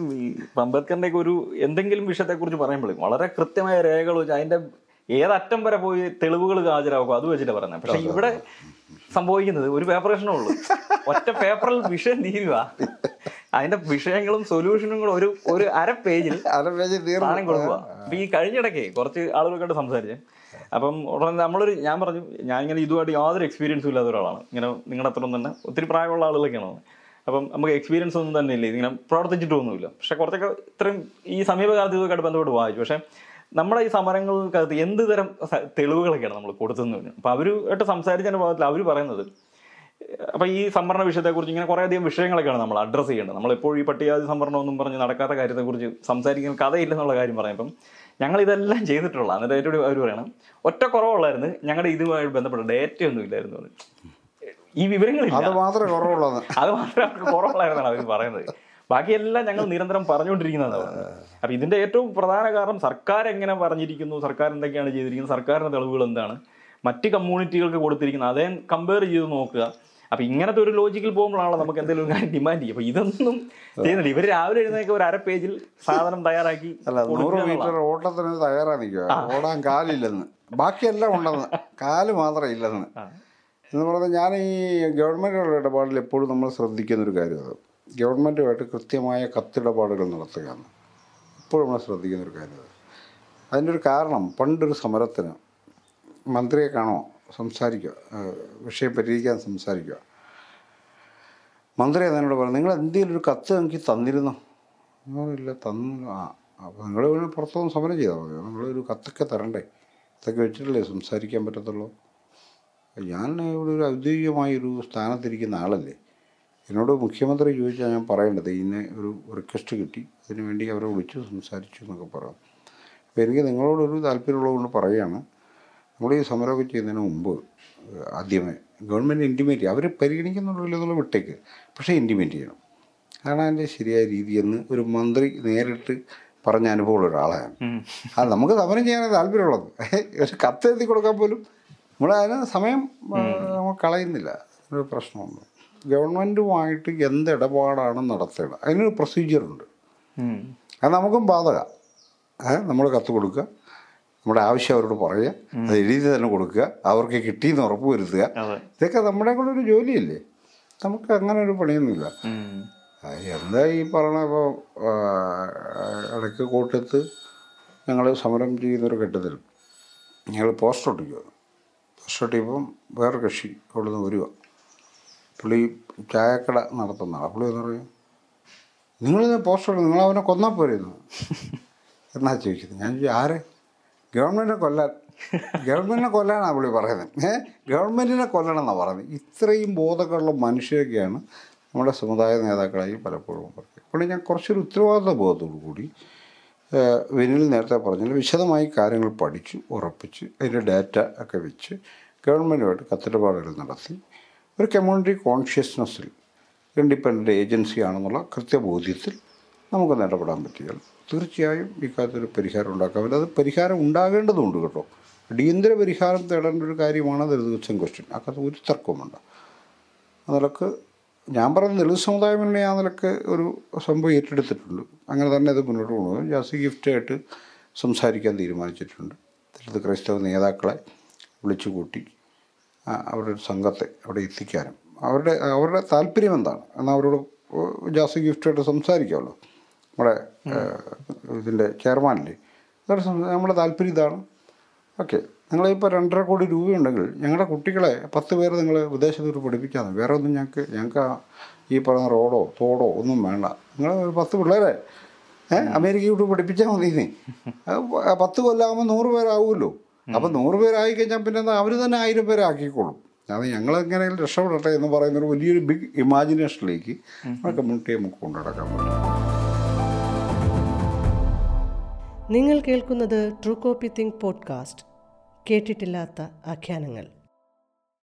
Speaker 2: അംബേദ്കറിന്റെ അംബേദ്കറിന്റെ ഒരു എന്തെങ്കിലും വിഷയത്തെക്കുറിച്ച് കുറിച്ച് പറയുമ്പോഴും വളരെ കൃത്യമായ രേഖകൾ വെച്ച് അതിന്റെ ഏതറ്റം വരെ പോയി തെളിവുകൾ ഹാജരാക്കും അത് വെച്ചിട്ട് പറയുന്നത്. പക്ഷെ ഇവിടെ സംഭവിക്കുന്നത് ഒരു പേപ്പർ ഉള്ളൂ. ഒറ്റ പേപ്പറിൽ വിഷയം തീരുക അതിന്റെ വിഷയങ്ങളും സൊല്യൂഷനും കൂടെ ഒരു ഒരു അര പേജിൽ
Speaker 3: അര പേജിൽ.
Speaker 2: സാധനം കൊടുക്കുക അപ്പൊ ഈ കഴിഞ്ഞിടയ്ക്ക് കുറച്ച് ആളുകൾക്കായിട്ട് സംസാരിച്ച്. അപ്പം ഉടനെ നമ്മളൊരു ഞാൻ പറഞ്ഞു ഞാൻ ഇങ്ങനെ ഇതുമായിട്ട് യാതൊരു എക്സ്പീരിയൻസും ഇല്ലാത്ത ഒരാളാണ്. ഇങ്ങനെ നിങ്ങളുടെ അത്രയും തന്നെ ഒത്തിരി പ്രായമുള്ള ആളുകളൊക്കെയാണ് അപ്പം നമുക്ക് എക്സ്പീരിയൻസ് ഒന്നും തന്നെ ഇല്ല. ഇതിങ്ങനെ പ്രവർത്തിച്ചിട്ടൊന്നുമില്ല. പക്ഷെ കുറച്ചൊക്കെ ഇത്രയും ഈ സമീപകാലത്ത് ഇതൊക്കെ ബന്ധപ്പെട്ട് വായിച്ചു. പക്ഷെ നമ്മുടെ ഈ സമരങ്ങൾക്കകത്ത് എന്ത് തരം തെളിവുകളൊക്കെയാണ് നമ്മൾ കൊടുത്തതെന്ന് പറഞ്ഞു അപ്പോൾ അവരുമായിട്ട് സംസാരിച്ചതിന്റെ ഭാഗത്തിൽ അവർ പറയുന്നത് അപ്പോൾ ഈ സംവരണ വിഷയത്തെക്കുറിച്ച് ഇങ്ങനെ കുറേ അധികം വിഷയങ്ങളൊക്കെയാണ് നമ്മൾ അഡ്രസ്സ് ചെയ്യേണ്ടത്. നമ്മൾ എപ്പോഴും ഈ പട്ടികജാതി സംവരണം ഒന്നും പറഞ്ഞ് നടക്കാത്ത കാര്യത്തെക്കുറിച്ച് സംസാരിക്കുന്ന കഥയില്ലെന്നുള്ള കാര്യം പറഞ്ഞപ്പം ഞങ്ങൾ ഇതെല്ലാം ചെയ്തിട്ടുള്ള എന്നിട്ട് ഏറ്റവും അവർ പറയണം ഒറ്റ കുറവുള്ളായിരുന്നു ഞങ്ങളുടെ ഇതുമായി ബന്ധപ്പെട്ട ഡേറ്റ ഒന്നും ഇല്ലായിരുന്നു. ഈ വിവരങ്ങളില്ല.
Speaker 3: അത് മാത്രമേ കുറവുള്ളത്
Speaker 2: അത് മാത്രമേ കുറവുള്ളായിരുന്നാണ് അവർ പറയുന്നത്. ബാക്കിയെല്ലാം ഞങ്ങൾ നിരന്തരം പറഞ്ഞുകൊണ്ടിരിക്കുന്നതാണ്. പറയുന്നത് അപ്പൊ ഇതിന്റെ ഏറ്റവും പ്രധാന കാരണം സർക്കാർ എങ്ങനെ പറഞ്ഞിരിക്കുന്നു സർക്കാർ എന്തൊക്കെയാണ് ചെയ്തിരിക്കുന്നത് സർക്കാരിന്റെ തെളിവുകൾ എന്താണ് മറ്റ് കമ്മ്യൂണിറ്റികൾക്ക് കൊടുത്തിരിക്കുന്നത് അതേ കമ്പയർ ചെയ്ത് നോക്കുക. അപ്പൊ ഇങ്ങനത്തെ ഒരു ലോജിക്കിൽ പോകുമ്പോഴാണല്ലോ നമുക്ക് എന്തെങ്കിലും കാര്യം ഡിമാൻഡ് ചെയ്യും അപ്പൊ ഇതൊന്നും ചെയ്യുന്നില്ല. ഇവർ രാവിലെ എഴുന്നേക്ക് ഒരു അര പേജിൽ സാധനം തയ്യാറാക്കി
Speaker 3: അല്ല നൂറ് മീറ്റർ. ഓട്ടത്തിന് തയ്യാറാ നിൽക്കുക. ഓടാൻ കാലില്ലെന്ന്. ബാക്കിയെല്ലാം ഉണ്ടെന്ന്. കാൽ മാത്രം ഇല്ലെന്ന്. എന്ന് പറഞ്ഞാൽ ഞാൻ ഈ ഗവൺമെന്റുകളുടെ ഇടപാടിൽ എപ്പോഴും നമ്മൾ ശ്രദ്ധിക്കുന്ന ഒരു കാര്യം അത്. ഗവൺമെന്റുമായിട്ട് കൃത്യമായ കത്തിടപാടുകൾ നടത്തുകയാണ്. ഇപ്പോഴും നമ്മൾ ശ്രദ്ധിക്കുന്ന ഒരു കാര്യം അതിന്റെ ഒരു കാരണം പണ്ടൊരു സമരത്തിന് മന്ത്രിയെ കാണോ സംസാരിക്കുക. വിഷയം പരിഹരിക്കാൻ സംസാരിക്കുക. മന്ത്രി എന്നോട് പറഞ്ഞു നിങ്ങൾ എന്തെങ്കിലും ഒരു കത്ത് എനിക്ക് തന്നിരുന്നോ? ഇല്ല തന്നു ആ അപ്പോൾ നിങ്ങൾ പിന്നെ പുറത്തുനിന്ന് സമരം ചെയ്താൽ മതി നിങ്ങളൊരു കത്തൊക്കെ തരണ്ടേ? ഇതൊക്കെ വെച്ചിട്ടല്ലേ സംസാരിക്കാൻ പറ്റത്തുള്ളൂ? ഞാൻ ഇവിടെ ഒരു ഔദ്യോഗികമായൊരു സ്ഥാനത്തിരിക്കുന്ന ആളല്ലേ? എന്നോട് മുഖ്യമന്ത്രി ചോദിച്ചാൽ ഞാൻ പറയേണ്ടത് ഇന്നെ ഒരു റിക്വസ്റ്റ് കിട്ടി അതിനു വേണ്ടി അവരെ വിളിച്ചു സംസാരിച്ചു എന്നൊക്കെ പറയാം. അപ്പോൾ എനിക്ക് നിങ്ങളോടൊരു താല്പര്യമുള്ളതുകൊണ്ട് പറയുകയാണ് നമ്മൾ ഈ സമരമൊക്കെ ചെയ്യുന്നതിന് മുമ്പ് ആദ്യമേ ഗവൺമെന്റ് ഇന്റിമേറ്റ് അവർ പരിഗണിക്കുന്നുണ്ടല്ലോ എന്നുള്ള വിട്ടേക്ക് പക്ഷേ ഇന്റിമേറ്റ് ചെയ്യണം. അതാണ് അതിന്റെ ശരിയായ രീതിയെന്ന് ഒരു മന്ത്രി നേരിട്ട് പറഞ്ഞ അനുഭവമുള്ള ഒരാളാണ്. അത് നമുക്ക് സമരം ചെയ്യാൻ താല്പര്യമുള്ളത്. ഒരു കത്ത് എഴുതി കൊടുക്കാൻ പോലും നമ്മൾ അതിന് സമയം നമുക്ക് നമ്മൾ കളയുന്നില്ല. ഒരു പ്രശ്നമുണ്ട് ഗവൺമെന്റുമായിട്ട് എന്ത് ഇടപാടാണ് നടത്തേണ്ടത്? അതിനൊരു പ്രൊസീജിയറുണ്ട്. അത് നമുക്കും ബാധക. നമ്മൾ കത്ത് കൊടുക്കുക. നമ്മുടെ ആവശ്യം അവരോട് പറയുക. അത് എഴുതി തന്നെ കൊടുക്കുക. അവർക്ക് കിട്ടിയെന്ന് ഉറപ്പ് വരുത്തുക. ഇതൊക്കെ നമ്മുടെ കൂടെ ഒരു ജോലിയല്ലേ? നമുക്ക് അങ്ങനെ ഒരു പണിയൊന്നുമില്ല. എന്താ ഈ പറഞ്ഞ ഇപ്പോൾ ഇടയ്ക്ക് കോട്ടയത്ത് ഞങ്ങൾ സമരം ചെയ്യുന്നൊരു ഘട്ടത്തിൽ ഞങ്ങൾ പോസ്റ്റർ ഒട്ടിക്കുക പോസ്റ്റർ ഒട്ടിയപ്പം വേറെ കക്ഷി അവിടെ നിന്ന് വരിക പുള്ളി ചായക്കട നടത്തുന്ന ആളാണ് പുള്ളി എന്ന് പറയും നിങ്ങളിത് പോസ്റ്റർ നിങ്ങൾ അവനെ കൊന്നാൽ പോരുന്നു? എന്നാ ചോദിച്ചത്. ഞാൻ ചോദിച്ചു ആര്? ഗവൺമെന്റിനെ കൊല്ലാൻ ഗവൺമെന്റിനെ കൊല്ലാനാണ് പുള്ളി പറയുന്നത്? ഏഹ് ഗവൺമെന്റിനെ കൊല്ലണമെന്നാണ് പറയുന്നത്. ഇത്രയും ബോധമുള്ള മനുഷ്യരൊക്കെയാണ് നമ്മുടെ സമുദായ നേതാക്കളായി പലപ്പോഴും പറയുന്നത്. പുള്ളി ഞാൻ കുറച്ചൊരു ഉത്തരവാദിത്ത ബോധത്തോടു കൂടി വിനിൽ നേരത്തെ പറഞ്ഞാൽ വിശദമായി കാര്യങ്ങൾ പഠിച്ചു ഉറപ്പിച്ച് അതിന്റെ ഡാറ്റ ഒക്കെ വെച്ച് ഗവൺമെന്റുമായിട്ട് കത്തിടപാടുകൾ നടത്തി ഒരു കമ്മ്യൂണിറ്റി കോൺഷ്യസ്നെസ്സിൽ ഇൻഡിപെൻഡന്റ് ഏജൻസി ആണെന്നുള്ള കൃത്യബോധ്യത്തിൽ നമുക്ക് ഇടപെടാൻ പറ്റിയാൽ തീർച്ചയായും ഇക്കാര്യത്തിൽ പരിഹാരം ഉണ്ടാക്കാൻ പറ്റും. അത് പരിഹാരം ഉണ്ടാകേണ്ടതുണ്ട് കേട്ടോ. അടിയന്തര പരിഹാരം തേടേണ്ട ഒരു കാര്യമാണ് ദളിത് ക്വസ്റ്റ്യൻ അക്കത്ത് ഒരു തർക്കവുമുണ്ട് ആ നിലയ്ക്ക് ഞാൻ പറഞ്ഞ ദളിത് സമുദായം തന്നെ ആ നിലയ്ക്ക് ഒരു സംഭവം ഏറ്റെടുത്തിട്ടുണ്ട്. അങ്ങനെ തന്നെ അത് മുന്നോട്ട് കൊണ്ടുപോകും ജാസി ഗിഫ്റ്റായിട്ട് സംസാരിക്കാൻ തീരുമാനിച്ചിട്ടുണ്ട്. ദളിത് ക്രൈസ്തവ നേതാക്കളെ വിളിച്ചു കൂട്ടി ആ, അവരുടെ ഒരു സംഘത്തെ അവിടെ എത്തിക്കാനും. അവരുടെ അവരുടെ താല്പര്യം എന്താണ്? എന്നാൽ അവരോട് ജാസ് ഗിഫ്റ്റായിട്ട് സംസാരിക്കാമല്ലോ. നമ്മുടെ ഇതിന്റെ ചെയർമാനില്ലേ? അവരുടെ സം- നമ്മുടെ താല്പര്യം ഇതാണ്. ഓക്കെ. നിങ്ങളിപ്പോൾ രണ്ടര കോടി രൂപയുണ്ടെങ്കിൽ ഞങ്ങളുടെ കുട്ടികളെ പത്ത് പേര് നിങ്ങൾ വിദേശത്ത് പഠിപ്പിക്കാതെ വേറെ ഒന്നും ഞങ്ങൾക്ക് ഞങ്ങൾക്ക് ആ ഈ പറഞ്ഞ റോഡോ തോടോ ഒന്നും വേണ്ട. നിങ്ങൾ ഒരു പത്ത് പിള്ളേരെ ഏഹ് അമേരിക്കയിലോട്ട് പഠിപ്പിച്ചാൽ മതി നീ പത്ത് കൊല്ലാകുമ്പോൾ നൂറ് പേരാവുമല്ലോ. അപ്പം നൂറ് പേരായി കഴിഞ്ഞാൽ പിന്നെ എന്താ അവർ തന്നെ ആയിരം പേരാക്കിക്കോളും അത് ഞങ്ങൾ എങ്ങനെയെങ്കിലും രക്ഷപ്പെടട്ടെ എന്ന് പറയുന്ന ഒരു വലിയൊരു ബിഗ് ഇമാജിനേഷനിലേക്ക് നമ്മുടെ കമ്മ്യൂണിറ്റിയെ നമുക്ക് കൊണ്ടു നടക്കാൻ പറ്റും.
Speaker 1: നിങ്ങൾ കേൾക്കുന്നത് ട്രൂ കോപ്പി തിങ്ക് പോഡ്കാസ്റ്റ് കേട്ടിട്ടില്ലാത്ത ആഖ്യാനങ്ങൾ.